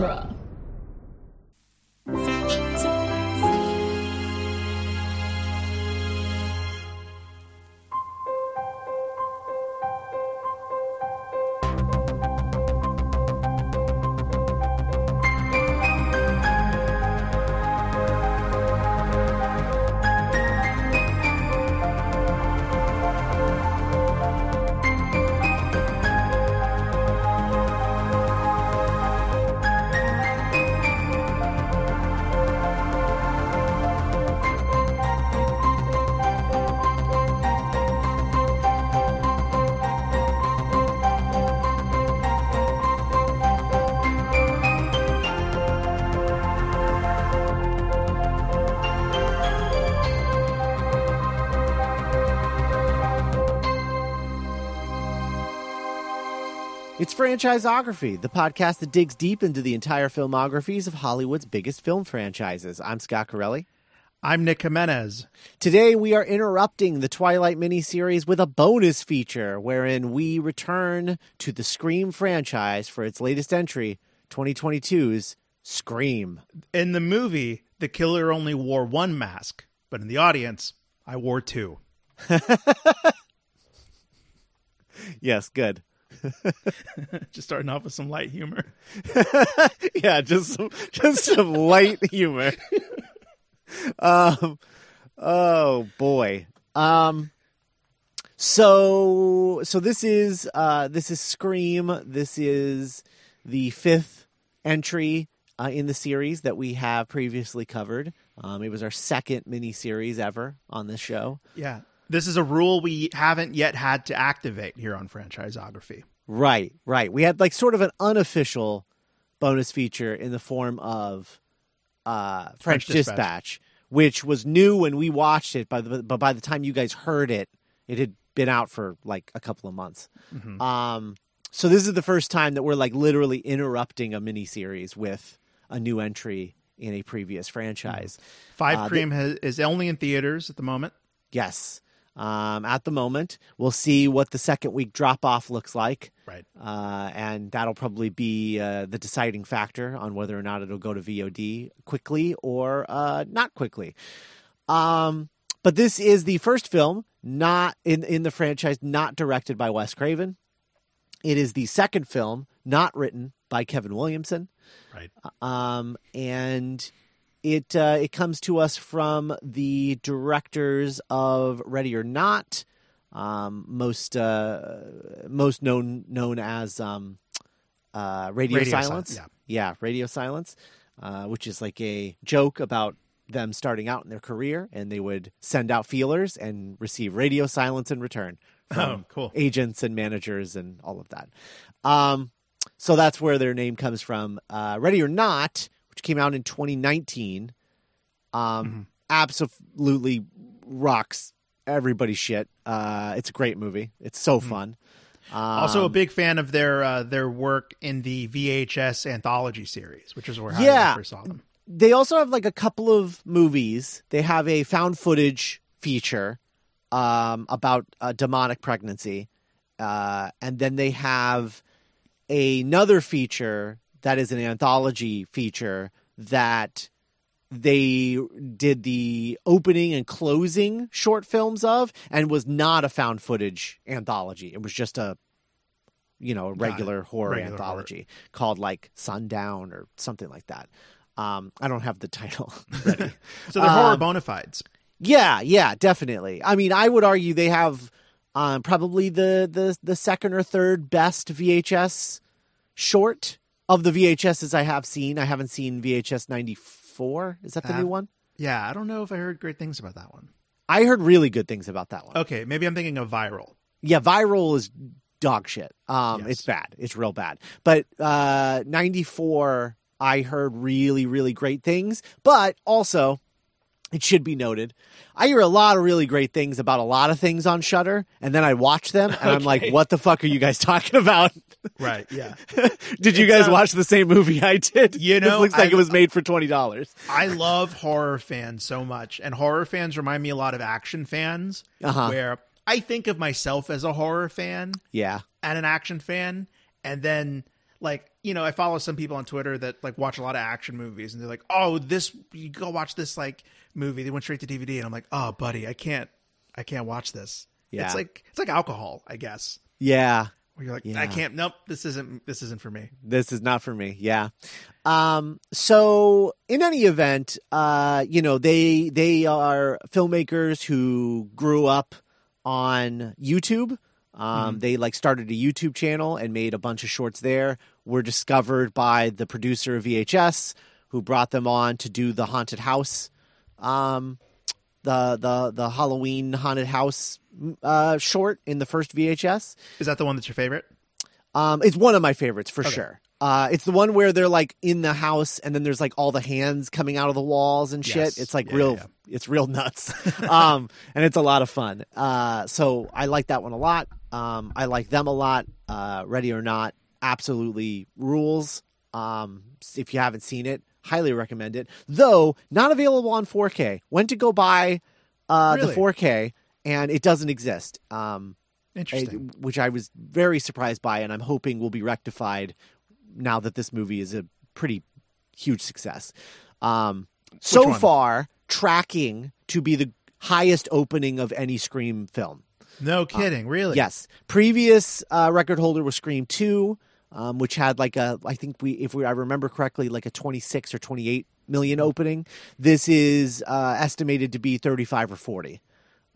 genre. Franchisography, the podcast that digs deep into the entire filmographies of Hollywood's biggest film franchises. I'm Scott Corelli. I'm Nick Jimenez. Today we are interrupting the Twilight miniseries with a bonus feature wherein we return to the Scream franchise for its latest entry, 2022's Scream. In the movie, the killer only wore one mask, but in the audience, I wore two. Yes, good. Just starting off with some light humor. yeah, just some, just some light humor. um, oh boy. Um, so so this is uh this is Scream. This is the fifth entry uh, in the series that we have previously covered. Um, it was our second mini series ever on this show. Yeah. This is a rule we haven't yet had to activate here on Franchisography. Right, right. We had like sort of an unofficial bonus feature in the form of uh, French, French Dispatch. Dispatch. which was new when we watched it. By the but by the time you guys heard it, it had been out for like a couple of months. Um, so this is the first time that we're like literally interrupting a miniseries with a new entry in a previous franchise. Five Uh, the- Cream has, is only in theaters at the moment. Yes. Um, at the moment, we'll see what the second week drop off looks like. Right. Uh, and that'll probably be uh, the deciding factor on whether or not it'll go to VOD quickly or uh, not quickly. Um, but this is the first film not in in the franchise not directed by Wes Craven. It is the second film not written by Kevin Williamson Right. um, and it uh, it comes to us from the directors of Ready or Not, um, most uh, most known known as um, uh, Radio, Radio Sil- Silence. yeah. Radio Silence, uh, which is like a joke about them starting out in their career, and they would send out feelers and receive radio silence in return from Oh, cool. agents and managers and all of that. Um, so that's where their name comes from. Uh, Ready or Not, which came out in 2019, um, absolutely rocks everybody's shit. Uh, it's a great movie. It's so fun. Um, Also, a big fan of their uh, their work in the VHS anthology series, which is where I Yeah. first saw them. they also have like a couple of movies. They have a found footage feature um, about a demonic pregnancy, uh, and then they have another feature that is an anthology feature that they did the opening and closing short films of, and was not a found footage anthology. It was just a you know a regular horror Regular anthology called like Sundown or something like that. Um, I don't have the title ready. So they're horror Um, bona fides. yeah, yeah, definitely. I mean, I would argue they have um, probably the, the the second or third best VHS short of the VHSs I have seen. I haven't seen VHS ninety four. Is that the Uh, new one? Yeah, I don't know if I heard great things about that one. I heard really good things about that one. Okay, maybe I'm thinking of Viral. Yeah, viral is dog shit. Um, Yes. it's bad. It's real bad. But uh, ninety four, I heard really, really great things. But also, it should be noted, I hear a lot of really great things about a lot of things on Shudder, and then I watch them, and I'm like, "What the fuck are you guys talking about? Right. Yeah. did you guys uh, watch the same movie I did? You this know, looks like I- it was made for twenty dollars. I love horror fans so much, and horror fans remind me a lot of action fans, Uh-huh. where I think of myself as a horror fan Yeah, and an action fan, and then like you know, I follow some people on Twitter that like watch a lot of action movies, and they're like, "Oh, this you go watch this like movie." They went straight to DVD, and I'm like, "Oh, buddy, I can't, I can't watch this." Yeah. It's like it's like alcohol, I guess. Yeah. Where you're like, Yeah. I can't. Nope, this isn't this isn't for me. this is not for me yeah um so in any event uh you know they they are filmmakers who grew up on youtube um they like started a youtube channel and made a bunch of shorts there were discovered by the producer of vhs who brought them on to do the haunted house um the the the halloween haunted house uh short in the first vhs Is that the one that's your favorite? um, it's one of my favorites for Okay. sure. Uh, it's the one where they're like in the house and then there's like all the hands coming out of the walls and shit. Yes. It's like Yeah, real, yeah, it's real nuts. um, and it's a lot of fun. Uh, so I like that one a lot. Um, I like them a lot. Uh, Ready or Not absolutely rules. Um, if you haven't seen it, highly recommend it. Though not available on 4K. Went to go buy uh, Really? the 4K and it doesn't exist. Um, I- Interesting. which I was very surprised by, and I'm hoping will be rectified now that this movie is a pretty huge success. Um, so far, tracking to be the highest opening of any Scream film. no kidding, really? Yes, previous uh, record holder was Scream Two, um, which had like a I think we if we I remember correctly like a 26 or 28 million opening. This is uh, estimated to be 35 or 40.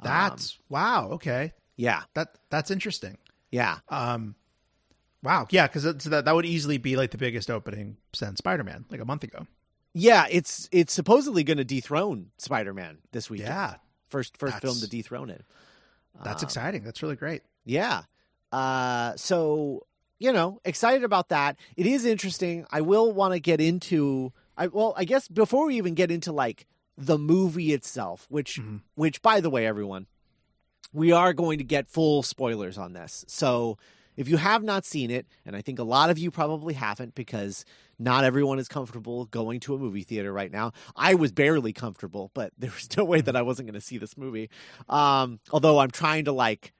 That's wow. Okay, Yeah, that that's interesting. yeah. Um, wow, yeah, because that that would easily be like the biggest opening since Spider Man, like a month ago. Yeah, it's it's supposedly going to dethrone Spider-Man this week. Yeah, first first film to dethrone it. that's Um, exciting. That's really great. Yeah. Uh, so you know, excited about that. It is interesting. I will want to get into. I well, I guess before we even get into like the movie itself, which Mhm. which by the way, everyone, we are going to get full spoilers on this. So if you have not seen it, and I think a lot of you probably haven't because not everyone is comfortable going to a movie theater right now. I was barely comfortable, but there was no way that I wasn't going to see this movie. Um, although I'm trying to like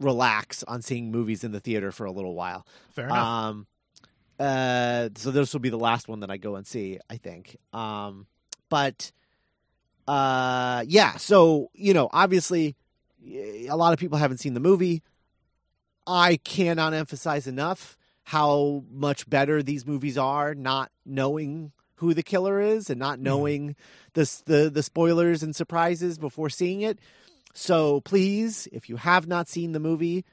relax on seeing movies in the theater for a little while. Fair enough. Um, uh, so this will be the last one that I go and see, I think. Um, but uh, yeah. So you know, obviously, a lot of people haven't seen the movie. I cannot emphasize enough how much better these movies are, not knowing who the killer is and not knowing the the the spoilers and surprises before seeing it. So please, if you have not seen the movie,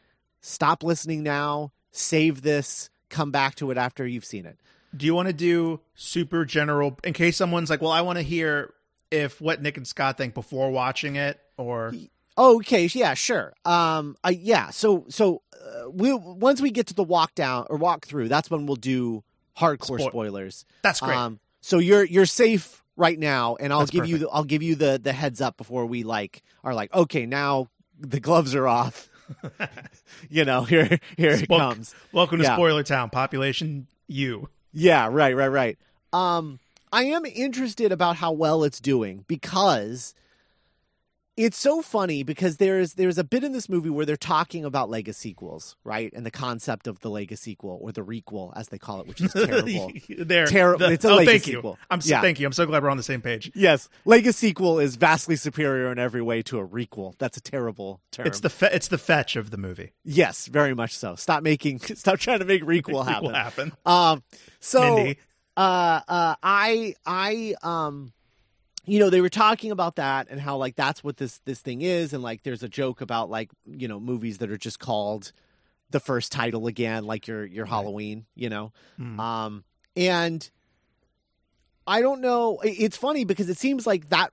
stop listening now. Save this. Come back to it after you've seen it. do you want to do super general in case someone's like, well, I want to hear if what Nick and Scott think before watching it, or Oh, okay, yeah, sure. Um, I yeah. So so uh, we once we get to the walk down or walk through, that's when we'll do hardcore Spoil- spoilers. that's great. Um, so you're you're safe right now, and I'll That's give you the, I'll give you the the heads up before we like are like okay now the gloves are off. you know here here it comes. Welcome to yeah. Spoiler Town. Population you. Yeah, right, right, right. Um, I am interested about how well it's doing because it's so funny because there's there's a bit in this movie where they're talking about Lego sequels, right? And the concept of the Lego sequel or the requel, as they call it, which is terrible. there. Terrible. The- It's a oh, Lego thank sequel. you. I'm so, Yeah. thank you. I'm so glad we're on the same page. yes, Lego sequel is vastly superior in every way to a requel. That's a terrible term. It's the fe- it's the fetch of the movie. yes, very much so. Stop making, stop trying to make requel happen. Happen. Um, so uh, uh, I, I, um, you know, they were talking about that and how like that's what this this thing is, and like there's a joke about like you know movies that are just called the first title again, like your your Halloween, you know, Mm. um, and I don't know. It's funny because it seems like that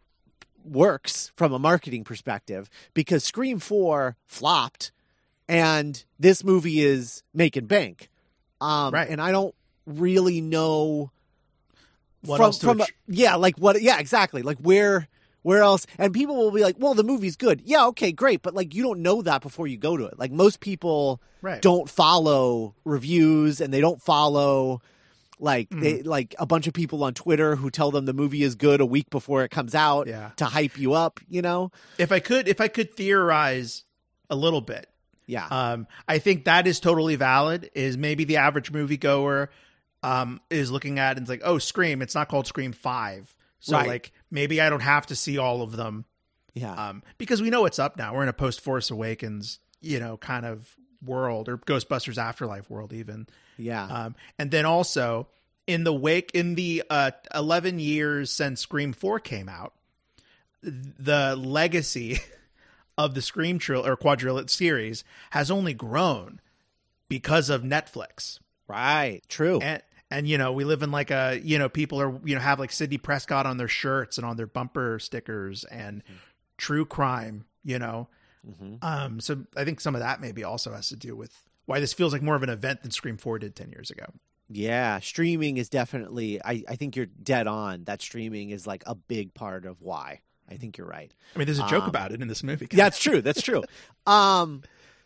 works from a marketing perspective because Scream Four flopped, and this movie is making bank, um, Right. and I don't really know What from, else from a- yeah like what yeah exactly like where where else and people will be like well the movie's good yeah okay great but like you don't know that before you go to it like most people Right. don't follow reviews and they don't follow like they Mm. like a bunch of people on twitter who tell them the movie is good a week before it comes out Yeah. to hype you up you know if I could if I could theorize a little bit, Yeah. Um, I think that is totally valid. Is maybe the average moviegoer um, is looking at and it's like, oh, Scream. It's not called Scream Five, so Right. like maybe I don't have to see all of them yeah. um, because we know what's up now. We're in a post Force Awakens, you know, kind of world or Ghostbusters Afterlife world, even. yeah. Um, and then also in the wake in the uh, 11 years since Scream 4 came out, the legacy of the Scream trill or quadrillet series has only grown because of Netflix. right. True. And and you know, we live in like a, you know, people are, you know, have like Sidney Prescott on their shirts and on their bumper stickers and true crime, you know. Mhm. Um so I think some of that maybe also has to do with why this feels like more of an event than Scream 4 did 10 years ago. Yeah, streaming is definitely. I, I think you're dead on. That streaming is like a big part of why. I think you're right. I mean, there's a joke Um, about it in this movie. Yeah, it's true. That's true. Um,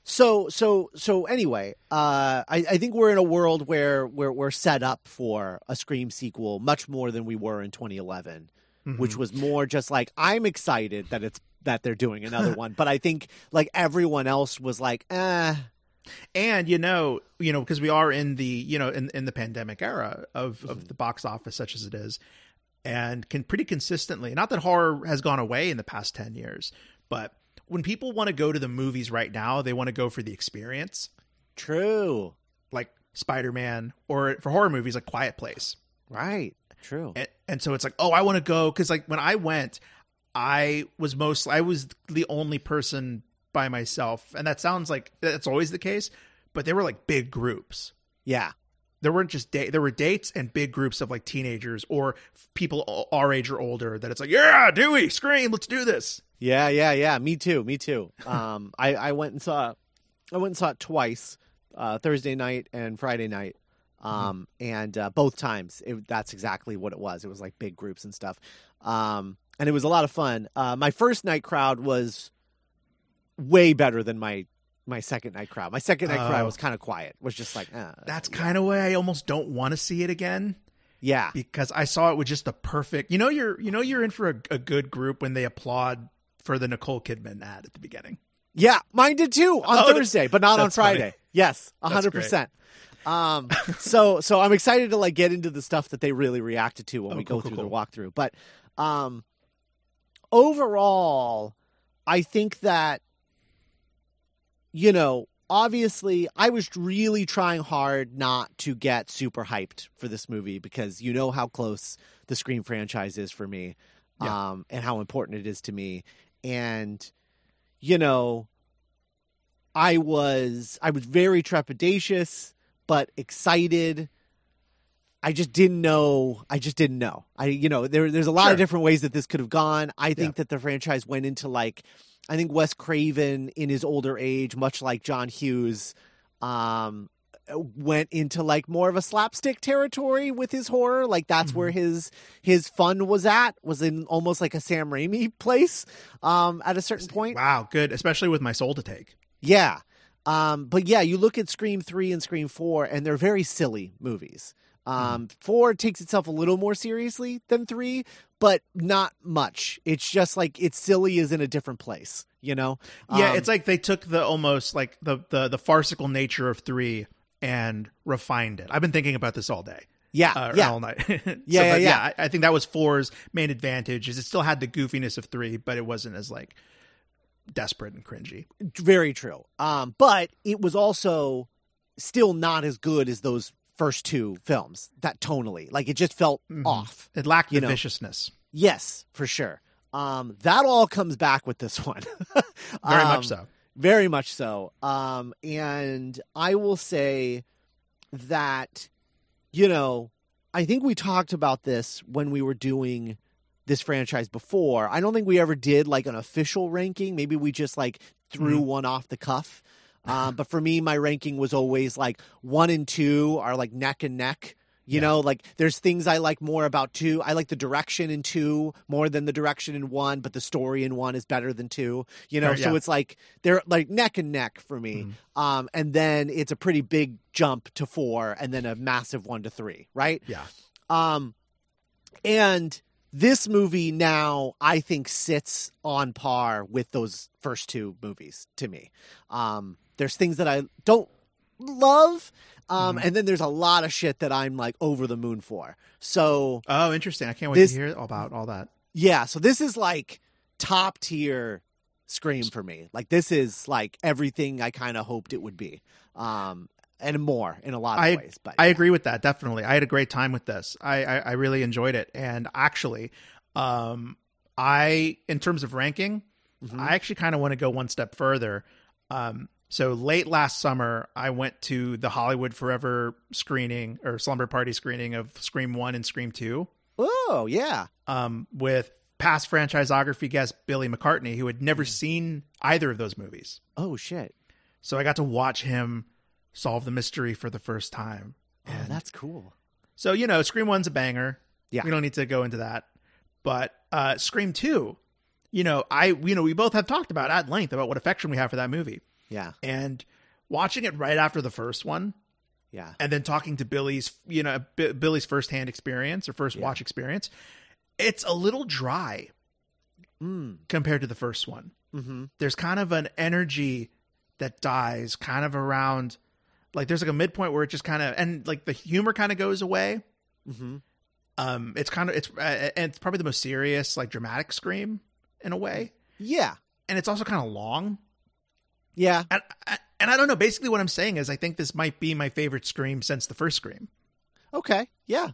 so so so anyway, uh, I, I think we're in a world where where we're set up for a Scream sequel much more than we were in 2011, which was more just like I'm excited that it's that they're doing another one, but I think like everyone else was like, eh, and you know, you know, because we are in the you know in in the pandemic era of Mm-hmm. of the box office such as it is, and can pretty consistently. Not that horror has gone away in the past ten years, but when people want to go to the movies right now, they want to go for the experience, true, like Spider Man, or for horror movies like Quiet Place. right, true, and, and so it's like oh i want to go because like when i went i was most i was the only person by myself. And that sounds like that's always the case but they were like big groups. Yeah, there weren't just da- there were dates and big groups of like teenagers or people our age or older that it's like yeah dewey scream let's do this Yeah, yeah, yeah. Me too. Me too. Um, I, I went and saw, I went and saw it twice, uh, Thursday night and Friday night. Um, and uh, both times it, that's exactly what it was. It was like big groups and stuff. Um, and it was a lot of fun. Uh, my first night crowd was way better than my my second night crowd. My second night crowd Oh. was kind of quiet. Was just like, uh, that's kind of why i almost don't want to see it again yeah, because i saw it with just the perfect you know you're you know you're in for a, a good group when they applaud for the nicole kidman ad at the beginning Yeah, mine did too on Oh, Thursday, but not on that's funny. Friday. Yes, a hundred percent. Um, so so I'm excited to like get into the stuff that they really reacted to when Oh, we cool, go cool, through the cool. walkthrough. But um, overall, I think that you know, obviously, I was really trying hard not to get super hyped for this movie because you know how close the Scream franchise is for me, Yeah. um, and how important it is to me, and you know, I was I was very trepidatious but excited. I just didn't know. I just didn't know. I you know there there's a lot Sure. of different ways that this could have gone. I think Yeah. that the franchise went into like I think Wes Craven in his older age, much like John Hughes, um, went into like more of a slapstick territory with his horror. Like that's where Mm-hmm. his his fun was at. Was in almost like a Sam Raimi place. Um, at a certain point. Wow, good, especially with my soul to take. Yeah. Um, but yeah, you look at Scream 3 and Scream 4, and they're very silly movies. Um, 4 takes itself a little more seriously than 3, but not much. It's just like it's silly is in a different place, you know? Yeah, Um, it's like they took the almost like the, the the farcical nature of three and refined it. I've been thinking about this all day, yeah, uh, yeah. all night. So, Yeah, but yeah, I, I think that was four's main advantage. Is it still had the goofiness of three, but it wasn't as like desperate and cringy. Very true. Um, but it was also still not as good as those first two films, that tonally. Like it just felt off. It lacked You the know. viciousness. Yes, for sure. Um, that all comes back with this one. Very Um, much so. Very much so. Um, and I will say that, you know, I think we talked about this when we were doing this franchise before. I don't think we ever did like an official ranking. Maybe we just like threw one off the cuff. Um, but for me, my ranking was always like one and two are like neck and neck. You know, like there's things I like more about two. I like the direction in two more than the direction in one, but the story in one is better than two. You know, Sure, so yeah. it's like they're like neck and neck for me. Um, and then it's a pretty big jump to four, and then a massive one to three, right? Yeah. Um, and this movie now, I think, sits on par with those first two movies to me. Um, there's things that I don't love, um, Mm-hmm. and then there's a lot of shit that I'm like over the moon for. So Oh, interesting. I can't wait This- to hear about all that. yeah, so this is like top tier Scream for me. Like this is like everything I kind of hoped it would be, um, and more in a lot of I- ways. But I yeah. agree with that. Definitely, I had a great time with this. I I, I really enjoyed it, and actually, um, I in terms of ranking, Mhm. I actually kind of want to go one step further. Um, so late last summer, I went to the Hollywood Forever screening or slumber party screening of Scream One and Scream Two, Oh yeah, um, with past franchisography guest Billy McCartney, who had Hmm. never seen either of those movies. oh shit, So I got to watch him solve the mystery for the first time. oh, that's cool. So you know, Scream One's a banger. Yeah. we don't need to go into that. But uh, Scream Two, you know, I you know we both have talked about at length about what affection we have for that movie, Yeah, and watching it right after the first one, yeah, and then talking to Billy's you know B- Billy's firsthand experience or first Yeah. watch experience, it's a little dry mm, compared to the first one. mm-hmm. There's kind of an energy that dies kind of around like there's like a midpoint where it just kind of and like the humor kind of goes away Mm-hmm. um it's kind of it's uh, and it's probably the most serious like dramatic scream in a way yeah, and it's also kind of long yeah. and and i don't know basically what i'm saying is i think this might be my favorite scream since the first scream Okay, yeah.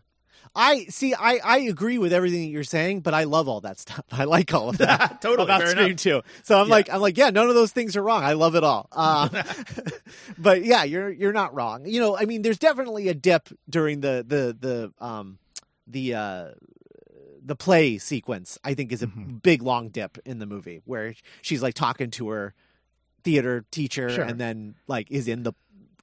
I see. I I agree with everything that you're saying, but I love all that stuff. I like all of that. Totally, about Scream enough. too. So I'm Yeah. like, I'm like, yeah, none of those things are wrong. I love it all. Uh, but yeah, you're you're not wrong. You know, I mean, there's definitely a dip during the the the um the uh the play sequence. I think is a Mhm. big long dip in the movie where she's like talking to her theater teacher Sure. and then like is in the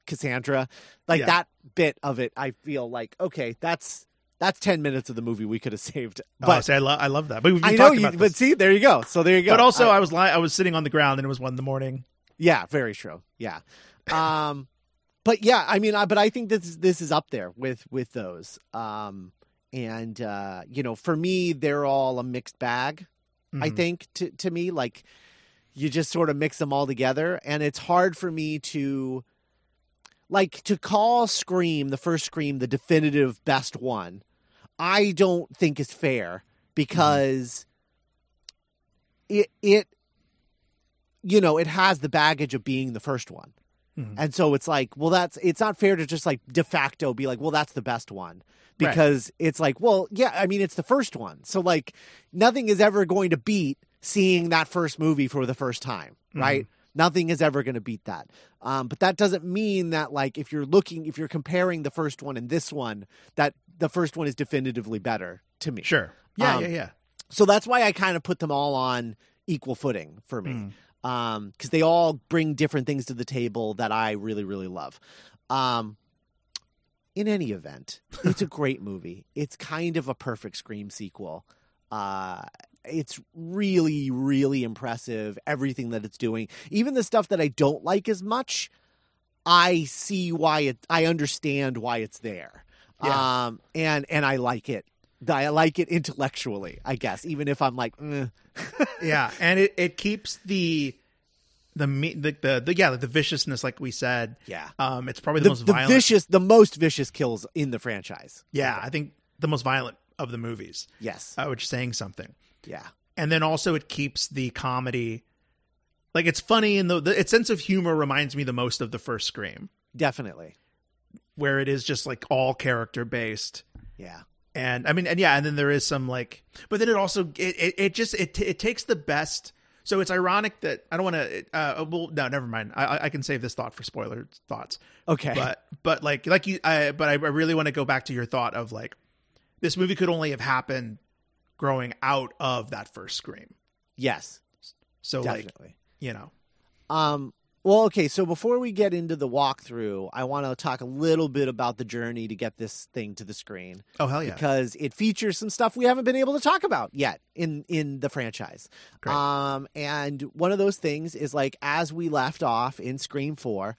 Cassandra. Like Yeah. that bit of it, I feel like okay, that's that's ten minutes of the movie we could have saved. but But see, I, lo- I love that but we've I know talked you. But see, there you go. So there you go. but also I- I, was li- i was sitting on the ground and it was one in the morning yeah, very true. Yeah. Um, but yeah, I mean, I, but I think this this is up there with with those. Um, and uh, you know, for me, they're all a mixed bag. I Mhm. think to to me, like you just sort of mix them all together, and it's hard for me to like to call Scream the first Scream the definitive best one. I don't think is fair because it it you know it has the baggage of being the first one. Mhm. And so it's like, well, that's it's not fair to just like de facto be like, well, that's the best one Right. because it's like, well, yeah, I mean, it's the first one, so like nothing is ever going to beat seeing that first movie for the first time, right? Nothing is ever going to beat that. Um, but that doesn't mean that like if you're looking, if you're comparing the first one and this one, that the first one is definitively better to me. sure yeah Um, yeah yeah So that's why I kind of put them all on equal footing for me. Mm. Um, because they all bring different things to the table that I really, really love. Um, in any event, it's a great movie. It's kind of a perfect Scream sequel. Uh, it's really, really impressive. Everything that it's doing, even the stuff that I don't like as much, I see why it. I understand why it's there. Yeah. Um, and and I like it. I like it intellectually, I guess, even if I'm like, yeah and it, it keeps the the me the, the, the yeah the viciousness like we said yeah. um it's probably the, The, most the violent vicious, the most vicious kills in the franchise. yeah i think the most violent of the movies Yes. uh, which is saying something yeah. and then also it keeps the comedy like it's funny and the, the its sense of humor reminds me the most of the first scream Definitely. where it is just like all character based Yeah. and i mean and yeah and then there is some like but then it also it it, it just it it takes the best so it's ironic that i don't want to uh well no never mind I- I i can save this thought for spoiler thoughts Okay. but but like like you I but I really want to go back to your thought of like this movie could only have happened growing out of that first scream yes. so like Definitely. you know Um. Well, okay. So before we get into the walkthrough, I want to talk a little bit about the journey to get this thing to the screen oh hell yeah because it features some stuff we haven't been able to talk about yet in in the franchise. Great. Um. And one of those things is like as we left off in Scream Four.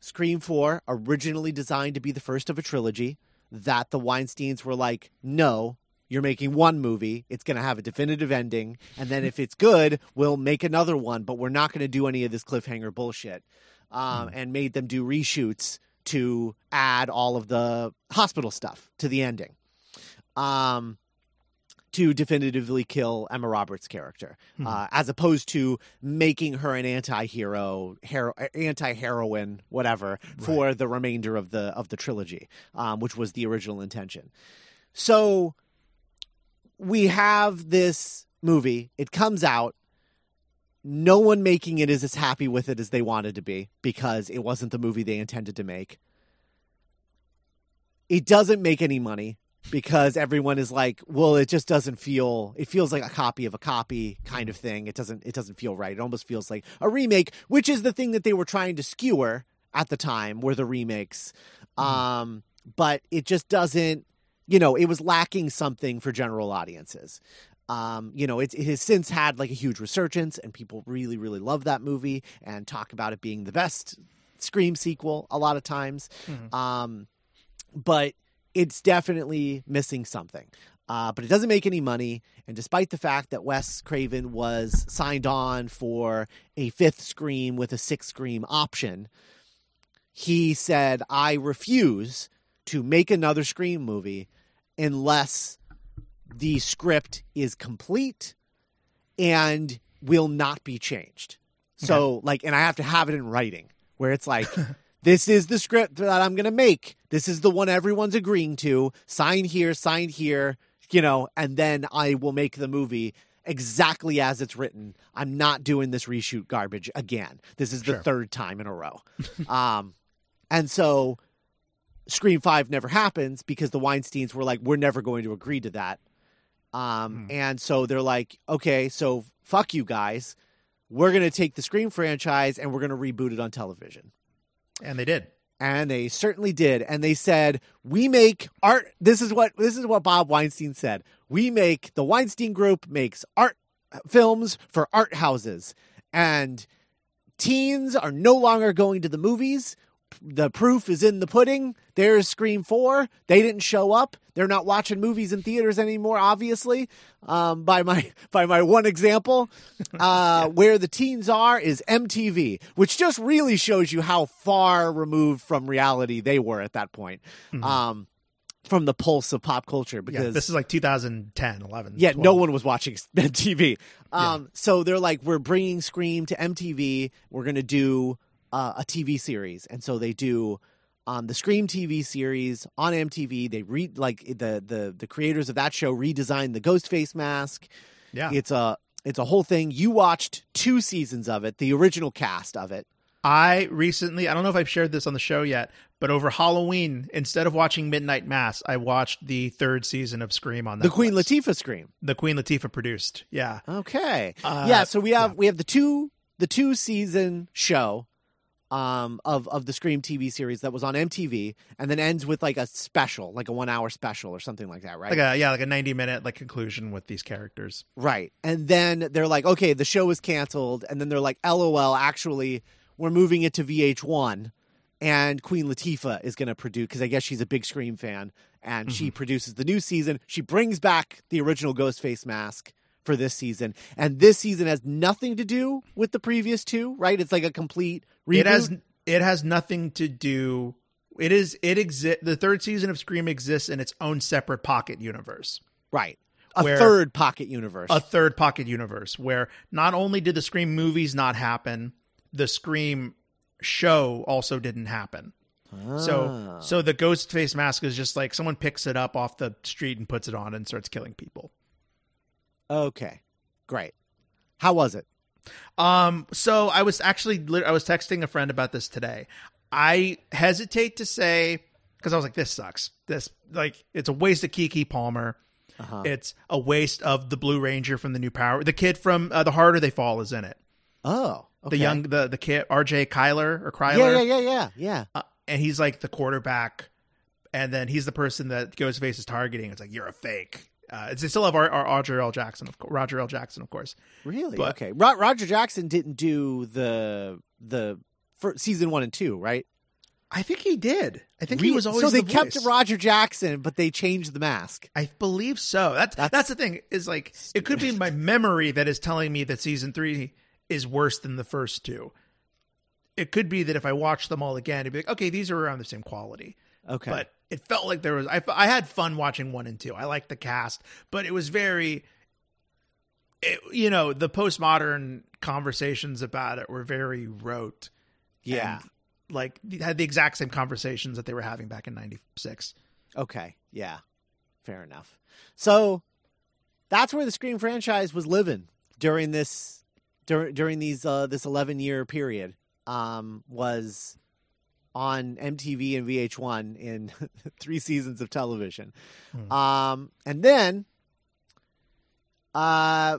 Scream 4, originally designed to be the first of a trilogy, that the Weinsteins were like, no, you're making one movie. It's going to have a definitive ending. And then if it's good, we'll make another one, but we're not going to do any of this cliffhanger bullshit. um, and made them do reshoots to add all of the hospital stuff to the ending. Um, to definitively kill Emma Roberts' character, uh, as opposed to making her an anti-hero, hero, anti-heroine, whatever, for the remainder of the of the trilogy, um, which was the original intention. So we have this movie. It comes out. No one making it is as happy with it as they wanted to be because it wasn't the movie they intended to make. It doesn't make any money because everyone is like, well, it just doesn't feel. It feels like a copy of a copy kind of thing. It doesn't. It doesn't feel right. It almost feels like a remake, which is the thing that they were trying to skewer at the time. Were the remakes, um, but it just doesn't. You know, it was lacking something for general audiences. Um, you know, it's, it has since had like a huge resurgence, and people really, really love that movie and talk about it being the best Scream sequel a lot of times. Um, but it's definitely missing something. Uh, but it doesn't make any money. And despite the fact that Wes Craven was signed on for a fifth Scream with a sixth Scream option, he said, I refuse to make another Scream movie unless the script is complete and will not be changed. So, like, and I have to have it in writing where it's like, this is the script that I'm going to make. This is the one everyone's agreeing to. Sign here, sign here, you know, and then I will make the movie exactly as it's written. I'm not doing this reshoot garbage again. This is the Sure. third time in a row. um, and so Scream 5 never happens because the Weinsteins were like, we're never going to agree to that. Um, And so they're like, okay, so fuck you guys. We're going to take the Scream franchise and we're going to reboot it on television. And they did. And they certainly did. And they said, we make art. This is what, this is what Bob Weinstein said. We make, the Weinstein Group makes art films for art houses. And teens are no longer going to the movies. The proof is in the pudding. There's Scream 4. They didn't show up. They're not watching movies in theaters anymore, obviously. Um, by my by my one example. Uh, where the teens are is MTV, which just really shows you how far removed from reality they were at that point. Um, from the pulse of pop culture Yeah, because this is like 2010, 11. yeah, 12. no one was watching MTV. Um, So they're like, we're bringing Scream to MTV. We're going to do uh, a TV series, and so they do um, the Scream TV series on MTV. They re like the the the creators of that show redesigned the Ghostface mask. Yeah. It's a it's a whole thing. You watched two seasons of it, the original cast of it. I recently, I don't know if I've shared this on the show yet, but over Halloween, instead of watching Midnight Mass, I watched the third season of Scream on The. Queen Latifah Scream. The Queen Latifah produced. Yeah. Okay. Uh, yeah, so we have we have the two the two season show um of of the Scream TV series that was on MTV and then ends with like a special, like a 1 hour special or something like that, right? Like a yeah, like a 90 minute like conclusion with these characters. right. And then they're like, "Okay, the show is canceled." And then they're like, "LOL, actually, we're moving it to VH1." And Queen Latifah is going to produce because I guess she's a big Scream fan, and she produces the new season. She brings back the original Ghostface mask for this season, and this season has nothing to do with the previous two. Right? It's like a complete reboot. It has it has nothing to do it is it exist the third season of Scream exists in its own separate pocket universe. right a third pocket universe. a third pocket universe where not only did the Scream movies not happen, the Scream show also didn't happen. Ah. So so the ghost face mask is just like someone picks it up off the street and puts it on and starts killing people. Okay, great. How was it? Um so I was actually I was texting a friend about this today. I hesitate to say cuz I was like this sucks. This like it's a waste of Keke Palmer. Uh-huh. It's a waste of the Blue Ranger from the new Power. The kid from uh, The Harder They Fall is in it. Oh, okay. the young the the kid RJ Kyler or Kryler, Yeah, yeah, yeah, yeah, yeah. Uh, and he's like the quarterback, and then he's the person that Ghostface is targeting. It's like you're a fake. Uh, they still have our, our Roger L. Jackson, of course, Roger L. Jackson, of course. Really? But- okay. Ro- Roger Jackson didn't do the the season one and two, right? I think he did. I think Re- he was always so they the kept. Roger Jackson, but they changed the mask. I believe so. That's, That's- that's the thing. Is like it could be my memory that is telling me that season three is worse than the first two. it could be that if I watch them all again, it'd be like, okay, these are around the same quality. Okay. But it felt like there was I, I had fun watching one and two. I liked the cast, but it was very it, you know, the postmodern conversations about it were very rote. yeah. like had the exact same conversations that they were having back in 96. Okay. Yeah. Fair enough. So that's where the Scream franchise was living during this during during these uh this 11 year period um was on MTV and VH1 in three seasons of television. Hmm. Um and then uh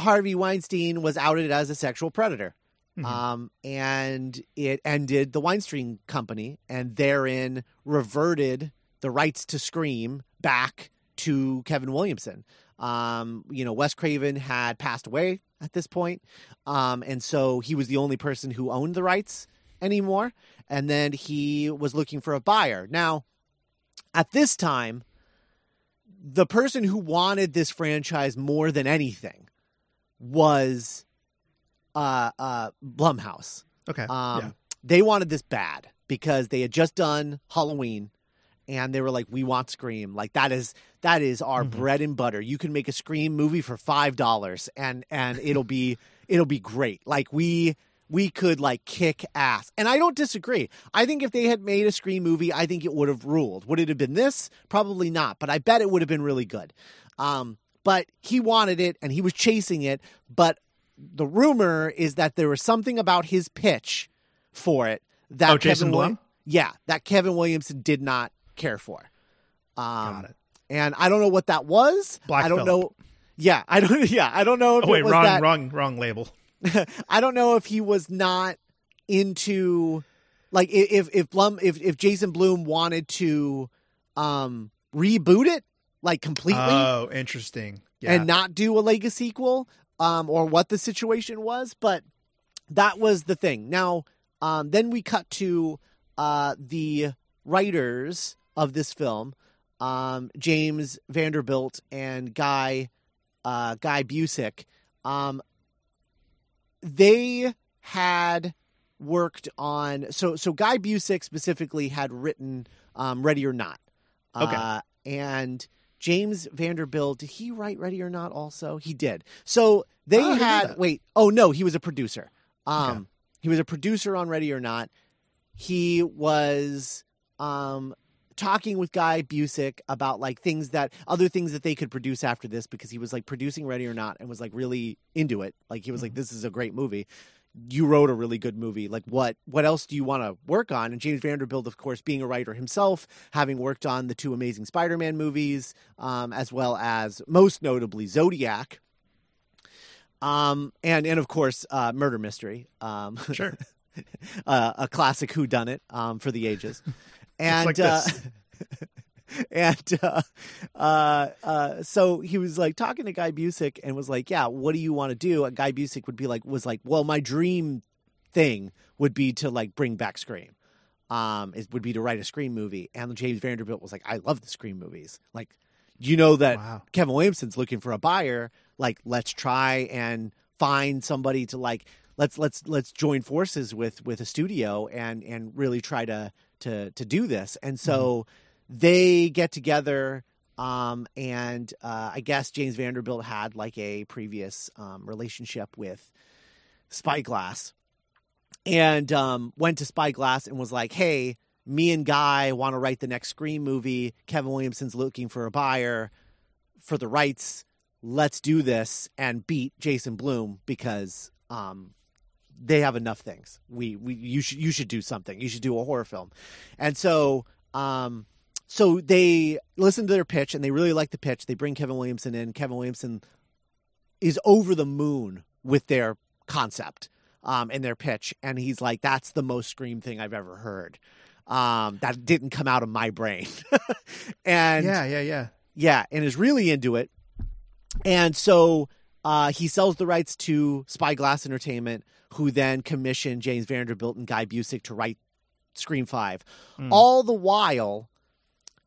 Harvey Weinstein was outed as a sexual predator. Mhm. Um, and it ended the Weinstein Company, and therein reverted the rights to Scream back to Kevin Williamson. Um, you know, Wes Craven had passed away at this point, um, and so he was the only person who owned the rights anymore. And then he was looking for a buyer. Now, at this time, the person who wanted this franchise more than anything was uh, uh, Blumhouse. Okay. Um, yeah. They wanted this bad because they had just done Halloween, and they were like, "We want Scream. Like that is that is our Mhm. bread and butter. You can make a Scream movie for five dollars, and and it'll be it'll be great. Like we." We could like kick ass. And I don't disagree. I think if they had made a Scream movie, I think it would have ruled. Would it have been this? Probably not, but I bet it would have been really good. Um, but he wanted it and he was chasing it. But the rumor is that there was something about his pitch for it that Oh, Jason Kevin Blum? yeah, that Kevin Williamson did not care for. Um, Got it. And I don't know what that was. Black I don't Phillip. know. Yeah, I don't. Yeah, I don't know Oh wait, wrong, that. wrong, wrong label. I don't know if he was not into like if if Blum if if Jason Blum wanted to um reboot it like completely Oh, interesting. Yeah. and not do a Lego sequel, um, or what the situation was, but that was the thing. Now, um, then we cut to uh, the writers of this film, um, James Vanderbilt and Guy uh, Guy Busick. Um, they had worked on so so Guy Busick specifically had written um, Ready or Not. Okay. Uh, and James Vanderbilt, did he write Ready or Not also? He did. So they Oh, I didn't know had wait, oh no, he was a producer. Um Okay. he was a producer on Ready or Not. He was um talking with Guy Busick about like things that other things that they could produce after this because he was like producing Ready or Not and was like really into it. Like he was like, This is a great movie. You wrote a really good movie. Like what what else do you want to work on? And James Vanderbilt, of course, being a writer himself, having worked on the two amazing Spider-Man movies, um, as well as most notably Zodiac. Um and and of course uh murder mystery. Um Sure. uh, a classic who done it um, for the ages. And like uh, and uh, uh, uh, so he was like talking to Guy Busick and was like, "Yeah, what do you want to do?" And Guy Busick would be like, "Was like, well, my dream thing would be to like bring back Scream. Um, it would be to write a Scream movie." And James Vanderbilt was like, "I love the Scream movies. Like, you know that Wow. Kevin Williamson's looking for a buyer. Like, let's try and find somebody to like let's let's let's join forces with with a studio and and really try to to to do this. And so they get together. Um, and uh, I guess James Vanderbilt had like a previous um, relationship with Spyglass, and um, went to Spyglass and was like, "Hey, me and Guy want to write the next Scream movie. Kevin Williamson's looking for a buyer for the rights. Let's do this and beat Jason Blum because um, they have enough things. We we you should you should do something. You should do a horror film." And so um, so they listen to their pitch and they really like the pitch. They bring Kevin Williamson in. Kevin Williamson is over the moon with their concept um, and their pitch, and he's like, "That's the most Scream thing I've ever heard." Um, that didn't come out of my brain, and yeah, yeah, yeah. yeah, and is really into it. And so uh, he sells the rights to Spyglass Entertainment, who then commissioned James Vanderbilt and Guy Busick to write Scream Five. Hmm. All the while,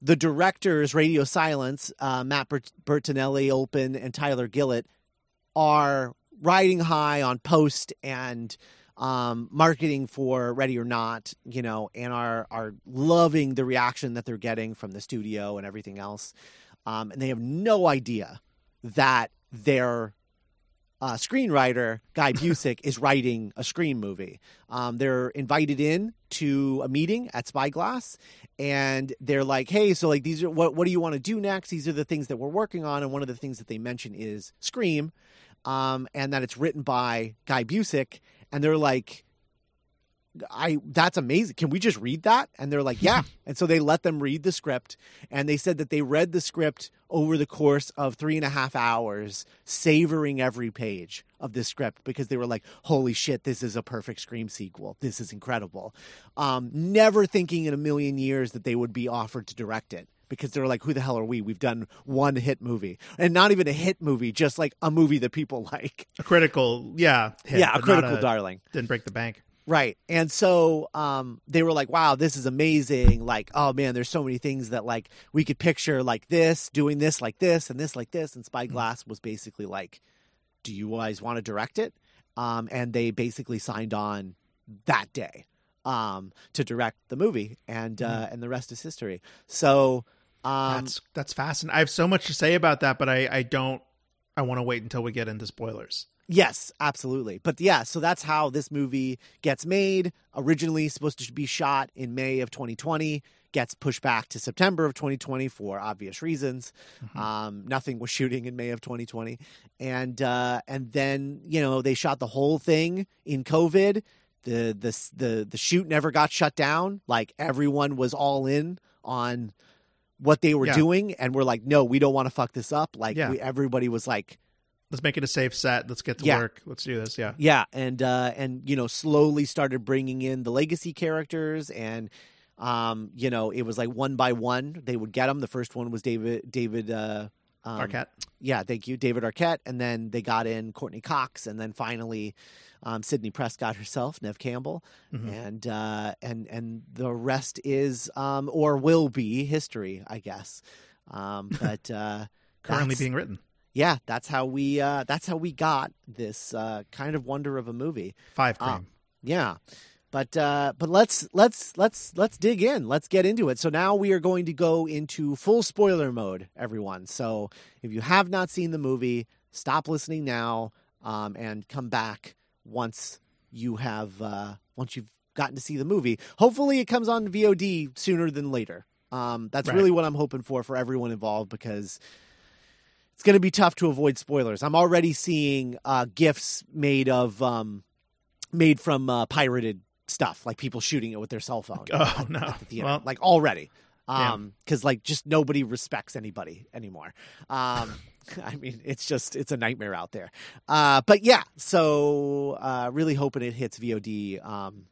the directors, Radio Silence, uh, Matt Bert- Bettinelli, Olpin, and Tyler Gillett, are riding high on post and um, marketing for Ready or Not, you know, and are are loving the reaction that they're getting from the studio and everything else. Um, and they have no idea that their uh, screenwriter Guy Busick is writing a Scream movie. Um, they're invited in to a meeting at Spyglass, and they're like, "Hey, so like these are what what do you want to do next? These are the things that we're working on." And one of the things that they mention is Scream, um, and that it's written by Guy Busick, and they're like. I that's amazing. Can we just read that? And they're like, yeah. and so they let them read the script, and they said that they read the script over the course of three and a half hours, savoring every page of this script because they were like, holy shit, this is a perfect Scream sequel. This is incredible. Um, never thinking in a million years that they would be offered to direct it because they're like, who the hell are we? We've done one hit movie, and not even a hit movie, just like a movie that people like. A critical, yeah, hit, yeah, a critical darling. Didn't break the bank. Right. And so um, they were like, wow, this is amazing. Like, oh man, there's so many things that like we could picture like this, doing this like this and this like this. And Spyglass was basically like, do you guys want to direct it? Um, and they basically signed on that day um, to direct the movie. And, uh, and the rest is history. So um, That's that's fascinating. I have so much to say about that, but I I don't. I want to wait until we get into spoilers. Yes, absolutely. But yeah, so that's how this movie gets made. Originally supposed to be shot in May of 2020, gets pushed back to September of 2020 for obvious reasons. Um, nothing was shooting in May of 2020, and uh, and then you know they shot the whole thing in COVID. The the the the shoot never got shut down. Like everyone was all in on what they were Yeah. doing, and we're like, no, we don't want to fuck this up. Like Yeah. we, everybody was like. Let's make it a safe set. Let's get to Yeah. work. Let's do this. Yeah. Yeah, and uh, and you know slowly started bringing in the legacy characters, and um, you know it was like one by one they would get them. The first one was David David uh, um, Arquette. Yeah, thank you, David Arquette, and then they got in Courteney Cox, and then finally um, Sidney Prescott herself, Neve Campbell, Mhm. and uh, and and the rest is um, or will be history, I guess. Um, but uh, Currently being written. Yeah, that's how we uh, that's how we got this uh, kind of wonder of a movie. Five Ah. cream. Yeah. But uh, but let's let's let's let's dig in. Let's get into it. So now we are going to go into full spoiler mode, everyone. So if you have not seen the movie, stop listening now um, and come back once you have uh, once you've gotten to see the movie. Hopefully, it comes on VOD sooner than later. Um, that's Right. really what I'm hoping for for everyone involved because it's going to be tough to avoid spoilers. I'm already seeing uh, gifs made of um, made from uh, pirated stuff, like people shooting it with their cell phone. Oh at- no. at the. Well, like already. Damn. Um, because like just nobody respects anybody anymore. Um, I mean, it's just it's a nightmare out there. Uh, but yeah, so uh, really hoping it hits VOD. Um,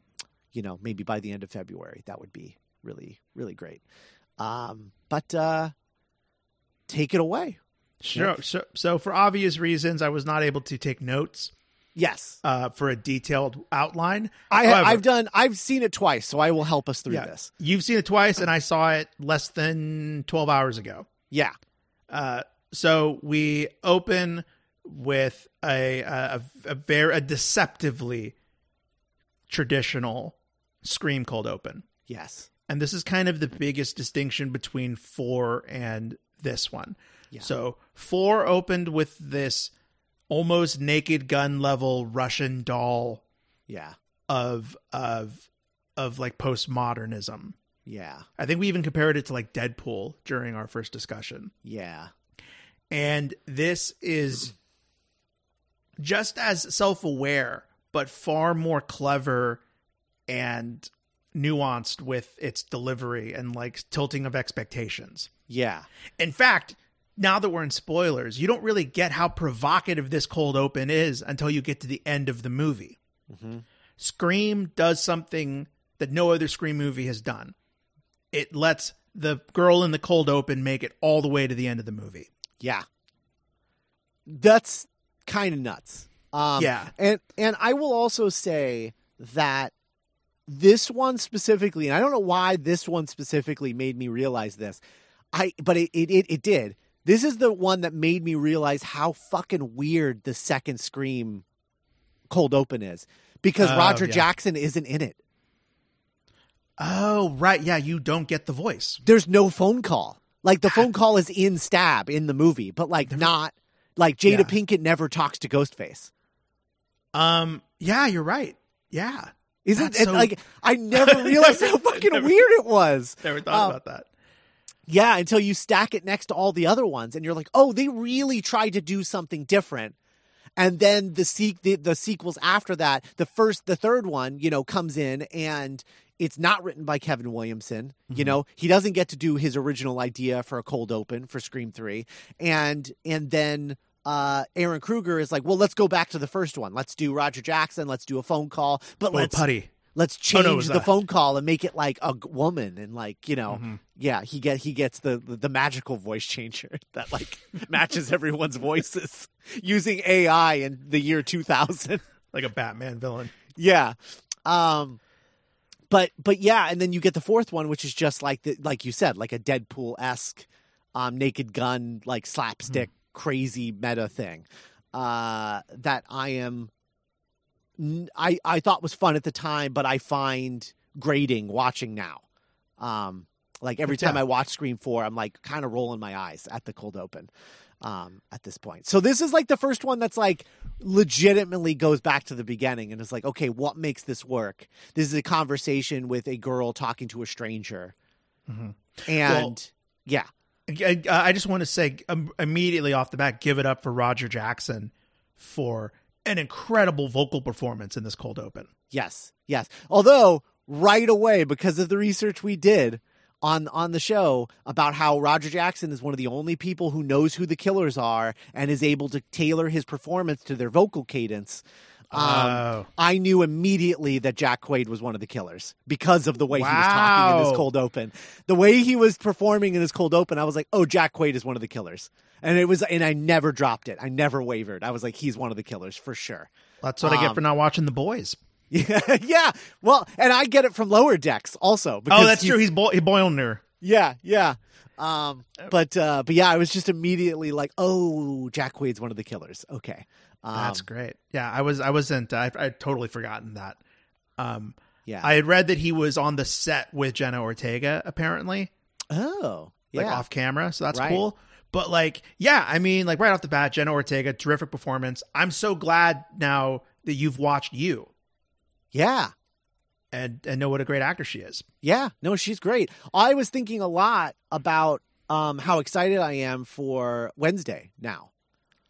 you know, maybe by the end of February. That would be really really great. Um, but uh, take it away. Sure. So, so for obvious reasons, I was not able to take notes Yes, uh, for a detailed outline. I, However- I've done. I've seen it twice, so I will help us through Yeah. this. You've seen it twice, and I saw it less than twelve hours ago. Yeah. Uh, so we open with a a, a very a deceptively traditional scream cold open, Yes. and this is kind of the biggest distinction between four and this one. Yeah. So four opened with this almost naked gun level Russian doll Yeah. of of of like postmodernism. Yeah. I think we even compared it to like Deadpool during our first discussion. Yeah. And this is just as self aware, but far more clever and nuanced with its delivery and like tilting of expectations. Yeah. In fact, now that we're in spoilers, you don't really get how provocative this cold open is until you get to the end of the movie. Mhm. Scream does something that no other Scream movie has done. It lets the girl in the cold open make it all the way to the end of the movie. Yeah. That's kind of nuts. Um, Yeah. And and I will also say that this one specifically, and I don't know why this one specifically made me realize this. I but it it it, it did. This is the one that made me realize how fucking weird the second Scream cold open is because Oh, Roger yeah. Jackson isn't in it. Oh, right. Yeah, you don't get the voice. There's no phone call. Like the phone call is in Stab in the movie, but like not like Jada Yeah. Pinkett never talks to Ghostface. Um, yeah, you're right. Yeah. Isn't it so- like I never realized how fucking Never- weird it was. Never thought Um, about that. Yeah, until you stack it next to all the other ones, and you're like, oh, they really tried to do something different. And then the se- the, the sequels after that, the first, the third one, you know, comes in and it's not written by Kevin Williamson. You know, he doesn't get to do his original idea for a cold open for Scream Three, and and then uh, Ehren Kruger is like, well, let's go back to the first one. Let's do Roger Jackson. Let's do a phone call, but let's putty. Let's Oh, change no, the that. phone call and make it like a woman and like you know Mm-hmm. yeah he get he gets the, the the magical voice changer that like matches everyone's voices using ai in the year 2000 Like a Batman villain. yeah um but but yeah and then you get the fourth one which is just like the, like you said like a deadpool-esque um naked gun like slapstick crazy meta thing uh that i am I, I thought was fun at the time, but I find grading watching now. Um, like every time. I watch Scream Four, I'm like kind of rolling my eyes at the cold open. Um, at this point, so this is like the first one that's like legitimately goes back to the beginning and is like, okay, what makes this work? This is a conversation with a girl talking to a stranger, and Well- yeah, I, I just want to say um, immediately off the bat, give it up for Roger Jackson for an incredible vocal performance in this cold open. Yes, yes. Although right away, because of the research we did on on the show about how Roger Jackson is one of the only people who knows who the killers are and is able to tailor his performance to their vocal cadence. Um, Oh. I knew immediately that Jack Quaid was one of the killers because of the way he was talking in Wow. this cold open. The way he was performing in his cold open, I was like, "Oh, Jack Quaid is one of the killers." And it was, and I never dropped it. I never wavered. I was like, "He's one of the killers for sure." That's what I get Um, for not watching The Boys. Yeah, yeah. Well, and I get it from Lower Decks also. Because Oh, that's true. He's Bo- he Boimler. Yeah, yeah. Um, but uh, but yeah, I was just immediately like, oh, Jack Quaid's one of the killers. Okay, um, That's great. Yeah, I was I wasn't I I'd totally forgotten that. Um, yeah. I had read that he was on the set with Jenna Ortega apparently, oh, like off camera, so that's Right. cool. But like, yeah, I mean, like right off the bat, Jenna Ortega, terrific performance. I'm so glad now that you've watched you yeah, and and know what a great actor she is. yeah. No, she's great. I was thinking a lot about um how excited I am for Wednesday now.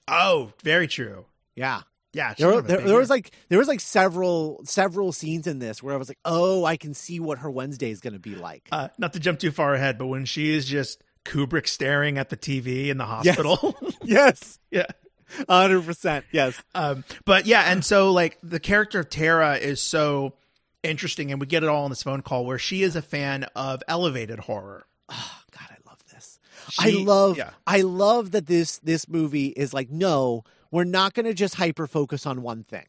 Oh, very true. Yeah. Yeah, There, one of the there, there was like there was like several several scenes in this where I was like, oh, I can see what her Wednesday is going to be like. uh, not to jump too far ahead, but when she is just Kubrick staring at the TV in the hospital. yes, yeah. hundred percent. Yes. Um, but yeah, and so like the character of Tara is so interesting, and we get it all in this phone call where she is a fan of elevated horror. Oh, God, I love this. I love yeah. I love that this this movie is like, no, we're not gonna just hyper focus on one thing.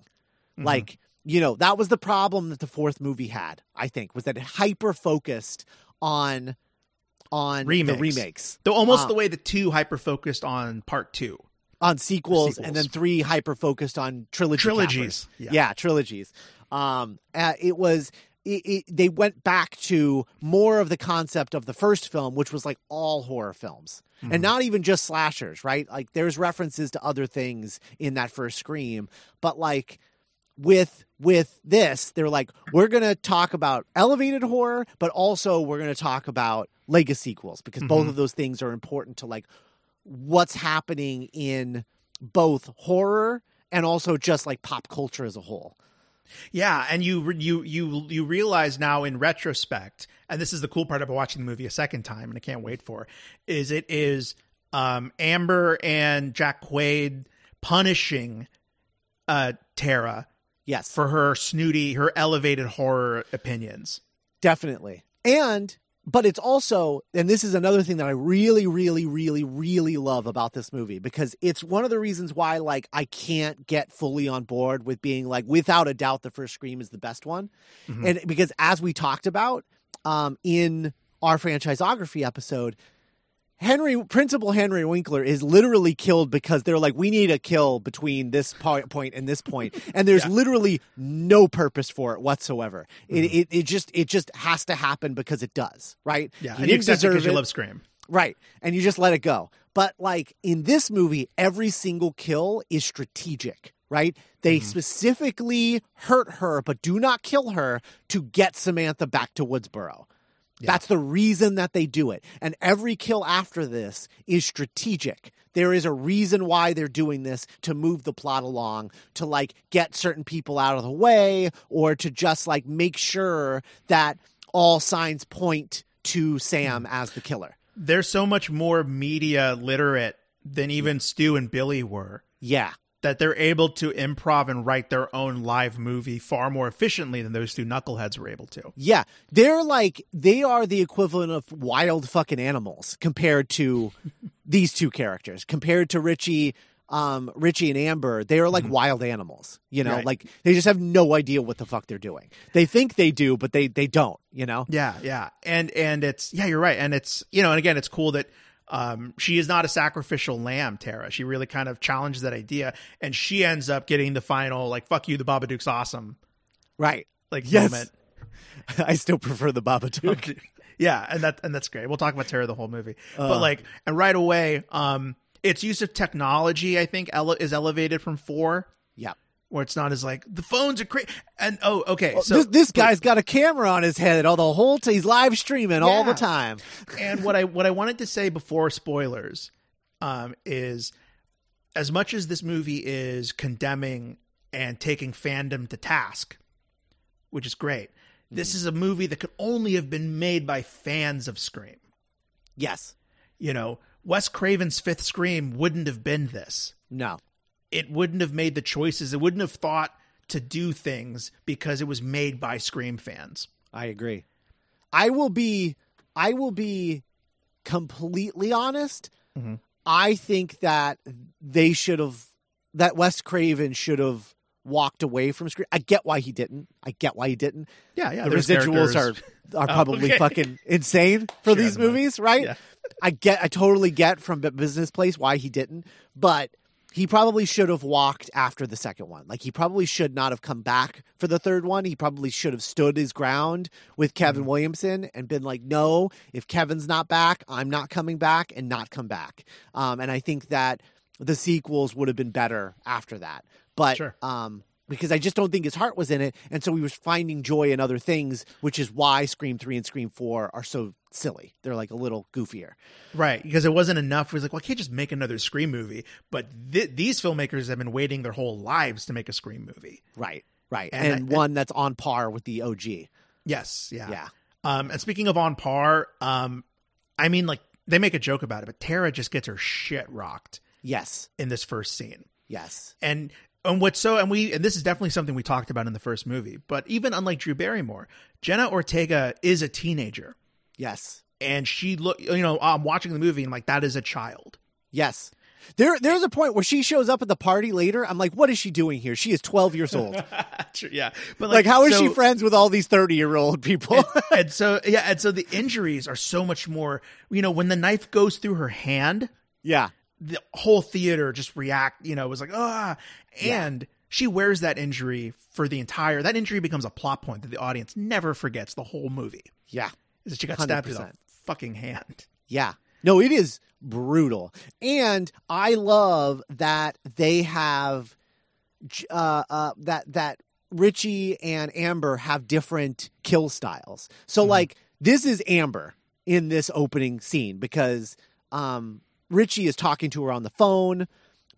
Mm-hmm. Like, you know, that was the problem that the fourth movie had, I think, was that it hyper focused on on Remakes. the remakes. Though almost Uh, the way the two hyper focused on part two. on sequels, sequels. and then three hyper focused on trilogy Trilogies, cappers. yeah. trilogies. Um, uh, it was it, it, they went back to more of the concept of the first film, which was like all horror films, Mm-hmm. and not even just slashers. Right? Like there's references to other things in that first Scream, but like with with this they're like we're going to talk about elevated horror but also we're going to talk about legacy sequels because both Mm-hmm. of those things are important to like what's happening in both horror and also just like pop culture as a whole Yeah, and you you you you realize now in retrospect, and this is the cool part about watching the movie a second time, and I can't wait for, is it is um, Amber and Jack Quaid punishing uh, Tara yes for her snooty, her elevated horror opinions. definitely and but it's also and this is another thing that i really really really really love about this movie because it's one of the reasons why like i can't get fully on board with being like without a doubt the first scream is the best one. And because as we talked about um in our franchisography episode Henry Principal Henry Winkler is literally killed because they're like, we need a kill between this point and this point, and there's Yeah. literally no purpose for it whatsoever. It, Mm-hmm. it it just it just has to happen because it does, right? Yeah, he and you accept it because you love Scream. Right. And you just let it go. But like in this movie, every single kill is strategic, right? They Mm-hmm. specifically hurt her, but do not kill her to get Samantha back to Woodsboro. That's the reason that they do it. And every kill after this is strategic. There is a reason why they're doing this to move the plot along, to like get certain people out of the way, or to just like make sure that all signs point to Sam hmm. as the killer. They're so much more media literate than even Stu and Billy were. Yeah. That they're able to improv and write their own live movie far more efficiently than those two knuckleheads were able to. Yeah. They're like, they are the equivalent of wild fucking animals compared to these two characters. Compared to Richie, um, Richie and Amber, they are like wild animals, you know, Mm-hmm. Right. like they just have no idea what the fuck they're doing. They think they do, but they, they don't, you know? Yeah, yeah. And and it's yeah, you're right. And it's you know, and again, it's cool that um she is not a sacrificial lamb, Tara. She really kind of challenges that idea and she ends up getting the final like fuck you, the Babadook's awesome Right. like Yes. moment. I still prefer the Babadook. Yeah, and that and that's great. We'll talk about Tara the whole movie, Uh. but like, and right away, um, its use of technology, I think, ele- is elevated from four, yeah. Where it's not as like the phones are crazy. And oh, okay, so this, this guy's got a camera on his head all the whole t- he's live streaming all the time. and what I what I wanted to say before spoilers, um, is as much as this movie is condemning and taking fandom to task, which is great. This is a movie that could only have been made by fans of Scream. Yes. you know, Wes Craven's fifth Scream wouldn't have been this. No. It wouldn't have made the choices. It wouldn't have thought to do things because it was made by Scream fans. I agree. I will be I will be completely honest. Mhm. I think that they should have that Wes Craven should have walked away from Scream. I get why he didn't. I get why he didn't. Yeah, yeah. the residuals characters- are are Oh, probably okay. fucking insane for Sure, these movies, right? Yeah. I get I totally get from business place why he didn't, but he probably should have walked after the second one. Like he probably should not have come back for the third one. He probably should have stood his ground with Kevin Mm-hmm. Williamson and been like, "No, if Kevin's not back, I'm not coming back," and not come back. Um, and I think that the sequels would have been better after that. But Sure. um, because I just don't think his heart was in it, and so he was finding joy in other things, which is why Scream Three and Scream Four are so silly. They're like a little goofier. right because it wasn't enough. It was like, well, I can't just make another Scream movie. But th- these filmmakers have been waiting their whole lives to make a Scream movie. Right, right, And and, I- one that's on par with the OG. Yes, yeah, Yeah, Um, and speaking of on par, um, I mean, like they make a joke about it, but Tara just gets her shit rocked yes, in this first scene. yes, and and what's so and we and this is definitely something we talked about in the first movie but even unlike drew barrymore jenna ortega is a teenager yes, and she look you know i'm watching the movie and like that is a child yes. There, there's a point where she shows up at the party later. I'm like, what is she doing here? She is 12 years old. yeah but like, how is so- she friends with all these 30 year old people? and so yeah and so the injuries are so much more you know when the knife goes through her hand yeah, the whole theater just react you know was like ah. And she wears that injury for the entire that injury becomes a plot point that the audience never forgets the whole movie. Yeah, is that she got stabbed through the fucking hand. Yeah. No, it is brutal. And I love that they have uh uh that that Richie and Amber have different kill styles. So like this is Amber in this opening scene because um Richie is talking to her on the phone,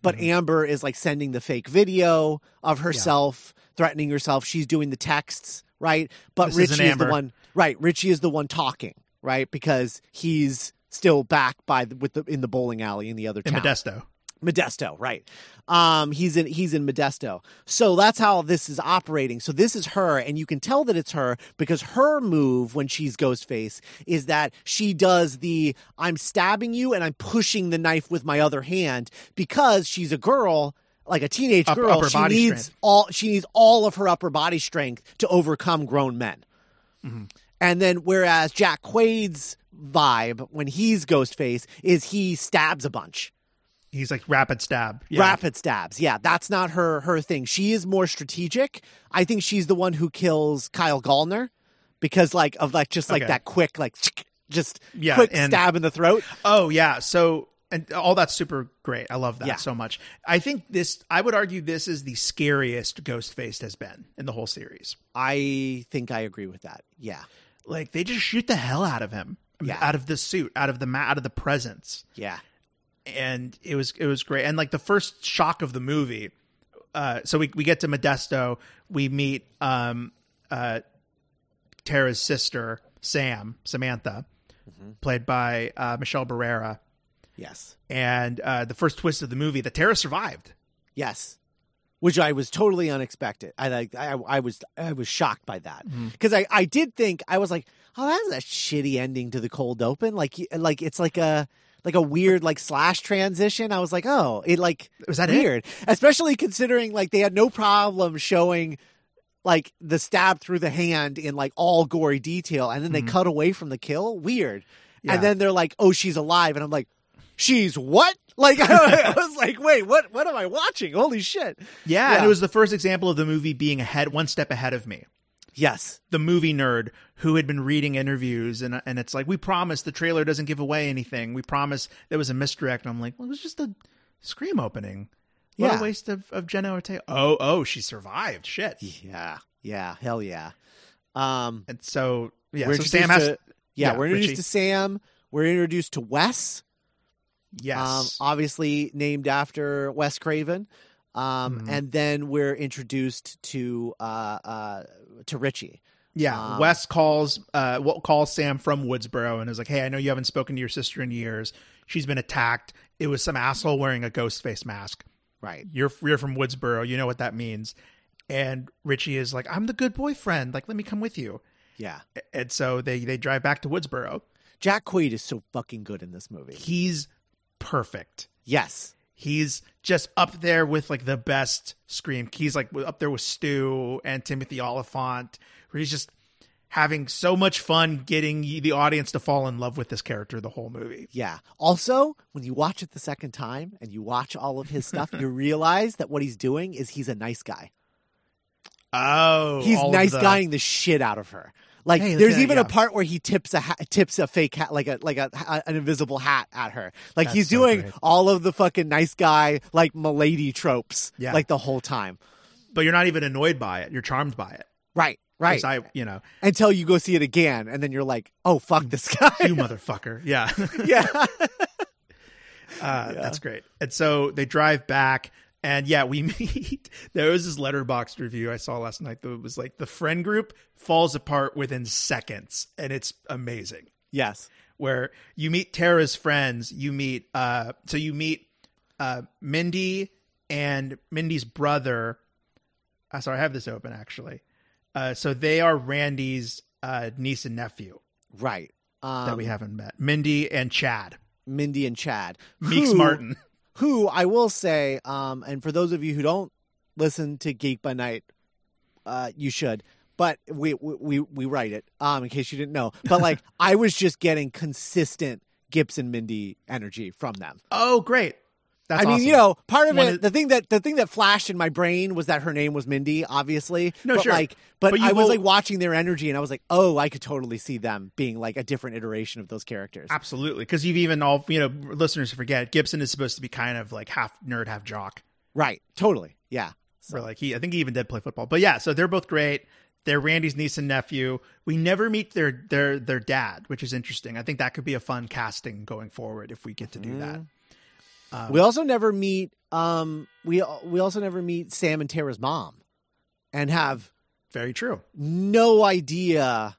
but mm-hmm. Amber is like sending the fake video of herself threatening herself. She's doing the texts, right? But This Richie is the one right, Richie is the one talking, right? Because he's still back by the, with the in the bowling alley in the other in town. Modesto. Modesto, right? Um, he's in he's in Modesto. So that's how this is operating. So this is her, and you can tell that it's her because her move when she's Ghostface is that she does the I'm stabbing you and I'm pushing the knife with my other hand because she's a girl. Like a teenage Up- girl, she needs strength. all she needs all of her upper body strength to overcome grown men. And then whereas Jack Quaid's vibe when he's Ghostface is he stabs a bunch. He's like rapid stab. Yeah. Rapid stabs. Yeah, that's not her her thing. She is more strategic. I think she's the one who kills Kyle Gallner because like of like just like Okay. that quick like just Yeah, quick and- stab in the throat. Oh yeah, so and all that's super great. I love that Yeah. so much. I think this. I would argue this is the scariest Ghostface has been in the whole series. I think I agree with that. Yeah. Like they just shoot the hell out of him. Yeah. out of the suit, out of the ma- out of the presence, Yeah. And it was it was great. And like the first shock of the movie. Uh, so we we get to Modesto. We meet um, uh, Tara's sister, Sam Samantha, played by uh, Michelle Barrera. Yes. And uh, the first twist of the movie, that Tara survived. Yes. Which I was totally unexpected. I like I, I was I was shocked by that Mm-hmm. because I I did think I was like oh that's a shitty ending to the cold open like like it's like a like a weird like slash transition. I was like oh it like Was that it? weird especially considering like they had no problem showing like the stab through the hand in like all gory detail and then they cut away from the kill weird Mm-hmm. Yeah. and then they're like oh she's alive and I'm like she's what like I was like wait what what am I watching holy shit Yeah, and Yeah. it was the first example of the movie being ahead, one step ahead of me. Yes The movie nerd who had been reading interviews, and and it's like, we promise the trailer doesn't give away anything. We promise there was a misdirect. And I'm like, well, it was just a scream opening. What Yeah. a waste of, of Jenna Ortega. Oh, oh, she survived. Shit. yeah yeah hell yeah um And so, yeah, we're so introduced Sam has. to, yeah, yeah, we're introduced Richie. to Sam we're introduced to Wes yes. um, obviously named after Wes Craven. Um, Mhm. and then we're introduced to uh, uh, to Richie. Yeah, Um, Wes calls uh calls Sam from Woodsboro and is like, "Hey, I know you haven't spoken to your sister in years. She's been attacked. It was some asshole wearing a ghost face mask. Right. You're you're from Woodsboro. You know what that means." And Richie is like, "I'm the good boyfriend. Like, let me come with you." Yeah. And so they they drive back to Woodsboro. Jack Quaid is so fucking good in this movie. He's perfect. Yes. He's just up there with like the best scream. He's like up there with Stu and Timothy Olyphant, where he's just having so much fun getting the audience to fall in love with this character the whole movie. Yeah. Also, when you watch it the second time and you watch all of his stuff, you realize that what he's doing is he's a nice guy. Oh, He's nice the- guying the shit out of her. Like Hey, there's even yeah. a part where he tips a hat, tips a fake hat, like a like a, an invisible hat at her. Like That's he's so doing great. all of the fucking nice guy, like milady tropes, Yeah. like the whole time. but you're not even annoyed by it. You're charmed by it. Right, Right. I, you know, Until you go see it again, and then you're like, oh fuck this guy. you motherfucker. Yeah. yeah, Uh, That's great. And so they drive back, and yeah, we meet. There was this Letterboxd review I saw last night that was like the friend group falls apart within seconds, and it's amazing. yes, Where you meet Tara's friends, you meet. uh So you meet uh Mindy and Mindy's brother. Uh, sorry, I have this open actually. Uh, so they are Randy's uh, niece and nephew right. Um, that we haven't met. Mindy and Chad. Mindy and Chad, Meeks who- Martin. Who I will say, um, and for those of you who don't listen to Geek by Night, uh, you should. But we we we write it, um, in case you didn't know. But like, I was just getting consistent Gibson Mindy energy from them. Oh, great. That's I mean, awesome. you know, part of One it, of- the thing that the thing that flashed in my brain was that her name was Mindy, obviously. No, but sure. Like, but, But I was will- like watching their energy, and I was like, oh, I could totally see them being like a different iteration of those characters. Absolutely, because you've even all you know listeners forget Gibson is supposed to be kind of like half nerd, half jock. Right. Totally. Yeah. Or like he, I think he even did play football. But yeah, so they're both great. They're Randy's niece and nephew. We never meet their their their dad, which is interesting. I think that could be a fun casting going forward if we get to do that. Mm-hmm. Um, we also never meet. Um, we we also never meet Sam and Tara's mom, and have Very true. no idea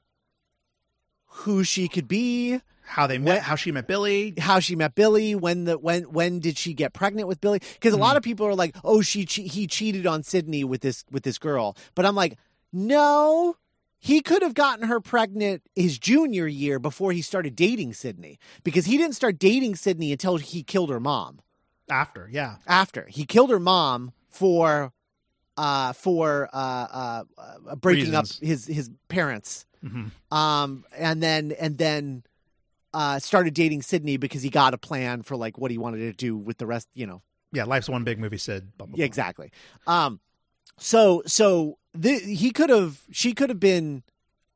who she could be, How they met, What- how she met Billy. how she met Billy, when the when when did she get pregnant with Billy? Because a lot of people are like, oh, she he cheated on Sidney with this with this girl, but I'm like, no. He could have gotten her pregnant his junior year before he started dating Sidney because he didn't start dating Sidney until he killed her mom. After, yeah, after he killed her mom for uh for uh uh, uh breaking Reasons. up his his parents Um, and then and then uh, started dating Sidney because he got a plan for like what he wanted to do with the rest. You know, Yeah, life's one big movie. Sid. Blah, blah, yeah, exactly. Um, so so the, he could have she could have been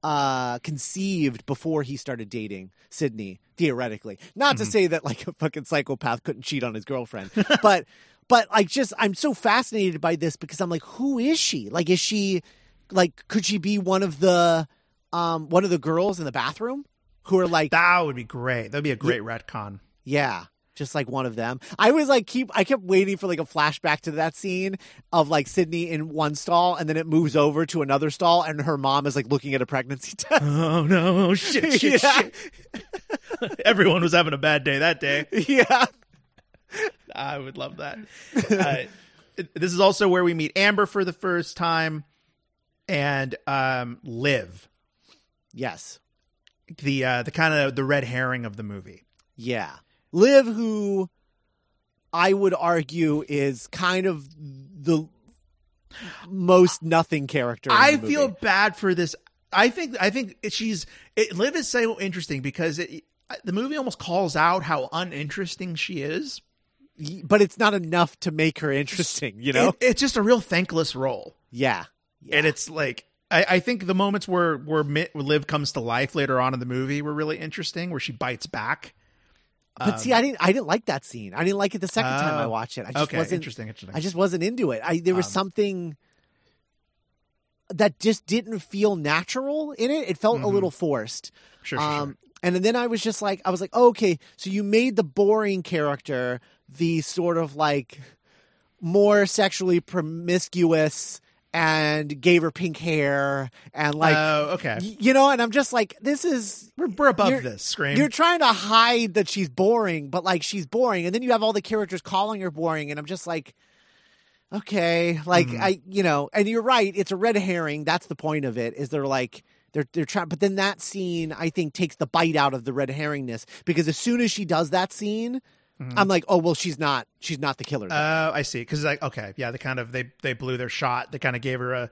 uh conceived before he started dating Sidney theoretically. Not to say that like a fucking psychopath couldn't cheat on his girlfriend, but but like just I'm so fascinated by this because I'm like who is she? Like is she like could she be one of the um one of the girls in the bathroom who are like That would be great. That'd be a great retcon. yeah, just like one of them. I was like keep I kept waiting for like a flashback to that scene of like Sidney in one stall and then it moves over to another stall and her mom is like looking at a pregnancy test. Oh no! Shit! Shit! Yeah. Shit! Everyone was having a bad day that day. yeah. I would love that. Uh, this is also where we meet Amber for the first time, and um, Liv, Yes. the uh, the kind of the red herring of the movie. Yeah. Liv who I would argue is kind of the most nothing character. in I feel bad for this. I think I think she's it, Liv is so interesting because it, the movie almost calls out how uninteresting she is. but it's not enough to make her interesting, you know? It- it's just a real thankless role. yeah. and it's like I, I think the moments where where Liv comes to life later on in the movie were really interesting, where she bites back. But see, I didn't. I didn't like that scene. I didn't like it the second time I Oh. watched it. I just Okay, wasn't. interesting, interesting. I just wasn't into it. I there was Um, something that just didn't feel natural in it. It felt a little forced. Mm-hmm. Sure, sure, um, And then I was just like, I was like, oh, okay, so you made the boring character the sort of like more sexually promiscuous and gave her pink hair and like oh, okay. you know and i'm just like this is We're, we're above this. Scream. you're trying to hide that she's boring, but like she's boring, and then you have all the characters calling her boring, and I'm just like, okay, like Mm-hmm. I, you know, and you're right, it's a red herring. That's the point of it. Is they're like they're they're trying, but then that scene I think takes the bite out of the red herringness because as soon as she does that scene, I'm like, oh well, she's not she's not the killer. Mm-hmm. Oh, I see. Because like, okay, yeah, they kind of they they blew their shot. They kind of gave her a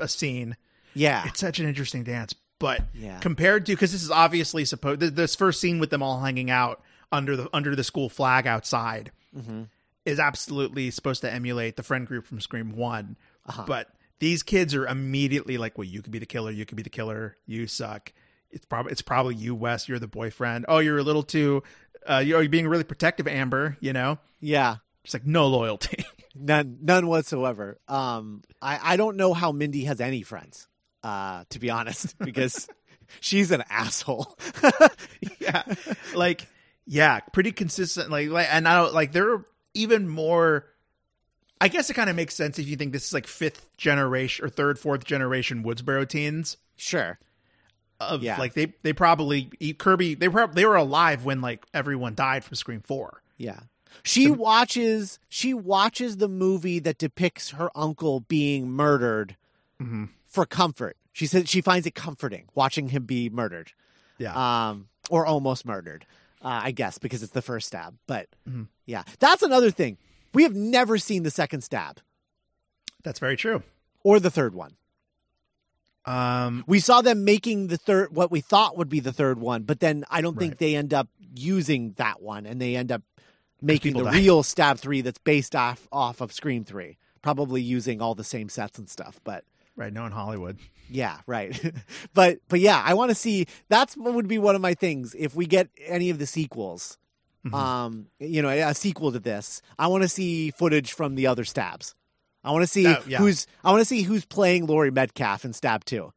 a scene. yeah, It's such an interesting dance, but Yeah. compared to because this is obviously supposed th- this first scene with them all hanging out under the under the school flag outside Mm-hmm. is absolutely supposed to emulate the friend group from Scream One, Uh-huh. but these kids are immediately like, "Well, you could be the killer. You could be the killer. You suck." It's probably it's probably you, Wes. You're the boyfriend. Oh, you're a little too. Uh, you're, being really protective, Amber. You know, yeah. just like no loyalty. None, none whatsoever. Um, I, I don't know how Mindy has any friends, uh, to be honest, because she's an asshole. yeah like yeah pretty consistent like, like and i don't like there are even more i guess it kind of makes sense if you think this is like fifth generation or third fourth generation woodsboro teens sure. Of Yeah. like they they probably kirby they were they were alive when like everyone died from scream 4 Yeah. She watches she watches the movie that depicts her uncle being murdered Mm-hmm. for comfort. She said she finds it comforting watching him be murdered. yeah Um or almost murdered. Uh, I guess because it's the first stab. But Mm-hmm. yeah. That's another thing. We have never seen the second stab that's very true or the third one. Um We saw them making the third, what we thought would be the third one, but then I don't think Right. they end up using that one, and they end up making the die. real Stab Three that's based off off of Scream Three, probably using all the same sets and stuff. But right no in hollywood yeah, right. but but yeah, I want to see. That's what would be one of my things if we get any of the sequels. Mm-hmm. Um, you know, a sequel to this, I want to see footage from the other stabs. I want to see yeah. who's. I want to see who's playing Laurie Metcalf in Stab Two.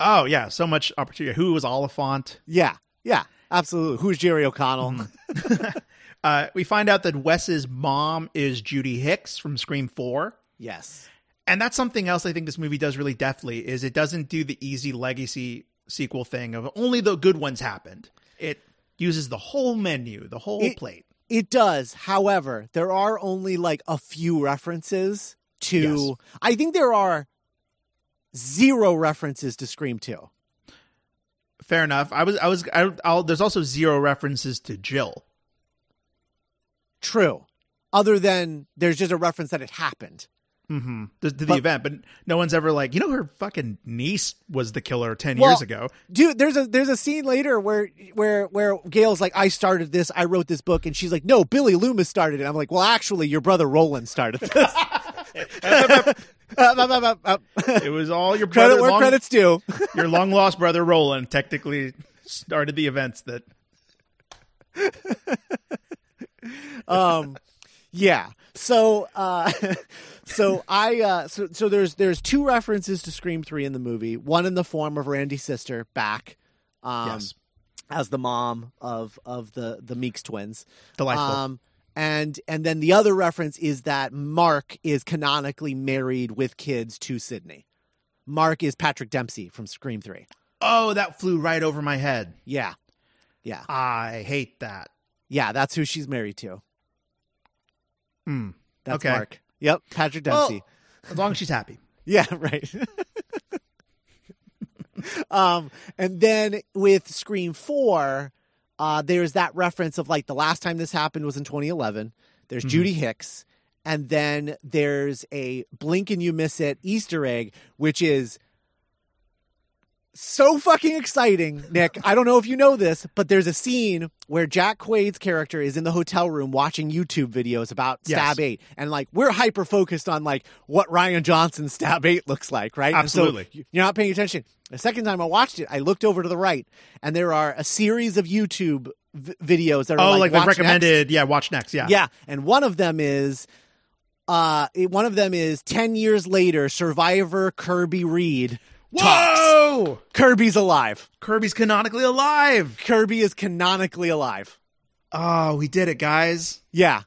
oh yeah so much opportunity who was olyphant Yeah, yeah, absolutely. Who's Jerry O'Connell? Mm-hmm. uh we find out that wes's mom is judy hicks from scream 4 yes. and that's something else I think this movie does really deftly is it doesn't do the easy legacy sequel thing of only the good ones happened. It uses the whole menu, the whole It- plate. It does. However, there are only like a few references to. Yes. I think there are zero references to Scream 2. Fair enough. I was I was I, I'll, there's also zero references to Jill. True. Other than there's just a reference that it happened. Mm-hmm. to, to the But- event, but no one's ever like, you know, her fucking niece was the killer ten Well, years ago. dude there's a there's a scene later where where where gail's like i started this i wrote this book and she's like no billy loomis started it i'm like well actually your brother roland started this Up, up, up. It was all your credit where long, credit's due your long lost brother Roland technically started the events that. um yeah so uh so i uh so so there's there's two references to scream 3 in the movie one in the form of randy's sister back um yes, as the mom of of the the meeks twins delightful. Um, and and then the other reference is that Mark is canonically married with kids to Sydney. Mark is Patrick Dempsey from Scream Three. oh, that flew right over my head. Yeah, yeah, I hate that. yeah. That's who she's married to. Hmm. That's Okay. Mark. Yep, Patrick Well, Dempsey. as long as she's happy. Yeah, right. um, and then with Scream Four, uh, there's that reference of like the last time this happened was in 2011. There's Mhm. Judy Hicks, and then there's a blink and you miss it Easter egg, which is so fucking exciting, Nick. I don't know if you know this, but there's a scene where Jack Quaid's character is in the hotel room watching YouTube videos about Yes. Stab 8. And like we're hyper focused on like what Rian Johnson's Stab 8 looks like, right? And so Absolutely. you're not paying attention. The second time I watched it, I looked over to the right and there are a series of YouTube v- videos that are Oh, like, like, the watch next. recommended. Yeah, watch next. Yeah. Yeah, and one of them is uh it- one of them is 10 years later survivor Kirby Reed Whoa! Kirby's alive. Kirby's canonically alive. Kirby is canonically alive. Oh, we did it, guys. Yeah.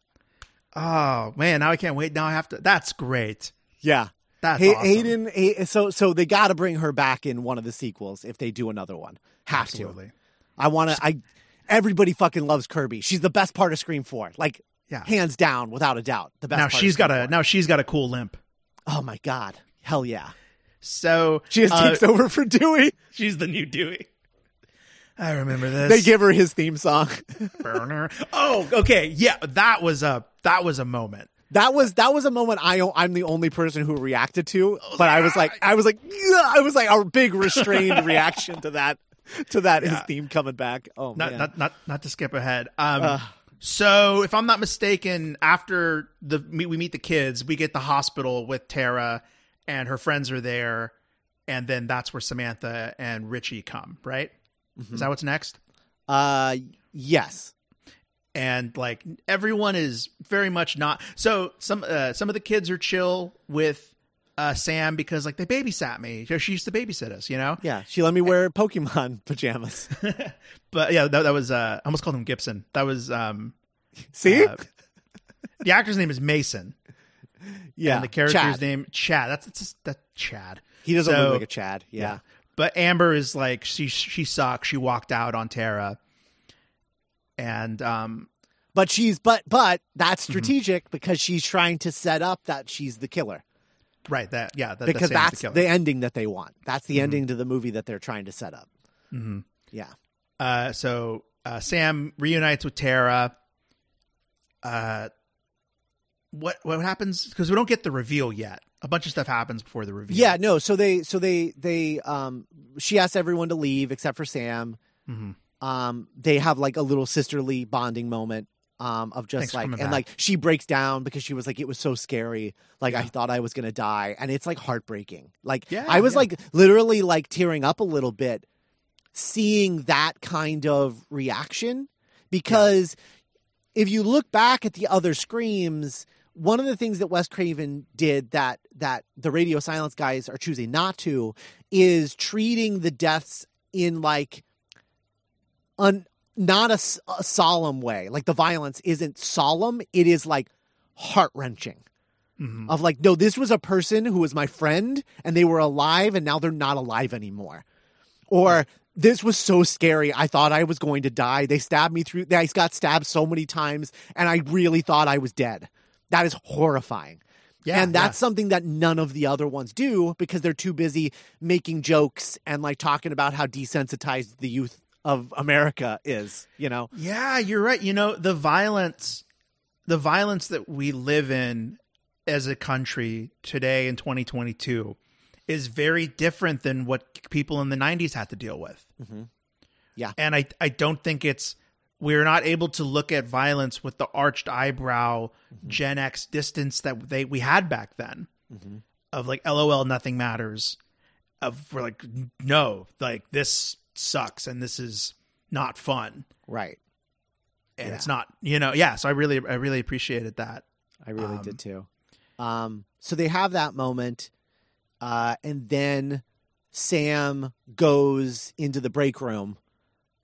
Oh man, now I can't wait. Now I have to. That's great. Yeah. That's Hay- awesome. Hayden Hay- so so they got to bring her back in one of the sequels if they do another one. Have Absolutely. to. I want to I everybody fucking loves Kirby. She's the best part of Scream 4. Like Yeah. hands down without a doubt. The best Now part of she's got a 4. now she's got a cool limp. Oh my god. Hell yeah. So She just uh, takes over for Dewey. she's the new Dewey. I remember this. They give her his theme song. burner. Oh, okay. Yeah, that was a that was a moment. That was that was a moment I I'm the only person who reacted to, but I was like I was like I was like a big restrained reaction to that to that his theme coming back. Oh Not man. not not not to skip ahead. Um Ugh. so if I'm not mistaken, after the we we meet the kids, we get the hospital with Tara and her friends are there, and then that's where Samantha and Richie come, right? Mm-hmm. Is that what's next? uh yes. and like everyone is very much not so some uh, some of the kids are chill with uh Sam because like they babysat me she used to babysit us you know Yeah, she let me wear Pokemon pajamas. but yeah that, that was uh I almost called him Gibson that was um See? uh, the actor's name is Mason yeah. and the character's Chad. name Chad that's that's just, that's Chad He doesn't So- look like a Chad. Yeah. but Amber is like she she sucks she walked out on Tara and um But she's but but that's Mm-hmm. strategic because she's trying to set up that she's the killer. right that yeah that, because that's the, the, ending that they want. That's Mm-hmm. the ending to the movie that they're trying to set up. Mhm. Yeah. Uh, so uh, Sam reunites with Tara. Uh, what what happens? Because we don't get the reveal yet. A bunch of stuff happens before the reveal. Yeah, no. So they, so they, they, um, she asks everyone to leave except for Sam. Mhm. Um, they have like a little sisterly bonding moment. Um, of just Thanks like, and back. like she breaks down because she was like, it was so scary. Like I thought I was gonna die, and it's like heartbreaking. Like Yeah, I was yeah. like literally like tearing up a little bit, seeing that kind of reaction because if you look back at the other screams one of the things that Wes Craven did that that the radio silence guys are choosing not to is treating the deaths in like un, not a solemn way. Like the violence isn't solemn. It is like heart-wrenching. Mhm. of like no this was a person who was my friend and they were alive and now they're not alive anymore. Or this was so scary. I thought i was going to die. They stabbed me through i got stabbed so many times and i really thought i was dead that is horrifying Yeah, and that's yeah. something that none of the other ones do because they're too busy making jokes and like talking about how desensitized the youth of america is you know Yeah, you're right. You know, the violence the violence that we live in as a country today in 2022 is very different than what people in the 90s had to deal with. Mm-hmm. Yeah. And I, I don't think it's, we're not able to look at violence with the arched eyebrow Mm-hmm. Gen X distance that they we had back then Mm-hmm. of like LOL nothing matters of we're like no like this sucks and this is not fun Right. and Yeah. it's not you know yeah so I really I really appreciated that I really Um, did too. Um, so they have that moment, uh, and then Sam goes into the break room,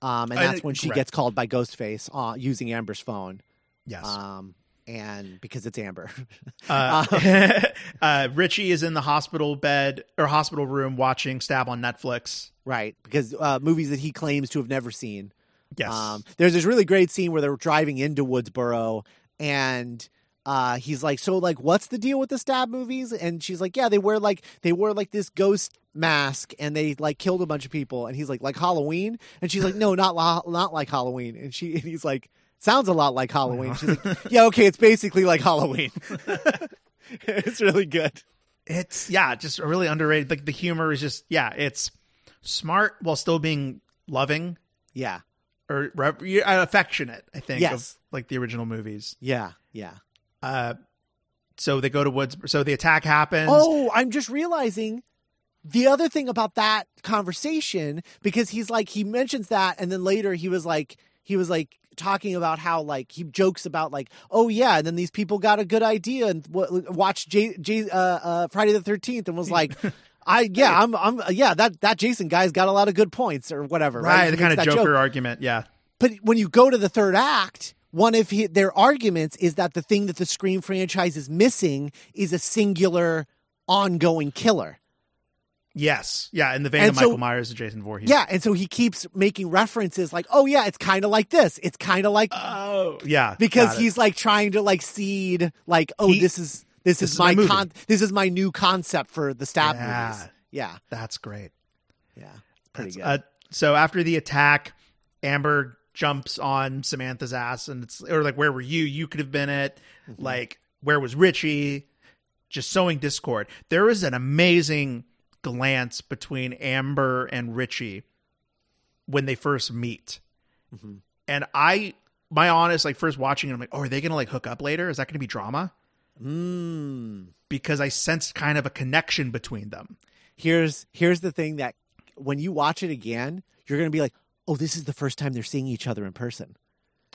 um, and that's when she correct. gets called by Ghostface uh, using Amber's phone, yes um, and because it's Amber. uh, uh, Richie is in the hospital bed or hospital room watching Stab on Netflix right, because uh, movies that he claims to have never seen. yes Um, there's this really great scene where they're driving into Woodsboro, and uh, he's like, "So, like, what's the deal with the stab movies?" And she's like, "Yeah, they wear like they wear like this ghost mask, and they like killed a bunch of people." And he's like, "Like Halloween?" And she's like, "No, not la- not like Halloween." And she and he's like, "Sounds a lot like Halloween." She's like, "Yeah, okay, it's basically like Halloween." it's really good. it's yeah just a really underrated like the humor is just yeah it's smart while still being loving Yeah, or re- affectionate i think Yes. of like the original movies yeah, yeah. Uh so they go to woods so the attack happens. Oh, I'm just realizing the other thing about that conversation because he's like he mentions that and then later he was like he was like talking about how like he jokes about like oh yeah and then these people got a good idea and w- watched J- J- uh, uh, Friday the 13th and was like I yeah I'm I'm yeah that that Jason guy's got a lot of good points or whatever right, right the kind of joker joke. argument yeah. But when you go to the third act, one of hi their arguments is that the thing that the Scream franchise is missing is a singular, ongoing killer. yes yeah in the vein And of so- michael myers and jason Voorhees Yeah, and so he keeps making references like, "Oh yeah, it's kind of like this. It's kind of like oh yeah because he's like trying to like seed like, oh, He- this is this, this is is my my con this is my new concept for the stab Yeah. movies. Yeah, that's great yeah, it's pretty good. Uh, so after the attack, Amber jumps on Samantha's ass, and it's or like, "Where were you? You could have been it." Mm-hmm. Like, where was Richie? Just sowing discord. There is an amazing glance between Amber and Richie when they first meet, Mhm. and I, my honest, like first watching it, I'm like, "Oh, are they gonna like hook up later? Is that gonna be drama?" Mm. Because I sensed kind of a connection between them. Here's here's the thing that when you watch it again, you're gonna be like, oh, this is the first time they're seeing each other in person.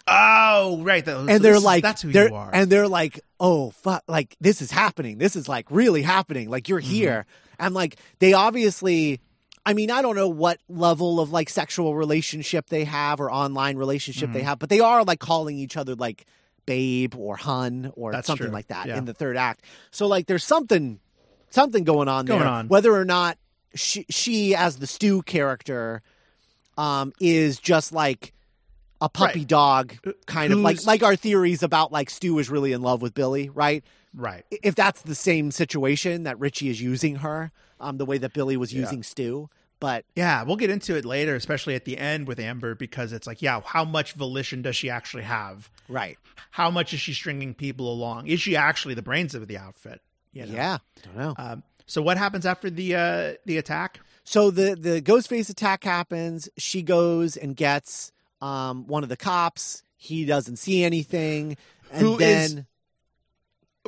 Oh, right. That, so and they're this is- like "That's who you are." and they're like oh fuck like this is happening this is like really happening like you're mm-hmm. here and like they obviously i mean i don't know what level of like sexual relationship they have or online relationship they mm-hmm. have but they are like calling each other like babe or hun or That's something true. like that Yeah. in the third act so like there's something something going on Going there on. whether or not she, she as the stew character um is just like a puppy Right. dog kind of like like our theories about like Stu is really in love with Billy, right? right. If that's the same situation that Richie is using her, um, the way that Billy was using Stu, but Yeah, we'll get into it later, especially at the end with Amber, because it's like, yeah, how much volition does she actually have? right, How much is she stringing people along? Is she actually the brains of the outfit? You know? yeah, don't know. Um, so what happens after the uh, the attack? So the the Ghostface attack happens. She goes and gets um one of the cops. He doesn't see anything, and Who is- then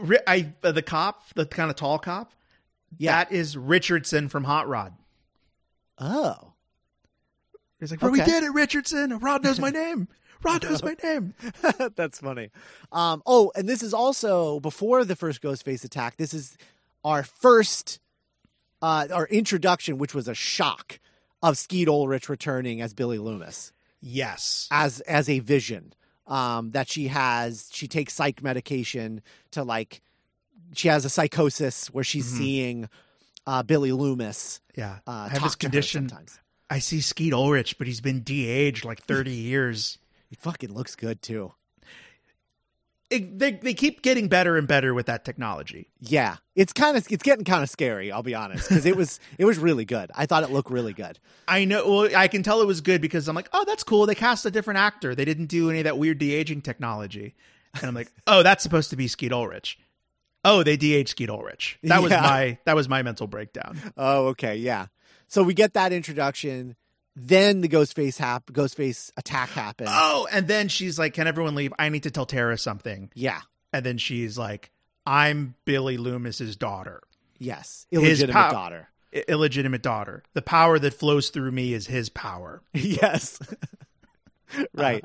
Ri- I uh, the cop, the kind of tall cop. Yeah. that is Richardson from Hot Rod. oh, He's like, "Bro, we did it, Richardson. Rod knows my name. Rod knows my name." That's funny. Um, oh, and this is also before the first Ghostface attack. This is our first, uh, our introduction, which was a shock of Skeet Ulrich returning as Billy Loomis Yes, as as a vision. Um, that she has, she takes psych medication to like, she has a psychosis where she's Mhm. seeing uh, Billy Loomis. yeah. Uh, I have this condition. I see Skeet Ulrich, but he's been de-aged like thirty years. He fucking looks good too. It, they they keep getting better and better with that technology. Yeah, it's kind of it's getting kind of scary. I'll be honest because it was it was really good. I thought it looked really good. I know. Well, I can tell it was good because I'm like, oh, that's cool. They cast a different actor. They didn't do any of that weird de aging technology, and I'm like, oh, that's supposed to be Skeet Ulrich. Oh, they DH Skeet Ulrich. That was Yeah. my that was my mental breakdown. Oh, okay, yeah. So we get that introduction. Then the Ghostface hap- Ghostface attack happens. Oh, and then she's like, "Can everyone leave? I need to tell Tara something." Yeah. And then she's like, "I'm Billy Loomis's daughter, Yes. Illegitimate pow- daughter. I- illegitimate daughter. The power that flows through me is his power." yes. right.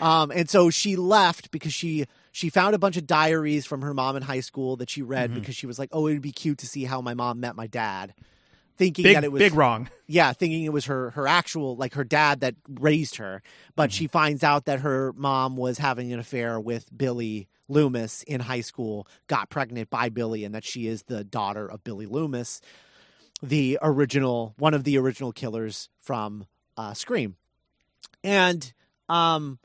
Um, and so she left because she she found a bunch of diaries from her mom in high school that she read Mm-hmm. because she was like, "Oh, it'd be cute to see how my mom met my dad." Thinking Big that it was big wrong. yeah, thinking it was her her actual like her dad that raised her, but Mm-hmm. she finds out that her mom was having an affair with Billy Loomis in high school, got pregnant by Billy, and that she is the daughter of Billy Loomis, the original one of the original killers from uh, Scream, and um,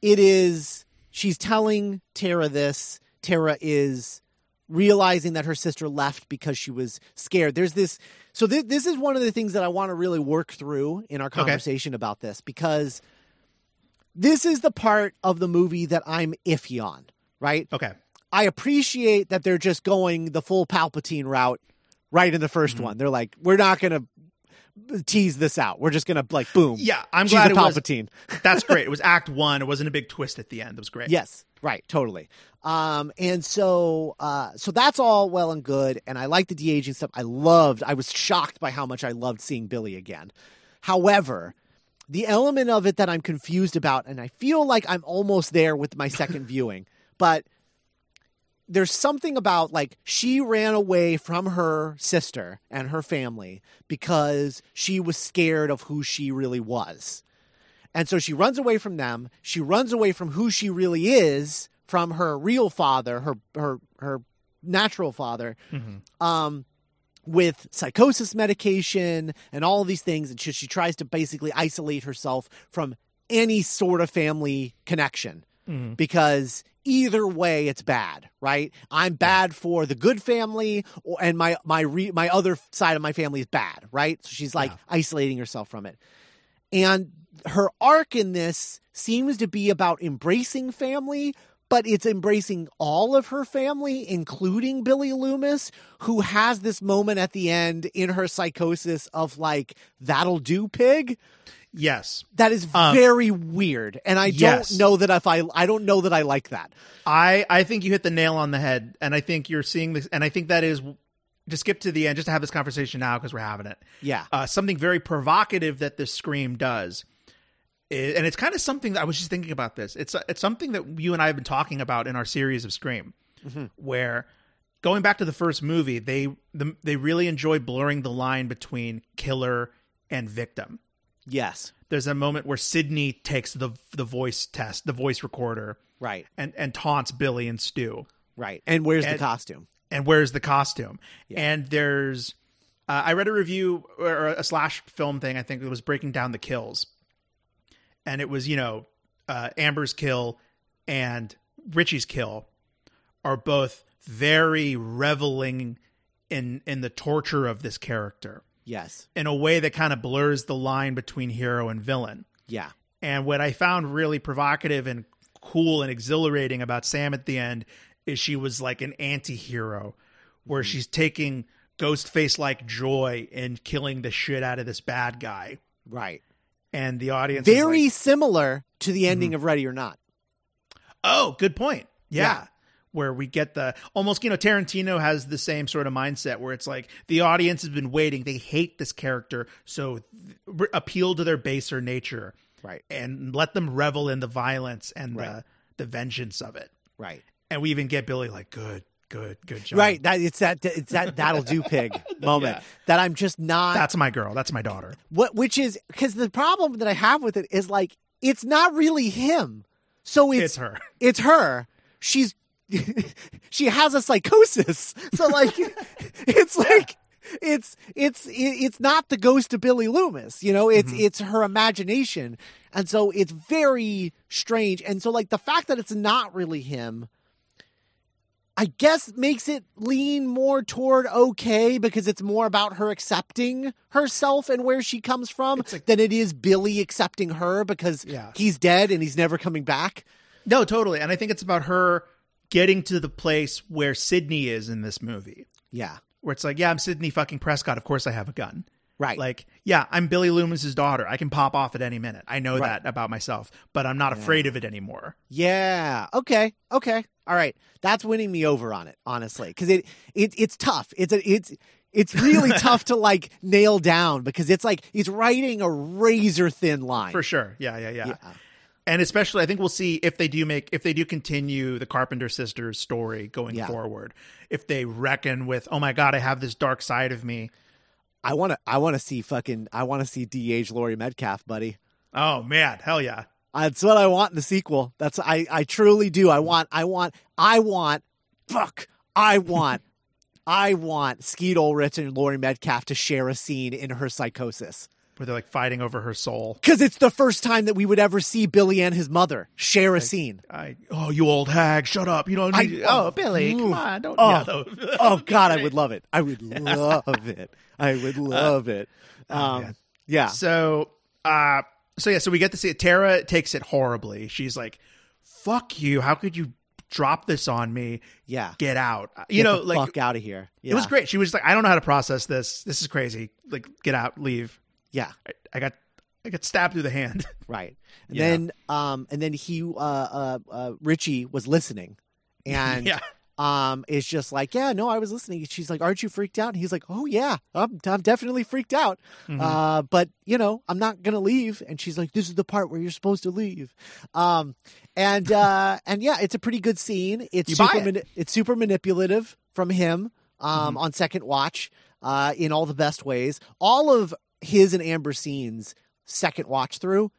it is she's telling Tara this. Tara is realizing that her sister left because she was scared. There's this. So th- this is one of the things that I want to really work through in our conversation about this because this is the part of the movie that I'm iffy on. Right. Okay. I appreciate that they're just going the full Palpatine route right in the 1st Mm-hmm. one. They're like, we're not going to tease this out. We're just going to like boom. Yeah, I'm she's glad it was- Palpatine. That's great. It was Act One. It wasn't a big twist at the end. It was great. Yes, right, totally. Um, and so, uh, so that's all well and good, and I like the de aging stuff. I loved. I was shocked by how much I loved seeing Billy again. However, the element of it that I'm confused about, and I feel like I'm almost there with my second viewing, but there's something about like she ran away from her sister and her family because she was scared of who she really was. And so she runs away from them. She runs away from who she really is, from her real father, her her her natural father, um, with psychosis medication and all these things. And she, she tries to basically isolate herself from any sort of family connection because either way it's bad right i'm bad for the good family or, and my my re, my other side of my family is bad right so she's like Yeah. isolating herself from it and her arc in this seems to be about embracing family, but it's embracing all of her family, including Billy Loomis, who has this moment at the end in her psychosis of like, that'll do, pig. Yes. That is Um, very weird. And I yes. don't know that if I, I don't know that I like that. I I think you hit the nail on the head, and I think you're seeing this, and I think that is to skip to the end, just to have this conversation now because we're having it. Yeah. Uh, something very provocative that this scream does, i- and it's kind of something that I was just thinking about this. It's uh, it's something that you and I have been talking about in our series of Scream, mm-hmm. where going back to the first movie, they the, they really enjoy blurring the line between killer and victim. Yes. There's a moment where Sidney takes the the voice test, the voice recorder, Right. and and taunts Billy and Stu Right. And where's the costume? and where's the costume? And there's, uh, I read a review or a slash film thing. I think it was breaking down the kills, and it was you know, uh, Amber's kill and Richie's kill are both very reveling in in the torture of this character Yes. in a way that kind of blurs the line between hero and villain. Yeah. And what I found really provocative and cool and exhilarating about Sam at the end is she was like an anti-hero where Mm-hmm. she's taking ghost face like joy in killing the shit out of this bad guy. Right. And the audience Very like, similar to the mm-hmm. ending of Ready or Not. Oh, good point. Yeah. Yeah. Where we get the almost, you know, Tarantino has the same sort of mindset where it's like the audience has been waiting. They hate this character. So th- appeal to their baser nature Right. and let them revel in the violence and Right. the, the vengeance of it. Right. And we even get Billy like, good, good, good job. Right. That it's that it's that that'll do pig moment Yeah. that I'm just not That's my girl. That's my daughter. what which is because the problem that I have with it is like it's not really him. So it's It's her. It's her. She's she has a psychosis. So like it's like it's it's it's not the ghost of Billy Loomis, you know, it's mm-hmm. it's her imagination. And so it's very strange. And so like the fact that it's not really him I guess makes it lean more toward okay because it's more about her accepting herself and where she comes from than it is Billy accepting her because Yeah. he's dead and he's never coming back. No, totally. And I think it's about her getting to the place where Sidney is in this movie, Yeah. where it's like, yeah, I'm Sidney fucking Prescott. Of course I have a gun. Right. Like, yeah, I'm Billy Loomis's daughter. I can pop off at any minute. I know Right. that about myself, but I'm not afraid of it anymore. Yeah. Okay. Okay. All right. That's winning me over on it, honestly, because it, it it's tough. It's a it's it's really tough to like nail down because it's like he's writing a razor thin line. For sure. Yeah, yeah, yeah. Yeah. And especially, I think we'll see if they do make if they do continue the Carpenter sisters story going Yeah. forward. If they reckon with, oh my god, I have this dark side of me. I want to I want to see fucking I want to see de-age Laurie Metcalf, buddy. Oh man, hell yeah. That's what I want in the sequel. That's I I truly do. I want I want I want fuck. I want I want Skeet Ulrich and Laurie Metcalf to share a scene in her psychosis. Where they're like fighting over her soul. Because it's the first time that we would ever see Billy and his mother share a scene. I oh you old hag, shut up. You don't I- need oh Billy, come on, don't Oh. yeah. Oh God, I would love it. I would love it. I would love it. Um, Uh, man. yeah. So, uh, so yeah, so we get to see it. Tara takes it horribly. She's like, "Fuck you! How could you drop this on me? Yeah. Get out!" You Get know, the like fuck out of here. Yeah. it was great. She was like, "I don't know how to process this. This is crazy. Like, get out, leave." Yeah. I, I got, I got stabbed through the hand. Right. And Yeah. then um and then he uh uh, uh Richie was listening and yeah, um is just like, "Yeah, no, I was listening." She's like, "Aren't you freaked out?" And he's like, "Oh yeah, I'm I'm definitely freaked out." Mm-hmm. Uh but, you know, I'm not going to leave." And she's like, "This is the part where you're supposed to leave." Um and uh and yeah, it's a pretty good scene. It's You super it. it's super manipulative from him um Mm-hmm. on second watch uh in all the best ways. All of his and Amber scenes second watch through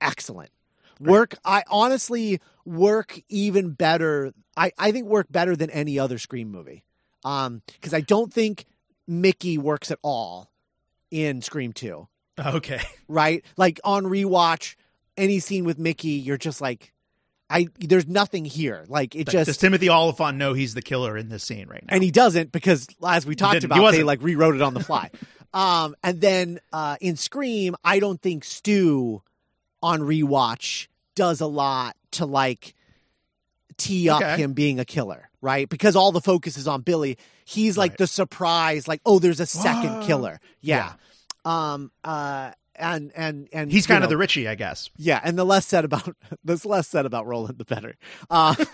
excellent. Work i honestly work even better i i think work better than any other scream movie. Um because i don't think mickey works at all in scream 2 okay, right? Like on rewatch any scene with mickey you're just like i there's nothing here. Like it Does just does Timothy Olyphant know he's the killer in this scene right now? and he doesn't because as we talked about they like rewrote it on the fly um and then uh in scream i don't think stu on rewatch does a lot to like tee up Okay. him being a killer right because all the focus is on billy he's like Right. the surprise like oh there's a second Whoa. killer yeah. um uh and and and he's kind of the Richie, I guess. yeah, and the less said about the less said about Roland, the better. Uh,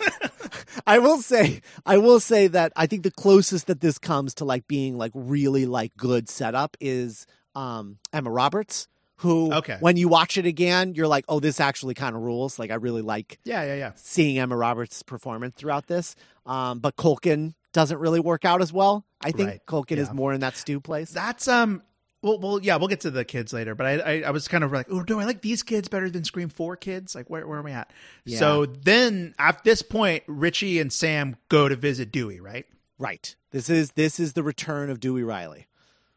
I will say, I will say that I think the closest that this comes to like being like really like good setup is um, Emma Roberts, who Okay. when you watch it again, you're like, oh, this actually kind of rules. Like I really like Yeah, yeah, yeah. seeing Emma Roberts' performance throughout this. Um, but Culkin doesn't really work out as well. I think Right. Culkin is more in that stew place. That's um. Well, well, yeah, we'll get to the kids later, but I, I, I was kind of like, oh, do I like these kids better than Scream Four kids? Like, where, where am I at? Yeah. So then, at this point, Richie and Sam go to visit Dewey, right? right. This is this is the return of Dewey Riley.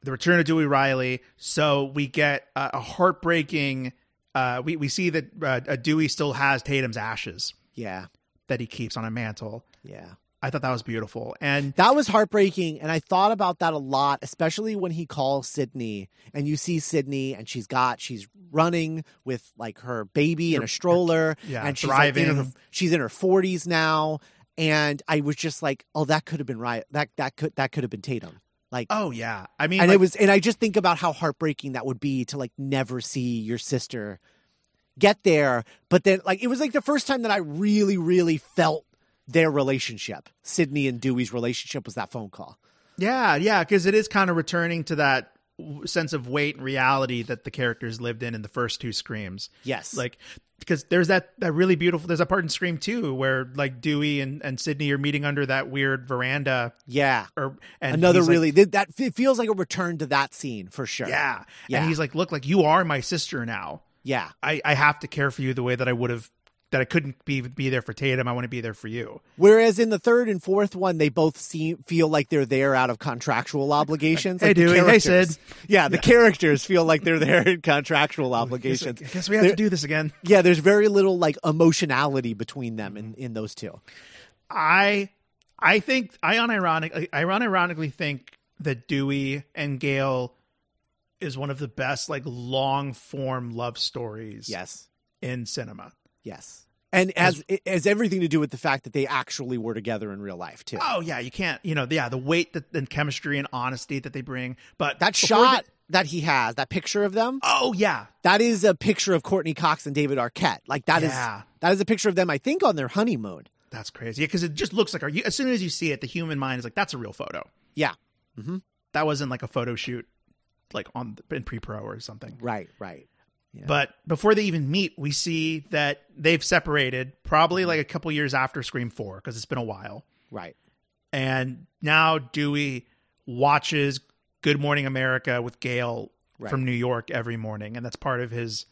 The return of Dewey Riley. So we get uh, a heartbreaking. Uh, we we see that uh, uh, Dewey still has Tatum's ashes Yeah. that he keeps on a mantle. Yeah. I thought that was beautiful, and That was heartbreaking, and I thought about that a lot, especially when he calls Sidney, and you see Sidney, and she's got she's running with like her baby in a stroller, yeah, and she's like, in her, she's in her forties now, and I was just like, oh, that could have been right. That that could that could have been Tatum. Like, oh yeah, I mean, and like, it was, and I just think about how heartbreaking that would be to like never see your sister get there, but then like it was like the first time that I really, really felt their relationship. Sidney and Dewey's relationship was that phone call. Yeah, yeah, because it is kind of returning to that sense of weight and reality that the characters lived in in the first two screams. Yes, Like, because there's that that really beautiful. There's a part in Scream two where like Dewey and and Sidney are meeting under that weird veranda, yeah. or and Another he's like, really that it feels like a return to that scene for sure. yeah, Yeah. and he's like, look, like you are my sister now. yeah, I I have to care for you the way that I would have. That I couldn't be be there for Tatum. I want to be there for you. Whereas in the third and fourth one, they both seem feel like they're there out of contractual obligations. Hey, like Dewey. Hey, Sid. Yeah, the characters feel like they're there in contractual obligations. I guess we have to do this again. Yeah, there's very little like emotionality between them in, in those two. I I think I unironically I unironically think that Dewey and Gail is one of the best like long form love stories Yes. in cinema. Yes. and as it has everything to do with the fact that they actually were together in real life too. Oh yeah, you can't. You know, yeah, the weight that, and chemistry and honesty that they bring. But that shot the- that he has, that picture of them, oh yeah, that is a picture of Courteney Cox and David Arquette. Like that is Yeah. that is a picture of them, I think, on their honeymoon. that's crazy. Yeah, because it just looks like. Are you, as soon as you see it, the human mind is like, that's a real photo. Yeah. Mm-hmm. That wasn't like a photo shoot, like on in pre pro or something. Right, right. Yeah. But before they even meet, we see that they've separated, probably like a couple years after Scream Four, because it's been a while. Right. And now Dewey watches Good Morning America with Gail Right. from New York every morning, and that's part of his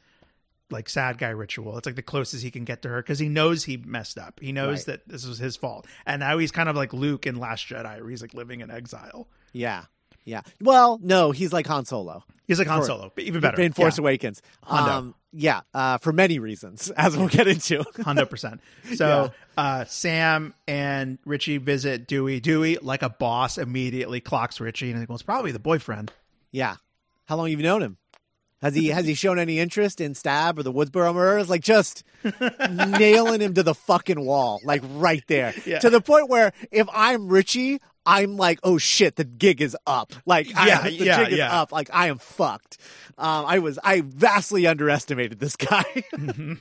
like sad guy ritual. It's like the closest he can get to her because he knows he messed up. He knows Right. that this was his fault, and now he's kind of like Luke in Last Jedi, where he's like living in exile. Yeah. Yeah. Well, no, he's like Han Solo. He's like Han For- Solo, but even better In Force yeah. Awakens. Hondo. Um, yeah, uh, for many reasons, as we'll get into. Hundred percent. So uh, Sam and Richie visit Dewey. Dewey, like a boss, immediately clocks Richie, and he goes, "Probably the boyfriend." yeah. How long have you known him? Has he has he shown any interest in Stab or the Woodsboro murders? Like just nailing him to the fucking wall, like right there, Yeah. to the point where if I'm Richie, I'm like, oh shit, the gig is up. Like, I- Yeah, the yeah, gig is yeah. up. Like I am fucked. Um, I was I vastly underestimated this guy.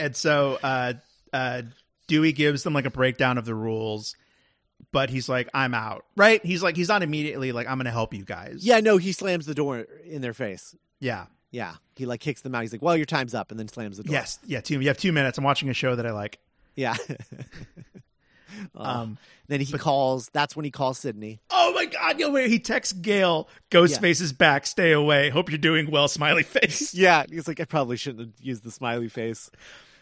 And so uh, uh, Dewey gives them like a breakdown of the rules, but he's like, "I'm out." Right? He's like, he's not immediately like, "I'm going to help you guys." yeah, no, he slams the door in their face. yeah, Yeah, he like kicks them out. He's like, well, your time's up, and then slams the door. yes, yeah. Two, you have two minutes. I'm watching a show that I like. Yeah. Um, then he calls. That's when he calls Sydney. oh my God! Yo, wait, he texts Gail, "Ghostface is back. Stay away. Hope you're doing well." Smiley face. Yeah, he's like, I probably shouldn't have used the smiley face.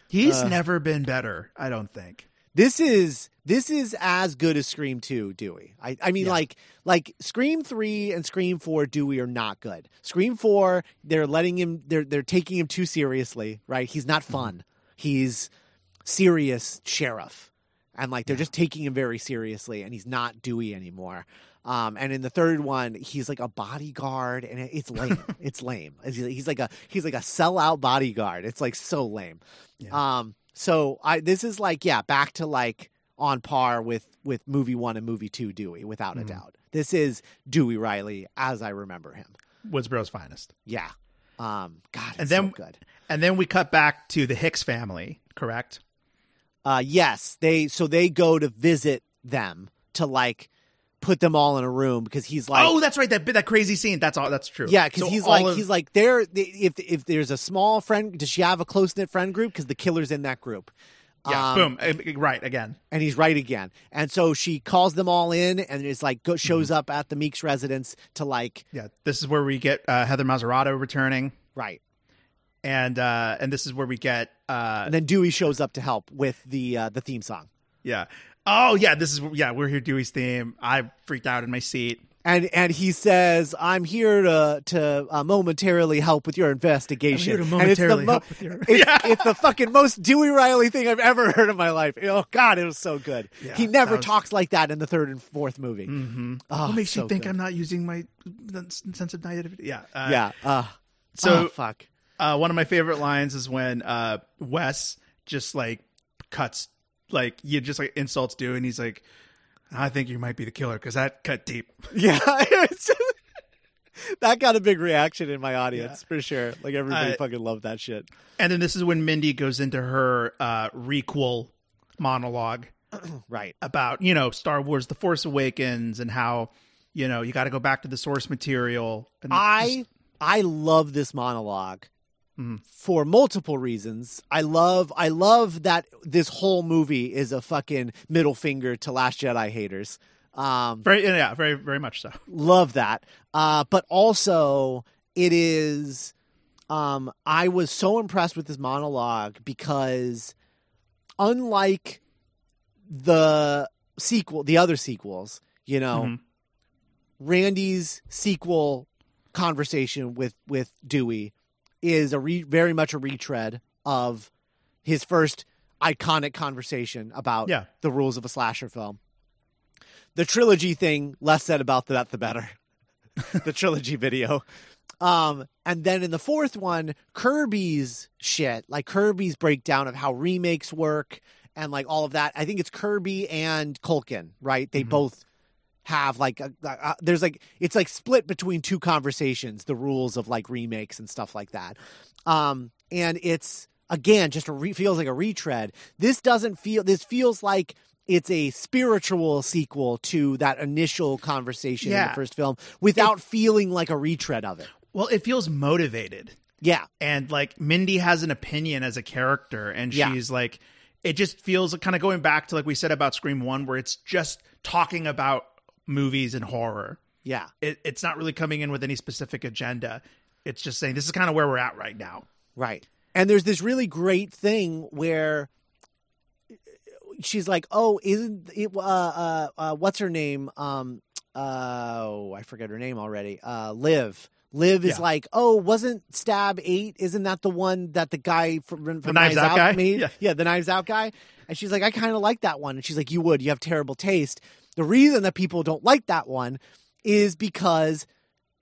He's Uh. never been better. I don't think. This is this is as good as Scream Two, Dewey. I I mean, Yeah. like like Scream Three and Scream Four, Dewey are not good. Scream Four, they're letting him, they're they're taking him too seriously. Right? He's not fun. He's serious sheriff, and like they're just taking him very seriously, and he's not Dewey anymore. Um, and in the third one, he's like a bodyguard, and it's lame. it's lame. He's like a he's like a sellout bodyguard. It's like so lame. Um, so I this is like yeah, back to like on par with with movie one and movie two Dewey, without a doubt. This is Dewey Riley as I remember him. Woodsboro's finest. Yeah. Um, God, it's And then- so good. And then we cut back to the Hicks family, correct? Uh, yes, they so they go to visit them to like put them all in a room because he's like, oh, that's right. That that crazy scene. That's all. That's true. yeah, because So he's like of- he's like there. If if there's a small friend, does she have a close knit friend group? Because the killer's in that group. yeah. Um, boom. Uh, Right again. and he's right again. And so she calls them all in, and is like go, shows Mm-hmm. up at the Meeks residence to like Yeah. This is where we get uh, Heather Mazzarato returning, right. and uh, and this is where we get uh, And then Dewey shows up to help with the uh, the theme song. yeah. Oh yeah. This is yeah. We're here. Dewey's theme. I freaked out in my seat. And and he says, "I'm here to to uh, momentarily help with your investigation." I'm here to And it's the momentarily help with your- it's, Yeah. it's the fucking most Dewey Riley thing I've ever heard in my life. Oh God, it was so good. Yeah, he never was- talks like that in the third and fourth movie. Mm-hmm. Oh, what makes so you think good. I'm not using my sense of naivety? Yeah. Uh, yeah. Uh, So- oh, fuck. Uh, one of my favorite lines is when uh, Wes just like cuts, like you just like insults do, and he's like, "I think you might be the killer because that cut deep." Yeah, just- that got a big reaction in my audience for sure. Like everybody Uh, fucking loved that shit. And then this is when Mindy goes into her uh, requel monologue Right. about you know Star Wars: The Force Awakens and how you know you got to go back to the source material. And I just- I love this monologue Mhm. for multiple reasons. I love I love that this whole movie is a fucking middle finger to Last Jedi haters. Um, very yeah, very very much so. love that. Uh, but also it is um I was so impressed with this monologue because unlike the sequel the other sequels, you know, Mhm. Randy's sequel conversation with with Dewey is a re- very much a retread of his first iconic conversation about Yeah. the rules of a slasher film. The trilogy thing, less said about that, the better. the trilogy video. Um, and then in the fourth one, Kirby's shit, like Kirby's breakdown of how remakes work and like all of that. I think it's Kirby and Culkin, right? They Mhm. both have like a, a, there's like it's like split between two conversations, the rules of like remakes and stuff like that. Um, and it's again just a re- feels like a retread. This doesn't feel. This feels like it's a spiritual sequel to that initial conversation in the first film without feeling like a retread of it. Well, it feels motivated. Yeah, and like Mindy has an opinion as a character, and Yeah. she's like, it just feels kind of going back to like we said about Scream One, where it's just talking about movies and horror. yeah, It, it's not really coming in with any specific agenda. It's just saying this is kind of where we're at right now. right. And there's this really great thing where she's like, "Oh, isn't it? Uh, uh, uh what's her name? Um, oh, I forget her name already. Uh, Liv." Liv is Yeah. like, oh, wasn't Stab Eight? Isn't that the one that the guy from, from Knives Out guy? made? Yeah. the Knives Out guy. And she's like, I kind of like that one. And she's like, you would. You have terrible taste. The reason that people don't like that one is because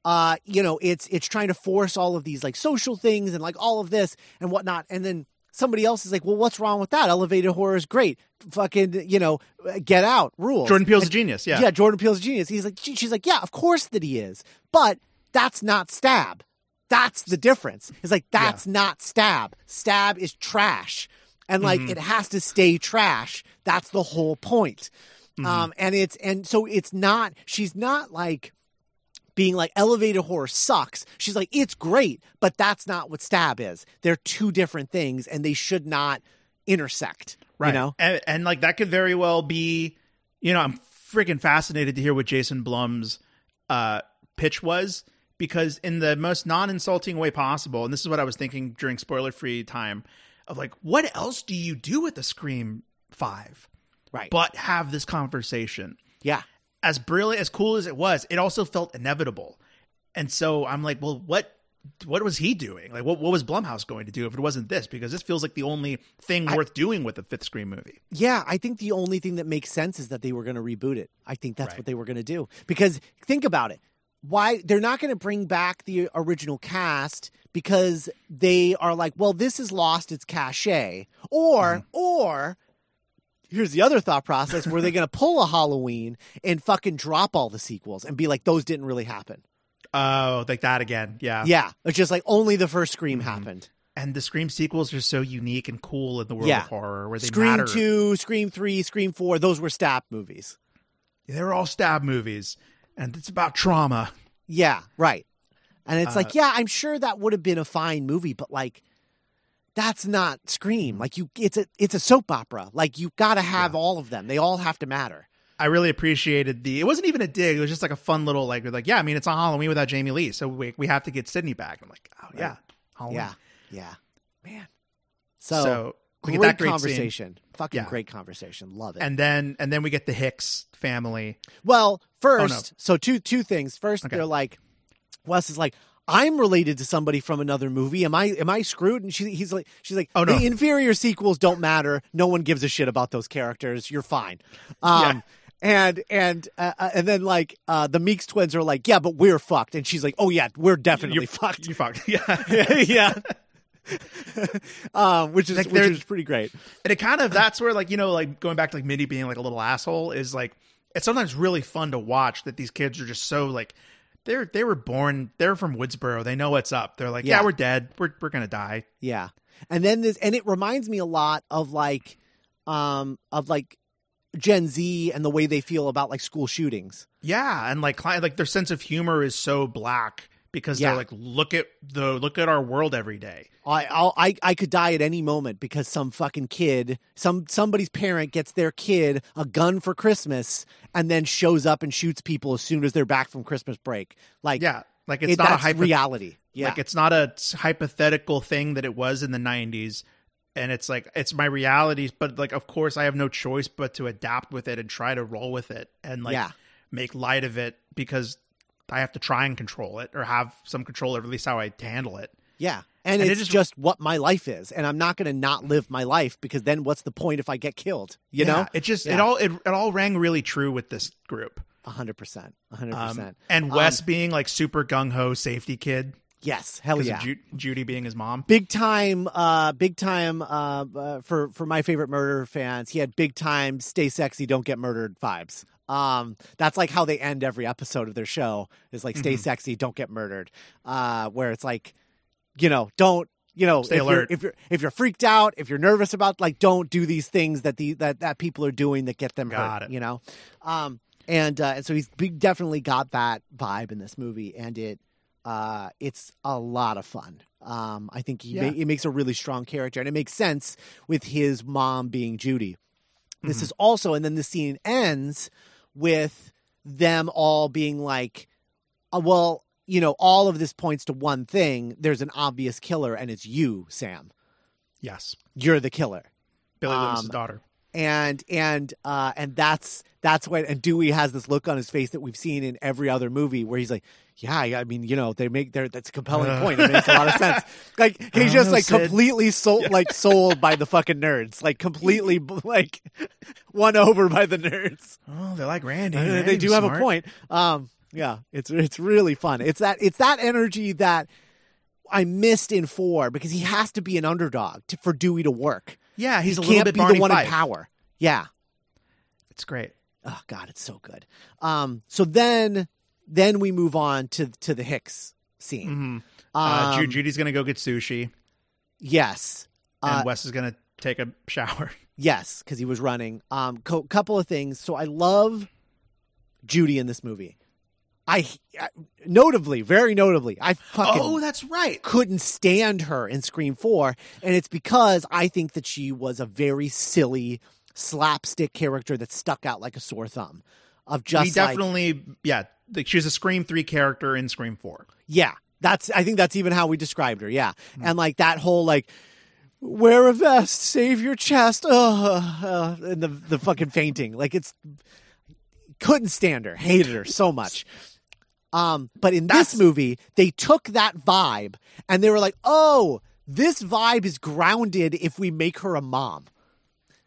uh, you know, it's it's trying to force all of these like social things and like all of this and whatnot, and then somebody else is like, well, what's wrong with that? Elevated horror is great. Fucking, you know, Get Out rules. Jordan Peele's And- a genius. Yeah. yeah, Jordan Peele's a genius. He's like, she- she's like, yeah, of course that he is, but that's not Stab. That's the difference. It's like that's not Stab. Stab is trash, and like Mm-hmm. it has to stay trash. That's the whole point. Mm-hmm. Um, and it's and so it's not. She's not like being like elevated horror sucks. She's like, it's great, but that's not what stab is. They're two different things and they should not intersect. right. You know? and, and like that could very well be, you know, I'm freaking fascinated to hear what Jason Blum's uh, pitch was because in the most non-insulting way possible, and this is what I was thinking during spoiler-free time of like, what else do you do with the Scream Five? Right. but have this conversation. yeah. As brilliant, as cool as it was, it also felt inevitable. And so I'm like, well, what what was he doing? Like, what, what was Blumhouse going to do if it wasn't this? Because this feels like the only thing I- worth doing with a fifth Scream movie. Yeah, I think the only thing that makes sense is that they were going to reboot it. I think that's Right. what they were going to do. Because think about it. Why they're not going to bring back the original cast because they are like, well, this has lost its cachet. Or mm-hmm. or here's the other thought process were they're going to pull a Halloween and fucking drop all the sequels and be like those didn't really happen. Oh, like that again. Yeah. Yeah, it's just like only the first Scream happened. And the Scream sequels are so unique and cool in the world Yeah. of horror where they Scream matter. 2, Scream 3, Scream 4, those were stab movies. They're all stab movies. And it's about trauma. Yeah, right. And it's Uh, like, yeah, I'm sure that would have been a fine movie, but like that's not Scream. Like you it's a it's a soap opera. Like you got to have all of them. They all have to matter. I really appreciated the. It wasn't even a dig. It was just like a fun little like, like yeah. I mean, it's on Halloween without Jamie Lee, so we we have to get Sidney back. I'm like, oh yeah, Halloween. Yeah. Yeah. Man. So, So we great, get that great conversation. Fucking Yeah. great conversation. Love it. and then and then we get the Hicks family. well, first, Oh, no. so two two things. First, Okay. they're like Wes is like I'm related to somebody from another movie. Am I am I screwed? And she, he's like she's like Oh, no. the inferior sequels don't matter. No one gives a shit about those characters. You're fine. Um Yeah. and and uh, uh, and then like uh the Meeks twins are like, "Yeah, but we're fucked." And she's like, "Oh yeah, we're definitely You fucked." You fucked. Yeah. yeah. um which is Like, which is pretty great. and it kind of that's where like you know like going back to like Mindy being like a little asshole is like it's sometimes really fun to watch that these kids are just so like they're they were born they're from Woodsboro they know what's up they're like yeah, Yeah. we're dead we're we're gonna die Yeah. And then this and it reminds me a lot of like um of like Gen Z and the way they feel about like school shootings. yeah and like like their sense of humor is so black because Yeah. they're like look at the look at our world every day I I'll, I I could die at any moment because some fucking kid, some somebody's parent gets their kid a gun for Christmas and then shows up and shoots people as soon as they're back from Christmas break. Like yeah like it's it- not a hypo- reality. Yeah. like it's not a hypothetical thing that it was in the 90s and it's like it's my reality but like of course i have no choice but to adapt with it and try to roll with it and like Yeah. make light of it because i have to try and control it or have some control over at least how i handle it yeah. And, and it it's just- just what my life is. And I'm not going to not live my life because then what's the point if I get killed? You Yeah, know? it just it all it, it all rang really true with this group hundred percent, hundred Um, percent. and Wes being like super gung ho safety kid Yes, hell yeah. Ju- Judy being his mom. big time uh big time uh, uh for for my favorite murder fans he had big time stay sexy don't get murdered vibes um that's like how they end every episode of their show is like Mm-hmm. stay sexy don't get murdered uh where it's like you know don't you know Stay if alert. you're if you're if you're freaked out if you're nervous about like don't do these things that the that that people are doing that get them Got hurt it. you know um and uh and so he's definitely got that vibe in this movie and it uh, it's a lot of fun. Um, I think he Yeah. ma- it makes a really strong character, and it makes sense with his mom being Judy. This Mm-hmm. is also, and then the scene ends with them all being like, uh, "Well, you know, all of this points to one thing. There's an obvious killer, and it's you, Sam. Yes, You're the killer." Billy Loomis' Um, daughter. And and uh and that's that's when and Dewey has this look on his face that we've seen in every other movie where he's like, yeah, I mean, you know, they make their that's a compelling Uh. point. It makes a lot of sense. Like he's just know, like Sid. completely sold, like sold by the fucking nerds, like completely like won over by the nerds. Oh, they like Randy. Uh, they do have a point. Um, yeah, it's it's really fun. It's that it's that energy that I missed in four because he has to be an underdog to, for Dewey to work. Yeah, he's he a little can't bit be Barney the one Fife. in power. Yeah. It's great. Oh God, it's so good. Um, so then then we move on to to the Hicks scene. hmm uh, Um, Ju- Judy's gonna go get sushi, yes, and uh, Wes is gonna take a shower. yes, because he was running. Um, co- couple of things. So I love Judy in this movie. I, I notably, very notably, I fucking oh, that's right. couldn't stand her in Scream 4. And it's because I think that she was a very silly slapstick character that stuck out like a sore thumb. Of just we like, definitely, yeah. Like she was a Scream three character in Scream four. yeah, that's, I think that's even how we described her. Yeah. Hmm. And like that whole like, wear a vest, save your chest. Uh, uh, and the, the fucking fainting. Like it's, couldn't stand her, hated her so much. Um, but in That's- this movie, they took that vibe and they were like, "Oh, this vibe is grounded if we make her a mom.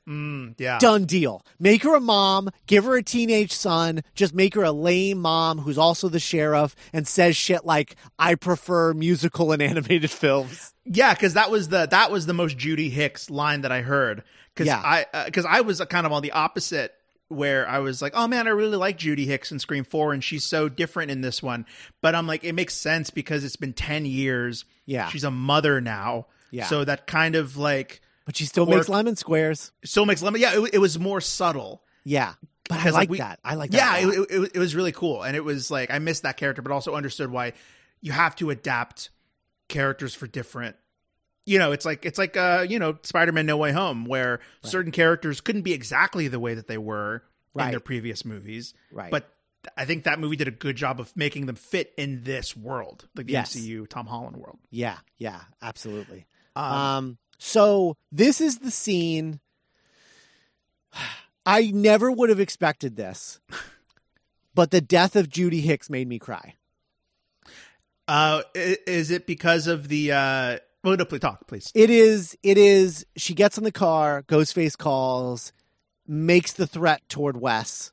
Mm, yeah, Done deal. Make her a mom, give her a teenage son, just make her a lame mom who's also the sheriff and says shit like, "I prefer musical and animated films." yeah. Because that was the that was the most Judy Hicks line that I heard. Because Yeah. I because I was kind of on the opposite where I was like, oh man, I really like Judy Hicks in Scream four, and she's so different in this one. But I'm like, it makes sense because it's been ten years. Yeah. she's a mother now. Yeah. so that kind of like But she still makes lemon squares. still makes lemon. Yeah, it, it was more subtle. Yeah. But I like, we- that. I like that. yeah it, it, it was really cool and it was like i missed that character but also understood why you have to adapt characters for different you know it's like it's like uh you know spider-man no way home where certain characters couldn't be exactly the way that they were in their previous movies Right. but i think that movie did a good job of making them fit in this world like the Yes. mcu tom holland world Yeah, yeah, absolutely. um, Um, so this is the scene. I never would have expected this, but the death of Judy Hicks made me cry. uh is it because of the uh no, please talk please It is. It is. She gets in the car. Ghostface calls, makes the threat toward Wes,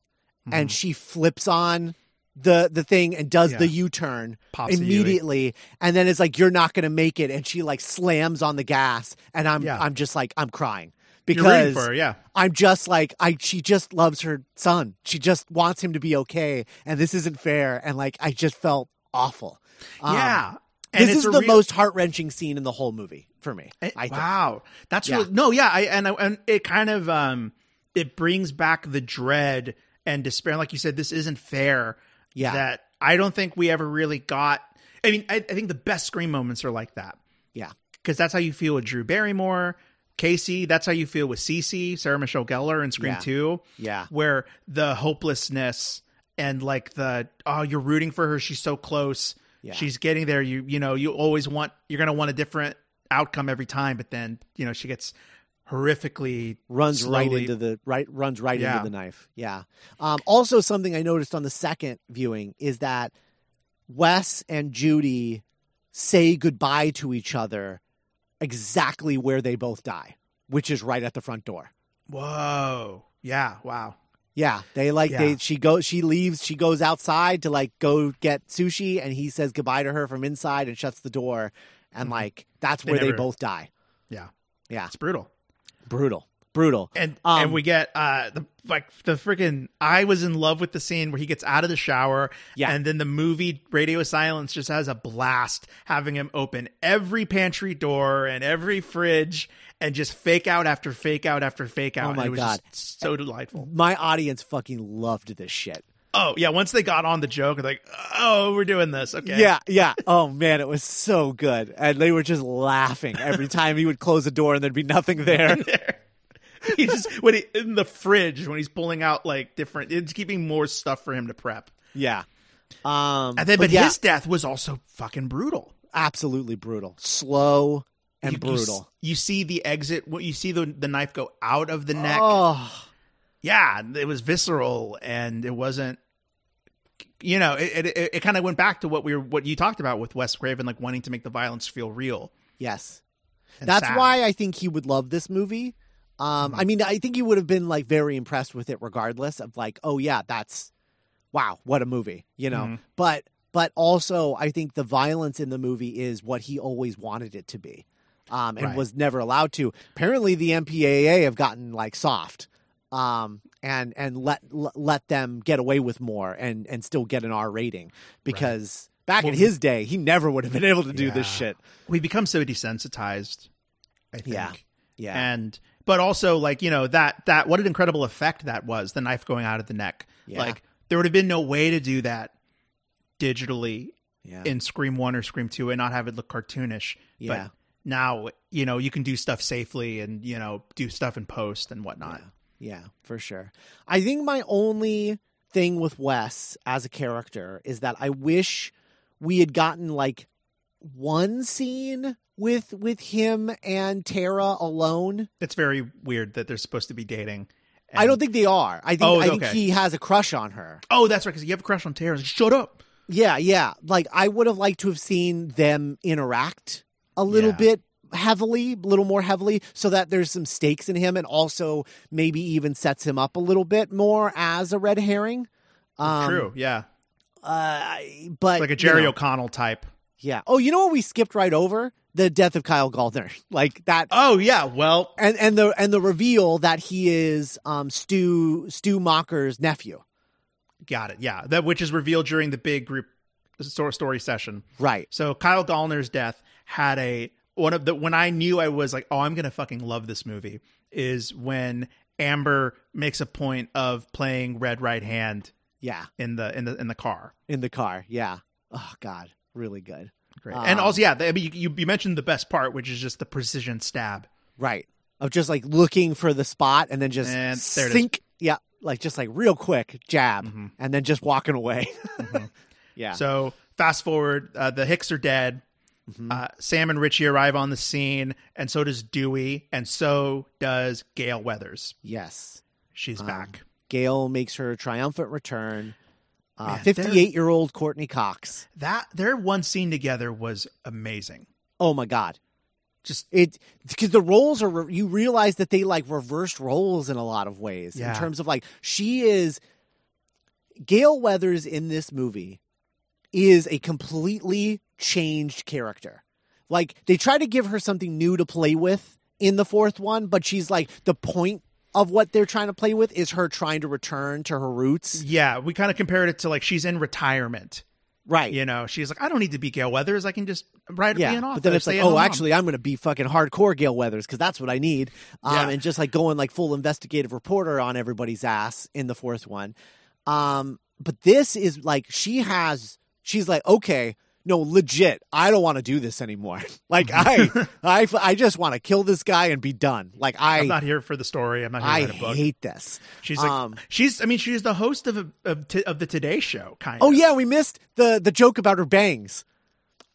and she flips on the the thing and does Yeah. the U turn immediately, and then it's like you're not going to make it, and she like slams on the gas, and I'm Yeah. I'm just like I'm crying because her, yeah I'm just like I she just loves her son. She just wants him to be okay and this isn't fair and like I just felt awful. Um, yeah this is the real- most heart-wrenching scene in the whole movie for me. It- I think. wow, that's Yeah. really no, yeah, I and I, and it kind of um it brings back the dread and despair. Like you said, this isn't fair. Yeah. that I don't think we ever really got. I mean, I, I think the best screen moments are like that Yeah. because that's how you feel with Drew Barrymore, Casey. That's how you feel with Cici, Sarah Michelle Gellar in Scream Yeah. Two. Yeah. where the hopelessness and like the oh, you're rooting for her. She's so close. Yeah. She's getting there. You you know you always want you're gonna want a different outcome every time, but then you know she gets horrifically Runs right into the right runs right Yeah. into the knife. Yeah. Um also something I noticed on the second viewing is that Wes and Judy say goodbye to each other exactly where they both die, which is right at the front door. Whoa! Yeah! Wow! Yeah, they like Yeah. they she goes she leaves she goes outside to like go get sushi and he says goodbye to her from inside and shuts the door and like that's Mm-hmm. They where they never- both die. Yeah, Yeah, it's brutal. brutal. Brutal. And Um, and we get uh the like the freaking I was in love with the scene where he gets out of the shower. Yeah. And then the movie Radio Silence just has a blast having him open every pantry door and every fridge and just fake out after fake out after fake out. Oh my it was God. so delightful. My audience fucking loved this shit. Oh yeah, once they got on the joke, they're like, oh, we're doing this. Okay. Yeah, yeah. Oh man, it was so good. And they were just laughing every time he would close the door and there'd be nothing there. he just when he in the fridge when he's pulling out like different it's keeping more stuff for him to prep. yeah. Um And then but, yeah, his death was also fucking brutal. absolutely brutal. Slow and You- you brutal. You, see the exit. What you see the the knife go out of the neck. Oh, Yeah, it was visceral, and it wasn't. You know, it it, it kind of went back to what we were what you talked about with Wes Craven, like wanting to make the violence feel real. yes. That's sad. why I think he would love this movie. Um, Mm-hmm. I mean, I think he would have been like very impressed with it, regardless of like, oh yeah, that's wow, what a movie, you know. Mhm. But but also, I think the violence in the movie is what he always wanted it to be, um, and Right. was never allowed to. Apparently, the MPAA have gotten like soft, um, and and let l- let them get away with more and and still get an R rating because. Back in his day, he never would have been able to do this shit. we become so desensitized. I think. Yeah. Yeah. and but also like you know that that what an incredible effect that was the knife going out of the neck Yeah. like there would have been no way to do that digitally yeah. in scream 1 or scream 2 and not have it look cartoonish Yeah. but now you know you can do stuff safely and you know do stuff in post and whatnot Yeah, for sure. I think my only thing with Wes as a character is that I wish we had gotten like one scene with with him and Tara alone. it's very weird that they're supposed to be dating I don't think they are. I think Oh, I think he has a crush on her. oh that's right because you have a crush on Tara shut up Yeah, yeah. Like I would have liked to have seen them interact a little Yeah. bit heavily, a little more heavily, so that there's some stakes in him, and also maybe even sets him up a little bit more as a red herring. Um, true yeah Uh, but like a Jerry you know, O'Connell type yeah. Oh, you know what we skipped right over? The death of Kyle Gallner. Like that, oh yeah well and and the and the reveal that he is um Stu Stu Macher's nephew. got it yeah that which is revealed during the big group story story session Right. So Kyle Gallner's death had a one of the when I knew I was like, oh, I'm gonna fucking love this movie is when Amber makes a point of playing Red Right Hand Yeah. in the in the in the car. In the car. Yeah. Oh God. Really good. Great. Um, and also, yeah, I mean, you, you mentioned the best part, which is just the precision stab. Right. Of just like looking for the spot and then just And there it is. sink. Yeah. Like just like real quick jab Mhm. and then just walking away. Mhm. yeah. So fast forward, uh, the Hicks are dead. Mhm. Uh, Sam and Richie arrive on the scene, and so does Dewey, and so does Gale Weathers. yes. She's Um, back. Gale makes her triumphant return. Uh, Man, 58 year old Courteney Cox. That their one scene together was amazing. Oh my God. Just it because the roles are you realize that they like reversed roles in a lot of ways Yeah. in terms of like she is Gale Weathers in this movie is a completely changed character. Like they try to give her something new to play with in the fourth one, but she's like the point of what they're trying to play with is her trying to return to her roots. yeah, we kind of compared it to like she's in retirement. Right. You know, she's like, I don't need to be Gale Weathers. I can just write Yeah, an author. but then it's like, oh, actually, I'm going to be fucking hardcore Gale Weathers because that's what I need, um, Yeah. and just like going like full investigative reporter on everybody's ass in the fourth one. Um, but this is like she has, she's like, okay, no, legit, I don't want to do this anymore. like I, I, I just want to kill this guy and be done. Like I, I'm not here for the story. I'm not here I to book. hate this. she's like, um, she's. I mean, she's the host of a, of, t- of the Today Show. Kind. Of. Oh of. yeah, we missed the the joke about her bangs.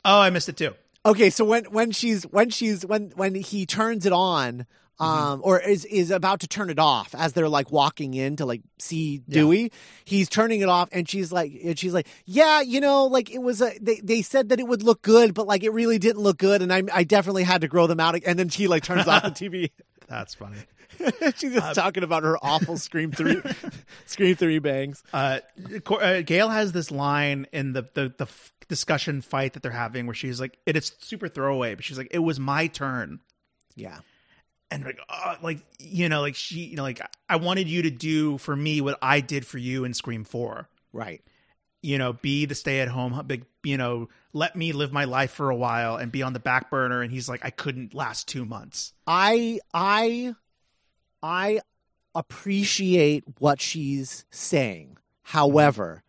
Oh, I missed it too. Okay, so when when she's when she's when when he turns it on, um, or is is about to turn it off as they're like walking in to like see Dewey, he's turning it off, and she's like, and she's like, yeah, you know, like it was a they they said that it would look good, but like it really didn't look good, and I I definitely had to grow them out, and then she like turns off the TV. That's funny. She's just talking about her awful Scream three, Scream three bangs. Uh, uh, Gale has this line in the, the the f- discussion fight that they're having where she's like, it is super throwaway, but she's like, it was my turn. Yeah, and like oh, like you know like she you know like I wanted you to do for me what I did for you in Scream 4 right. you know be the stay at home big you know let me live my life for a while and be on the back burner and he's like I couldn't last 2 months I I I appreciate what she's saying. However,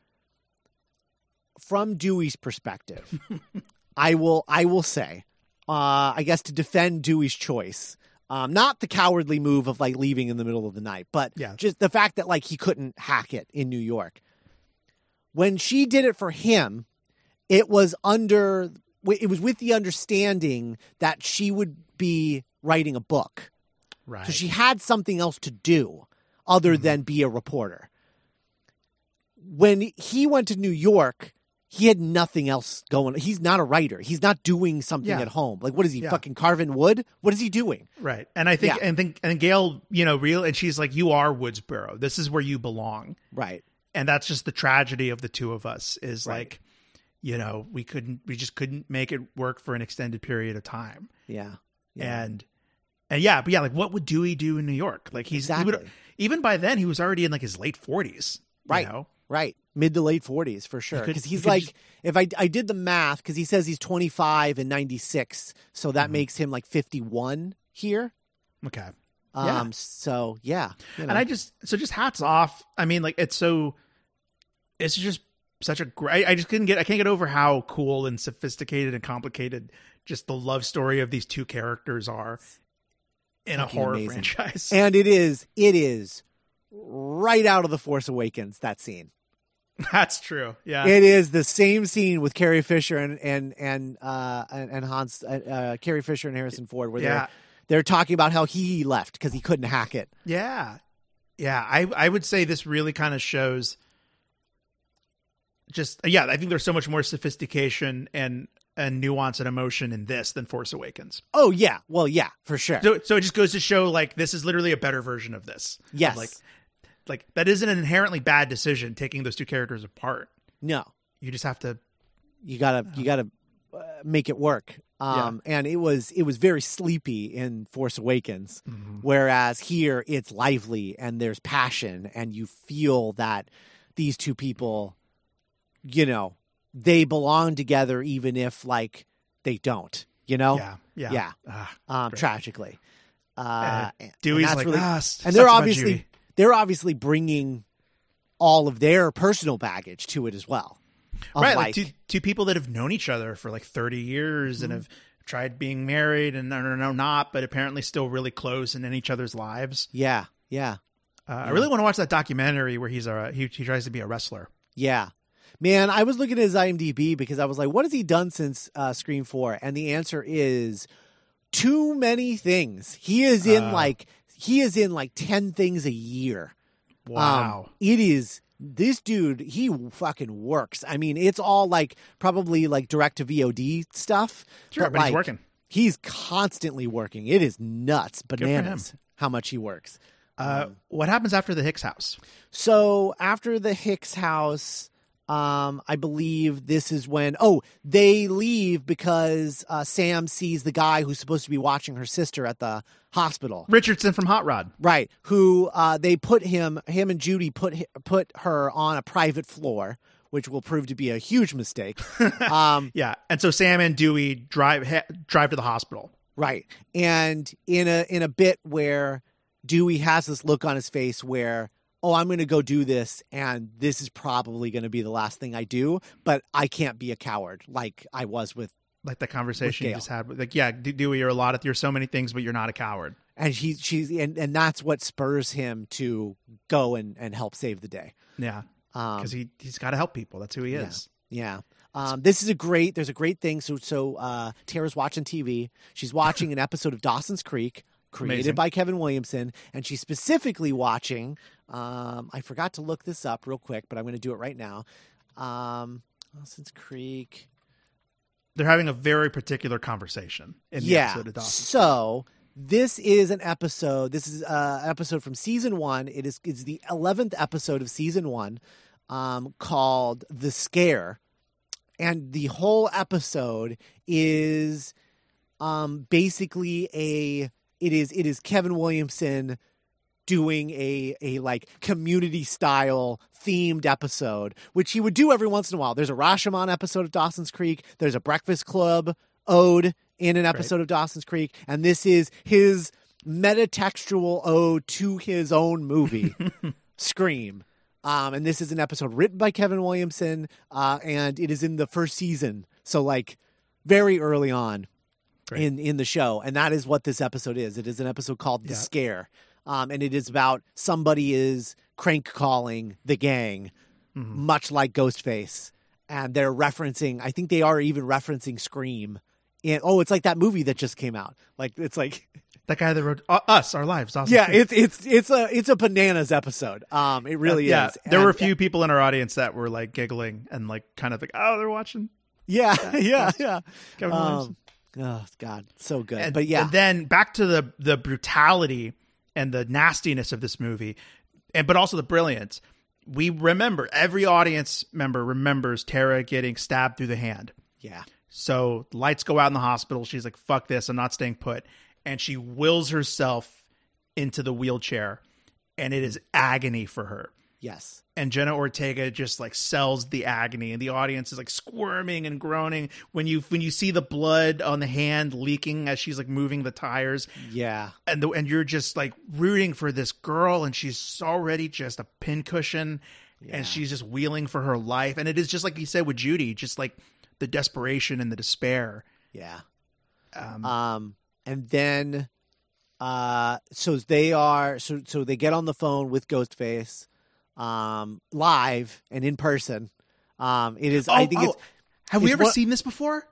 from Dewey's perspective, I will I will say, uh, I guess to defend Dewey's choice, um, not the cowardly move of like leaving in the middle of the night, but Yeah. just the fact that like he couldn't hack it in New York. When she did it for him, it was under it was with the understanding that she would be writing a book right because she had something else to do other than be a reporter. When he went to New York, he had nothing else going. He's not a writer. He's not doing something Yeah. at home. Like what is he Yeah. fucking carving wood? What is he doing? right and I think Yeah. and think and Gale you know real and she's like you are Woodsboro this is where you belong Right. and that's just the tragedy of the two of us is Right. like you know we couldn't we just couldn't make it work for an extended period of time Yeah. Yeah. and and yeah, but yeah, like what would Dewey do in New York? Like he's he would- even by then he was already in like his late forties, Right. You know? Right. Mid to late 40s for sure. Because he's like, just- if I, I did the math, because he says he's 25 and 96. So that Mhm. makes him like 51 here. Okay, Um, Yeah. So yeah. you know. and I just so just hats off. I mean, like it's so it's just such a great. I just couldn't get I can't get over how cool and sophisticated and complicated just the love story of these two characters are in a horror amazing. franchise. and it is, it is right out of The Force Awakens, that scene. That's true. Yeah, It is the same scene with Carrie Fisher and and and uh and, Hans uh, uh, Carrie Fisher and Harrison Ford where yeah, they're they're talking about how he left because he couldn't hack it. Yeah. Yeah, I I would say this really kind of shows just yeah, I think there's so much more sophistication and and nuance and emotion in this than Force Awakens. Oh yeah, well yeah, for sure. So so it just goes to show like this is literally a better version of this. Yes, Like like that isn't an inherently bad decision taking those two characters apart. no, You just have to you gotta you gotta uh, make it work. Um, and it was it was very sleepy in Force Awakens, whereas here it's lively and there's passion and you feel that these two people, you know, they belong together even if like they don't. You know, yeah, yeah. Yeah. Ah, um, tragically. Uh, and- and Dewey's that's like really- ah, and they're obviously Judy." They're obviously bringing all of their personal baggage to it as well. Right, like, like, two two people that have known each other for like thirty years Mm-hmm. and have tried being married and no, no, no, not, but apparently still really close and in each other's lives. yeah, yeah, Uh, I really want to watch that documentary where he's a he, he tries to be a wrestler. yeah. Man, I was looking at his IMDb because I was like, what has he done since uh, Scream 4? And the answer is too many things. He is in Uh. like he is in like 10 things a year. Um, Wow. it is this dude, he fucking works. I mean, it's all like probably like direct to VOD stuff. Sure, but he's like, working. He's constantly working. It is nuts, bananas how much he works. uh, what happens after the Hicks house? So after the Hicks house, um, I believe this is when oh they leave because uh, Sam sees the guy who's supposed to be watching her sister at the hospital. Richardson from Hot Rod. Right. Who uh, they put him, him and Judy put put her on a private floor, which will prove to be a huge mistake. um, Yeah, and so Sam and Dewey drive ha- drive to the hospital. right. And in a in a bit where Dewey has this look on his face where, oh, I'm going to go do this, and this is probably going to be the last thing I do, but I can't be a coward like I was with. Like the conversation you just had. Like, yeah, De- Dewey, you're a lot of you're so many things, but you're not a coward. And he, she's, and, and that's what spurs him to go and, and help save the day. Yeah, Um, because he he's got to help people. That's who he Yeah. is. Yeah. Um, this is a great. There's a great thing. So, so uh, Tara's watching TV. She's watching an episode of Dawson's Creek, created Amazing. by Kevin Williamson, and she's specifically watching. Um, I forgot to look this up real quick, but I'm going to do it right now. Um, Dawson's Creek. They're having a very particular conversation in the yeah. episode of Dawson. So this is an episode. This is uh, an episode from season one. It is it's the eleventh episode of season one, um, called "The Scare," and the whole episode is um, basically a it is it is Kevin Williamson doing a a like community style themed episode, which he would do every once in a while. There's a Rashomon episode of Dawson's Creek. There's a Breakfast Club ode in an episode of Dawson's Creek, and this is his metatextual ode to his own movie, Scream. Um, and this is an episode written by Kevin Williamson, uh, and it is in the first season, so like very early on Great. in in the show, and that is what this episode is. It is an episode called "The Yeah. Scare," um, and it is about somebody is crank calling the gang, Mm-hmm. much like Ghostface, and they're referencing. I think they are even referencing Scream. And, oh, it's like that movie that just came out. Like it's like That guy that wrote uh, us, our lives. Dawson's yeah, it's it's it's a it's a bananas episode. Um, it really yeah. is. There were a And- few people in our audience that were like giggling and like kind of like, oh, they're watching Yeah, yeah, yeah. Kevin Williamson. Um, oh God, so good. And, but yeah, and then back to the the brutality and the nastiness of this movie, and but also the brilliance. We remember every audience member remembers Tara getting stabbed through the hand. yeah, So lights go out in the hospital. She's like, "Fuck this! I'm not staying put," and she wills herself into the wheelchair, and it is mm. agony for her. yes, And Jenna Ortega just like sells the agony, and the audience is like squirming and groaning when you when you see the blood on the hand leaking as she's like moving the tires, yeah, and the, and you're just like rooting for this girl, and she's already just a pincushion, and she's just wheeling for her life, and it is just like you said with Judy, just like the desperation and the despair. yeah. Um, Um, and then, uh, so they are so so they get on the phone with Ghostface, um, live and in person. Um, it is. I oh, think oh, it's have we ever what- seen this before?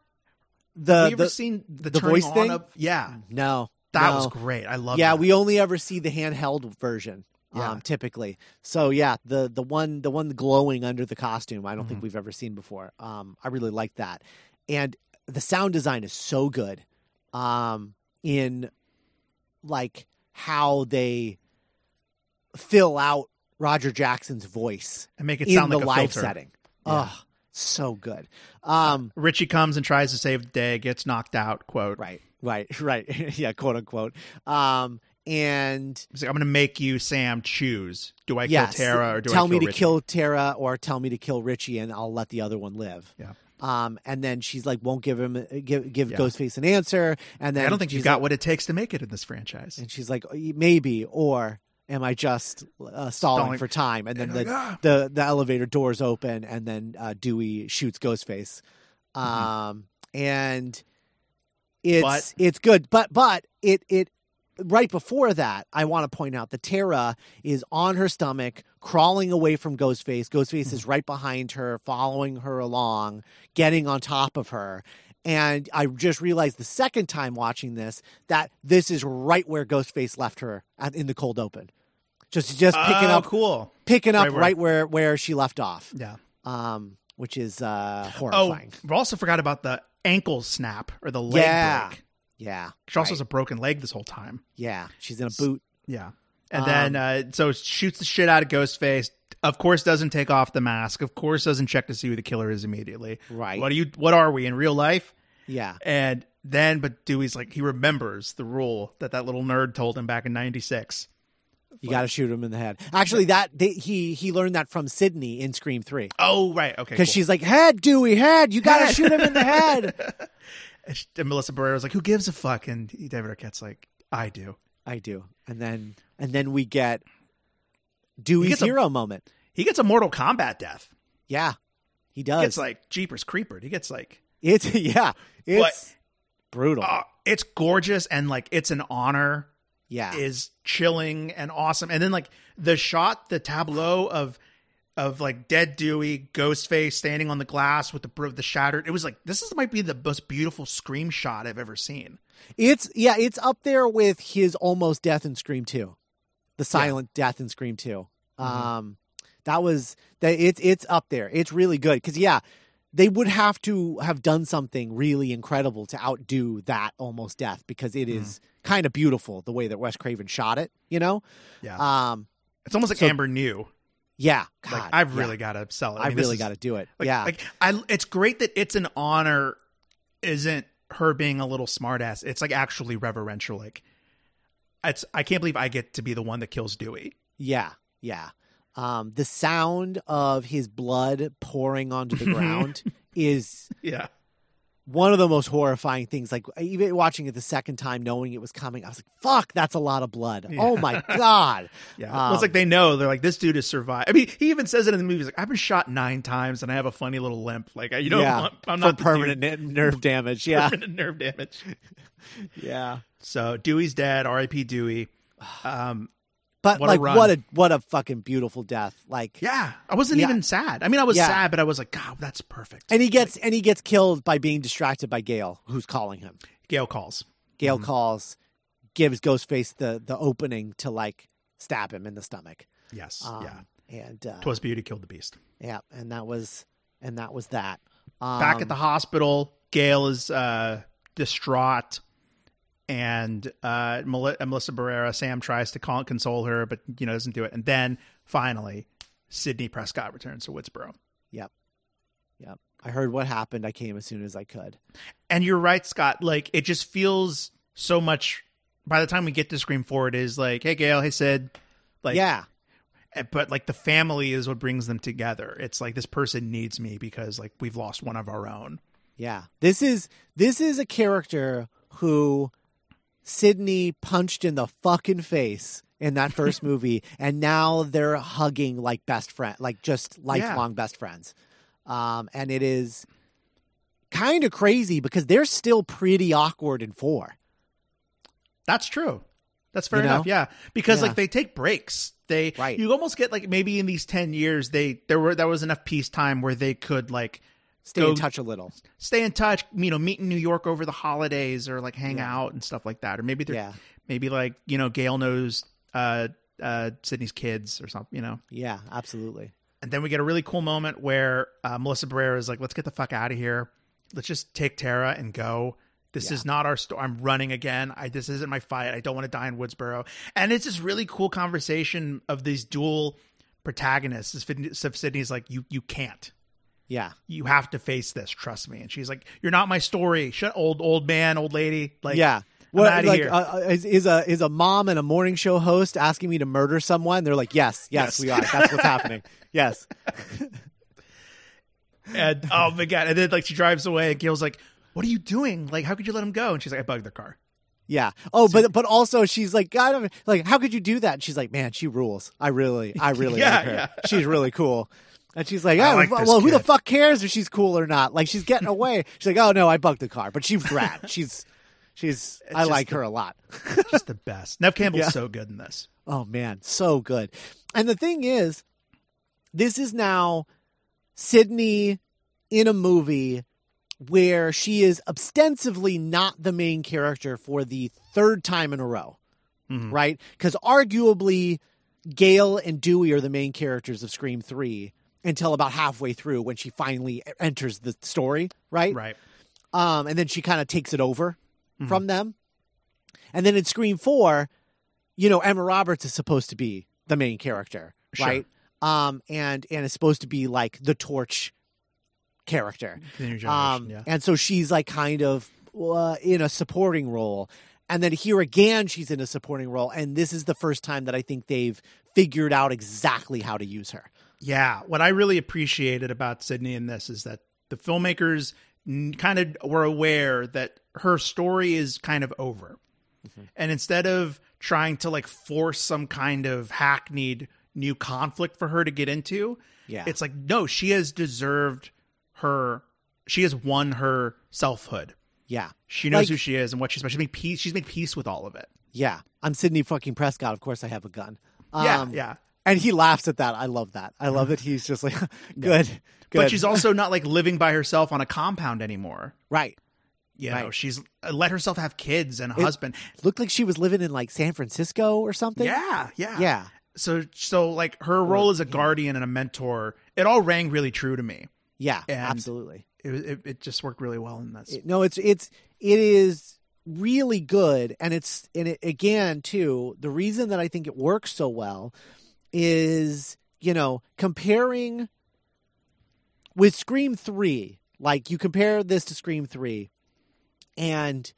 the have we ever the seen the, the voice thing? Of, yeah, no that no. was great. I love. It. Yeah that. we only ever see the handheld version Yeah. um typically so yeah the the one the one glowing under the costume i don't Mm-hmm. think we've ever seen before um i really like that and the sound design is so good um in like how they fill out roger jackson's voice and make it sound like a live filter. setting oh so good um Richie comes and tries to save the day, gets knocked out. Quote. right right right yeah quote unquote um and He's like, I'm going to make you, Sam, choose. Do I yes, kill Tara or do tell I kill me to Richie? kill Tara or tell me to kill Richie and I'll let the other one live. Yeah. Um, and then she's like, won't give him give give Yeah. Ghostface an answer. And then I don't think she's you've got like- what it takes to make it in this franchise. And she's like, maybe, or am I just uh, stalling, Stalling. for time? And then And the, like, "Ah." the the elevator doors open, and then uh, Dewey shoots Ghostface. Mm-hmm. Um, and it's But- it's good, but but it it right before that, I want to point out that Tara is on her stomach, crawling away from Ghostface. Ghostface is right behind her, following her along, getting on top of her. And I just realized the second time watching this that this is right where Ghostface left her at, in the cold open. Just just picking Oh, up cool. picking up Right right where- where, she left off. Yeah. Um, which is uh Oh, horrifying. we also forgot about the ankle snap or the leg Yeah. break. Yeah. She also right. has a broken leg this whole time. Yeah. She's in a boot. Yeah. And Um, then uh, so shoots the shit out of Ghostface. Of course, doesn't take off the mask. Of course, doesn't check to see who the killer is immediately. Right. What are you? What are we in real life? Yeah. And then, but Dewey's like he remembers the rule that that little nerd told him back in '96. You got to shoot him in the head. Actually, that they, he he learned that from Sidney in Scream Three Oh, right. Okay. because cool. she's like, "Head, Dewey, head! You got to shoot him in the head." And Melissa Barrera's like, "Who gives a fuck?" And David Arquette's like, "I do." I do, and then and then we get He Dewey's a- hero moment. He gets a Mortal Kombat death. Yeah, he does. He gets like Jeepers Creeper. He gets like, it's yeah, it's brutal. uh, it's gorgeous and like it's an honor. Yeah, Is chilling and awesome. And then like the shot, the tableau of of like dead Dewey, Ghostface standing on the glass with the the shattered. It was like this is might be the most beautiful scream shot I've ever seen. it's yeah, it's up there with his almost death in Scream Two, the silent death in Scream 2 Mm-hmm. Um, that was that it's it's up there. It's really good because yeah, they would have to have done something really incredible to outdo that almost death because it Mm-hmm. is kind of beautiful the way that Wes Craven shot it. You know, Yeah. um, it's almost like so- Amber knew. yeah, Like God, I've yeah. really got to sell it. I, mean, really got to do it. Like, yeah, like I, it's great that it's an honor. Isn't her being a little smartass? It's like actually reverential. Like, it's I can't believe I get to be the one that kills Dewey. Yeah, yeah. Um, the sound of his blood pouring onto the ground is Yeah, one of the most horrifying things. Like even watching it the second time, knowing it was coming, I was like, "Fuck, that's a lot of blood." Oh my god. yeah. Um, it's like they know they're like this dude has survived. I mean, he even says it in the movie. He's like, I've been shot nine times and I have a funny little limp. Like, you know, yeah, I'm, I'm for not permanent ne- nerve damage. Yeah, permanent nerve damage. yeah. So Dewey's dead. R.I.P. Dewey. Um, But What like, run. what a what a fucking beautiful death. Like, yeah, I wasn't Yeah. even sad. I mean, I was Yeah. sad, but I was like, God, that's perfect. and he gets and he gets killed by being distracted by Gale, who's calling him. Gale calls. Gale Mm-hmm. calls, gives Ghostface the the opening to like stab him in the stomach. Yes, Um, yeah. and uh, Twas beauty killed the beast. yeah, and that was and that was that. Um, Back at the hospital, Gale is uh, distraught, and uh, Melissa Barrera, Sam tries to call, console her, but you know doesn't do it. And then finally, Sidney Prescott returns to Woodsboro. Yep, yep. I heard what happened. I came as soon as I could. And you're right, Scott. Like it just feels so much. By the time we get to Scream Four, it is like, hey, Gale, hey, Sid. Like, yeah, but like the family is what brings them together. It's like this person needs me because like we've lost one of our own. yeah. This is this is a character who Sidney punched in the fucking face in that first movie, and now they're hugging like best friend, like just lifelong best friends. Um, and it is kind of crazy because they're still pretty awkward in four. That's true. That's fair You know? enough. Yeah, because Yeah. like they take breaks. They Right. you almost get like maybe in these ten years they there were there was enough peace time where they could like Stay Go- in touch a little. stay in touch. You know, meet in New York over the holidays or like hang Yeah. out and stuff like that. Or maybe they're Yeah. maybe like you know Gale knows uh uh Sidney's kids or something. You know. Yeah, absolutely. And then we get a really cool moment where uh, Melissa Barrera is like, let's get the fuck out of here. Let's just take Tara and go. This Yeah. is not our story. I'm running again. I this isn't my fight. I don't want to die in Woodsboro. And it's this really cool conversation of these dual protagonists. As Sid- Sid- Sidney's like, you you can't. Yeah. You have to face this. Trust me. And she's like, you're not my story. Shut old old man, old lady. Like yeah. What, outta like, uh, is, is a is a mom and a morning show host asking me to murder someone? They're like, yes, yes, Yes. we are. That's what's happening. Yes, and oh my god. And then like she drives away and Gale's like, what are you doing? Like, how could you let him go? And she's like, I bugged the car. yeah. Oh, but but also she's like, God, like, how could you do that? And she's like, man, she rules. I really, I really Yeah, like her. yeah. She's really cool. And she's like, oh, like well, who the fuck cares if she's cool or not? Like, she's getting away. She's like, oh no, I bugged the car, but she's rad. She's, she's, I like the- her a lot. Just the best. Neve Campbell's Yeah. so good in this. Oh man, so good. And the thing is, this is now Sidney in a movie where she is ostensibly not the main character for the third time in a row, Mhm. right? Because arguably, Gale and Dewey are the main characters of Scream 3 until about halfway through when she finally enters the story, right? Right. um, and then she kind of takes it over from them. And then in Scream Four, you know, Emma Roberts is supposed to be the main character, Sure. right? Um, and and is supposed to be like the torch character. The new generation, Um, yeah. and so she's like kind of uh, in a supporting role. And then here again, she's in a supporting role. And this is the first time that I think they've figured out exactly how to use her. Yeah, what I really appreciated about Sidney in this is that the filmmakers kind of were aware that her story is kind of over. Mm-hmm. And instead of trying to like force some kind of hackneyed new conflict for her to get into, Yeah. it's like no, she has deserved her she has won her selfhood. Yeah. She knows Like- who she is and what she's she's made peace she's made peace with all of it. Yeah. I'm Sidney fucking Prescott. Of course I have a gun. Yeah, Um, yeah. And he laughs at that. I love that. I love that he's just like, good, good. But she's also not like living by herself on a compound anymore. right. You know, she's uh, let herself have kids and a husband. Looked like she was living in like San Francisco or something. Yeah, yeah, Yeah. So, so like her role as a guardian and a mentor, it all rang really true to me. Yeah, And- absolutely. It, it it just worked really well in this. It- no, it's it's it is really good, and it's and it again too. The reason that I think it works so well is you know comparing with Scream three. Like you compare this to Scream three, and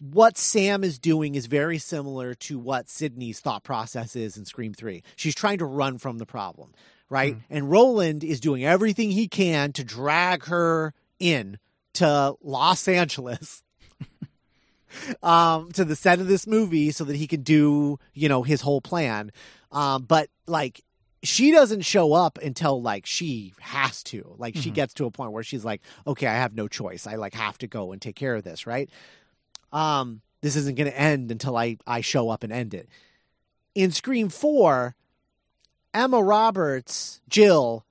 what Sam is doing is very similar to what Sidney's thought process is in Scream 3. She's trying to run from the problem, right? Mm. And Roland is doing everything he can to drag her in to Los Angeles. Um to the set of this movie so that he can do, you know, his whole plan. Um but like she doesn't show up until like she has to. Like she Mhm. gets to a point where she's like, "Okay, I have no choice. I like have to go and take care of this, right?" um, this isn't going to end until I, I show up and end it. In Scream 4, Emma Roberts, Jill,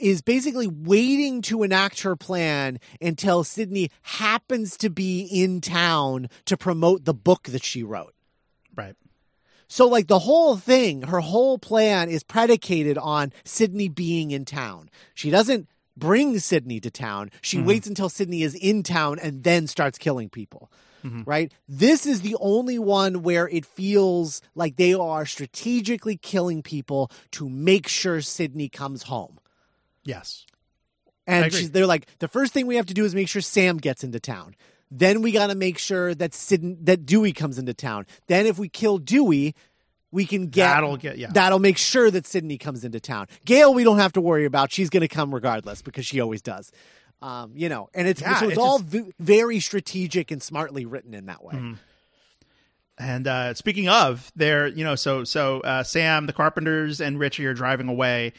is basically waiting to enact her plan until Sidney happens to be in town to promote the book that she wrote. right. So, like, the whole thing, her whole plan is predicated on Sidney being in town. She doesn't bring Sidney to town. She Mhm. waits until Sidney is in town and then starts killing people. Mhm. Right? This is the only one where it feels like they are strategically killing people to make sure Sidney comes home. Yes. And she's, they're like, the first thing we have to do is make sure Sam gets into town. Then we got to make sure that Sid, that Dewey comes into town. Then if we kill Dewey, we can get That'll get yeah. that'll make sure that Sidney comes into town. Gale, we don't have to worry about. She's going to come regardless because she always does. Um, you know, and it's Yeah, so it's, it's all just- v- very strategic and smartly written in that way. Mhm. And uh, speaking of, there, you know, so so uh, Sam, the Carpenters, and Richie are driving away,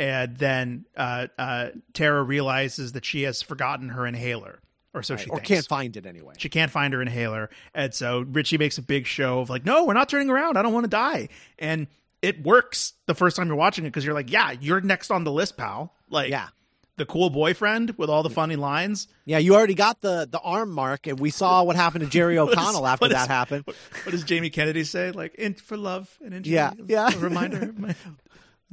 and then uh, uh, Tara realizes that she has forgotten her inhaler, or so Right? she or thinks. can't find it anyway. she can't find her inhaler, and so Richie makes a big show of like, "No, we're not turning around. I don't want to die." And it works the first time you're watching it because you're like, "Yeah, you're next on the list, pal." Like, Yeah. the cool boyfriend with all the funny lines. Yeah, you already got the the arm mark, and we saw what happened to Jerry What is- O'Connell after what is- that happened. What, what does Jamie Kennedy say? Like, in for love and injury. Yeah, yeah. A reminder. my-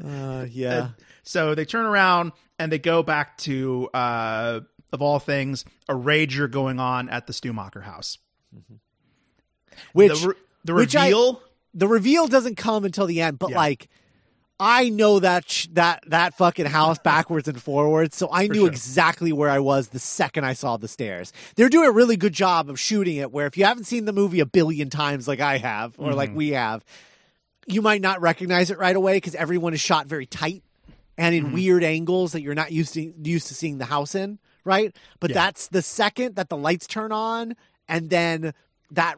Uh, yeah, So they turn around and they go back to, uh, of all things, a rager going on at the Stu Macher house. which the, re- the which I- reveal. the reveal doesn't come until the end, but Yeah. like I know that sh- that that fucking house backwards and forwards, so I For knew sure. exactly where I was the second I saw the stairs. They're doing a really good job of shooting it. Where if you haven't seen the movie a billion times like I have, or like Mhm. we have, you might not recognize it right away because everyone is shot very tight and in Mhm. weird angles that you're not used to used to seeing the house in, right? But Yeah. that's the second that the lights turn on and then that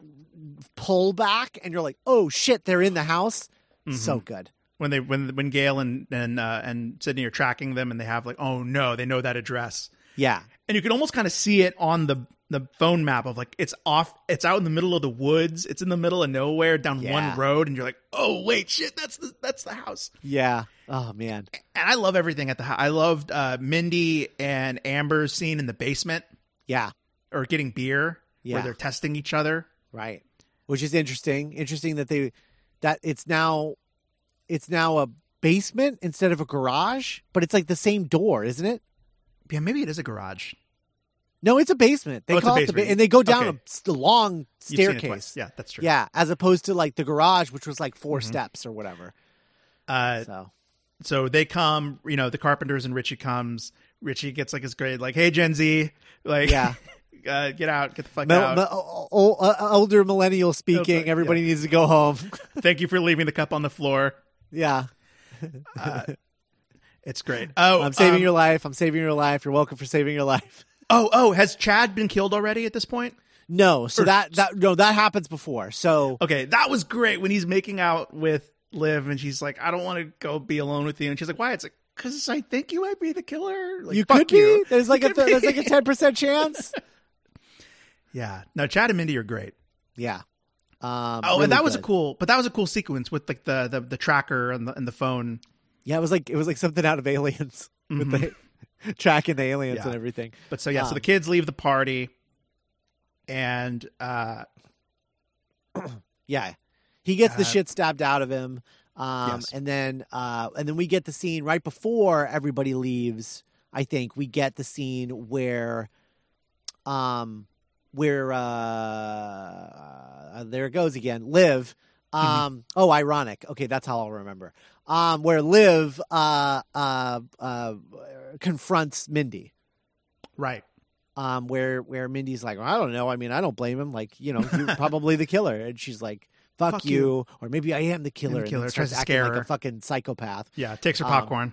pull back and you're like, "Oh shit, they're in the house." So good. when they when when Gale and and uh, and Sidney are tracking them and they have like oh no they know that address Yeah. and you can almost kind of see it on the the phone map of like it's off it's out in the middle of the woods it's in the middle of nowhere down Yeah. one road and you're like oh wait shit that's the that's the house Yeah. Oh man. and I love everything at the house I loved uh, Mindy and Amber's scene in the basement Yeah. or getting beer Yeah. where they're testing each other Right. Which is interesting. Interesting that they that it's now it's now a basement instead of a garage, but it's like the same door, isn't it? yeah maybe it is a garage No, it's a basement. They Oh, call it the basement. ba- and they go down Okay. a long You've seen it staircase. yeah that's true Yeah, as opposed to like the garage, which was like 4 Mhm. steps or whatever. uh, So so they come, you know, the Carpenters and Richie comes. Richie gets like his grade, like, "Hey, Gen Z, like, yeah, uh, get out, get the fuck Mil- out. mil- o- o- uh, older millennial speaking. yeah. Everybody needs to go home. Thank you for leaving the cup on the floor. yeah, Uh, it's great. Oh, I'm saving um, your life. I'm saving your life. You're welcome for saving your life. Oh, oh, has Chad been killed already at this point? No, so Or- that that no that happens before. So Okay, that was great when he's making out with Liv, and she's like, "I don't want to go be alone with you," and she's like, "Why?" It's like, "Cause I think you might be the killer." Like, you could be. There's like You a there's like a ten percent chance. yeah. No, Chad and Mindy are great. Yeah. Um, Oh, really and that was a cool, but that was a cool sequence with like the the, the tracker and the and the phone. Yeah, it was like it was like something out of Aliens with Mhm. the tracking the aliens Yeah. and everything. But so yeah, so Um, the kids leave the party, and uh, Yeah, he gets the Uh, shit stabbed out of him. Um, Yes. and then uh, and then we get the scene right before everybody leaves. I think we get the scene where, um, where uh, uh there it goes again. Liv. Mm-hmm. Um. Oh, ironic. Okay, that's how I'll remember. Um, where Liv uh uh uh confronts Mindy. Right. Um, where where Mindy's like, well, I don't know. I mean, I don't blame him. Like, you know, you're probably the killer, and she's like, "Fuck, Fuck you. you. or maybe I am the killer." killer. and Tries to scare like her. a fucking psychopath. Yeah. Takes her Um, popcorn.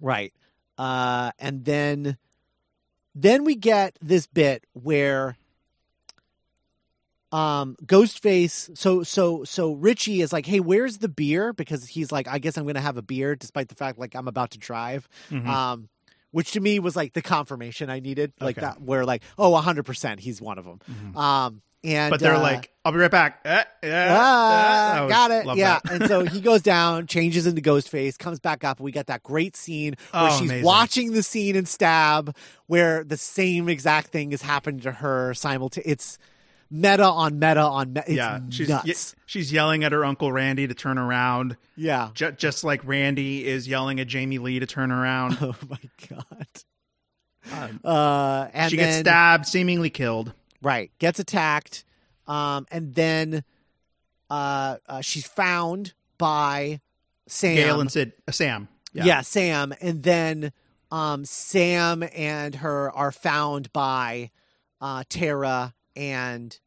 Right. Uh, and then then we get this bit where um Ghostface so so so Richie is like, "Hey, where's the beer?" because he's like, "I guess I'm going to have a beer despite the fact like I'm about to drive." Mhm. Um which to me was like the confirmation I needed, like Okay. that where like, "Oh, 100% he's one of them." Mhm. Um and but they're uh, like, "I'll be right back." Eh, eh, Ah, eh. Got it. Yeah. and so he goes down, changes into Ghostface, comes back up. We got that great scene where Oh, she's amazing. watching the scene in Stab where the same exact thing is happening to her simultaneously. It's meta on meta on meta. Yeah, she's nuts. ye- she's yelling at her uncle Randy to turn around, yeah. ju- just like Randy is yelling at Jamie Lee to turn around. Oh my god. Um, Uh, and she then, gets stabbed, seemingly killed. Right. Gets attacked. Um, and then uh, uh, she's found by Sam. Gale and Sid, uh, Sam. Yeah. Sam. And then um, Sam and her are found by uh, Tara and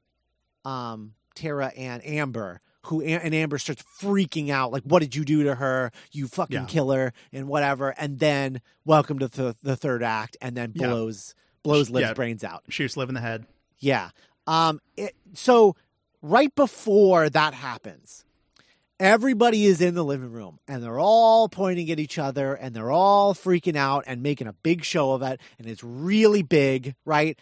um, Tara and Amber. Who and Amber starts freaking out, like, "What did you do to her? You fucking Yeah. killer!" and whatever. And then, welcome to the, the third act, and then Yeah. blows blows Liv's Yeah. brains out. shoots Liv in the head. Yeah. Um. It, so right before that happens, everybody is in the living room and they're all pointing at each other and they're all freaking out and making a big show of it and it's really big, right?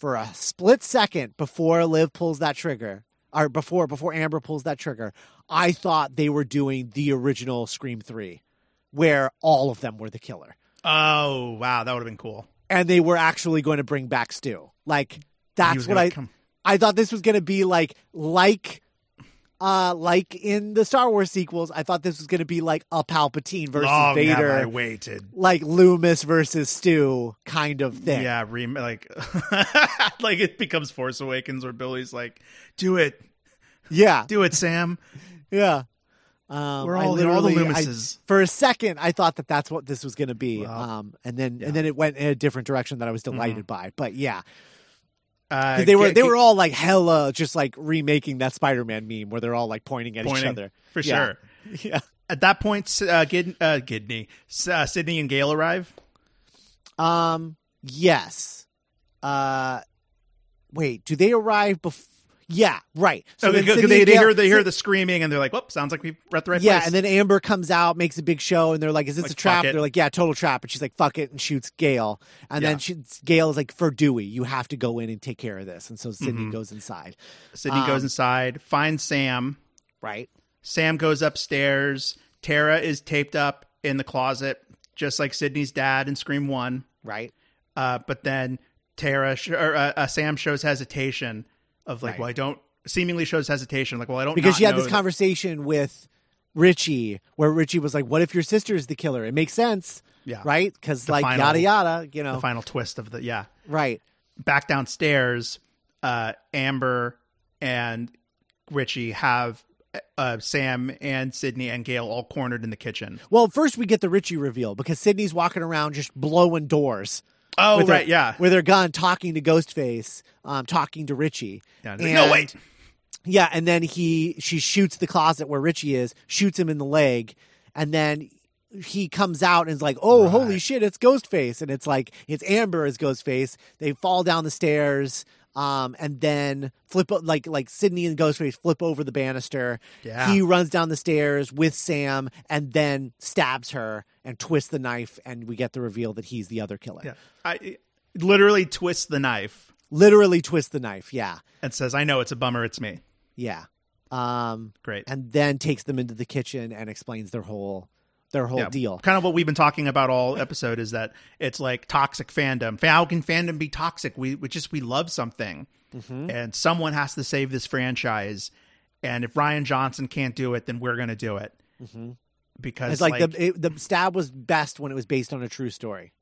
For a split second before Liv pulls that trigger, or before before Amber pulls that trigger, I thought they were doing the original Scream Three, where all of them were the killer Oh wow, that would have been cool. and they were actually going to bring back Stu. Like that's what I come- I thought this was going to be like like uh like in the Star Wars sequels. I thought this was going to be like a Palpatine versus Long have I Vader, waited. like Loomis versus Stu kind of thing. Yeah, re- like like it becomes Force Awakens where Billy's like, "Do it, yeah, do it, Sam." yeah. Um, We're all- all the literally- I- Loomises. for a second, I thought that that's what this was going to be. Wow. Um, and then Yeah. and then it went in a different direction that I was delighted by. But yeah, Uh, they were they were all like hella just like remaking that Spider-Man meme where they're all like pointing at each other. for Yeah. sure. Yeah. At that point, uh, Gid- uh, Gidney, uh, Sidney, and Gale arrive. Um. Yes. Uh. Wait. Do they arrive before? Yeah. Right. So then they, they, hear they hear the screaming and they're like, "Whoop! Sounds like we're at the right yeah, place." and then Amber comes out, makes a big show, and they're like, "Is this Like, a trap?" They're like, "Yeah, total trap." And she's like, "Fuck it," and shoots Gale. And Yeah. then she, Gale is like, "For Dewey, you have to go in and take care of this." And so Sidney Mhm. goes inside. Sidney goes um, inside, finds Sam. Right. Sam goes upstairs. Tara is taped up in the closet, just like Sidney's dad in Scream One. Right. Uh, but then Tara sh- or uh, uh, Sam shows hesitation of like, Right. well, I don't seemingly shows hesitation like, well, I don't because she had this that- conversation with Richie, where Richie was like, "What if your sister is the killer?" It makes sense, yeah, right? Because like final- yada yada, you know, The final twist of the yeah. right? Back downstairs, uh, Amber and Richie have uh, Sam and Sidney and Gale all cornered in the kitchen. Well, first we get the Richie reveal because Sidney's walking around just blowing doors. Oh, their- right, yeah. with their gun, talking to Ghostface, um, talking to Richie. Yeah, like, no, And- wait. Yeah, and then he she shoots the closet where Richie is, shoots him in the leg, and then he comes out and is like, "Oh, holy shit, it's Ghostface!" And it's like it's Amber as Ghostface. They fall down the stairs, um, and then flip like like Sidney and Ghostface flip over the banister. Yeah. He runs down the stairs with Sam, and then stabs her and twists the knife, and we get the reveal that he's the other killer. Yeah. I literally twists the knife Literally twist the knife. Yeah, and says, I know it's a bummer, it's me. yeah. Um, Great. and then takes them into the kitchen and explains their whole their whole Yeah. deal. Kind of what we've been talking about all episode is that it's like toxic fandom. How can fandom be toxic? We, we just we love something, Mm-hmm. and someone has to save this franchise, and if Rian Johnson can't do it, then we're gonna do it because It's like, the it, the stab was best when it was based on a true story.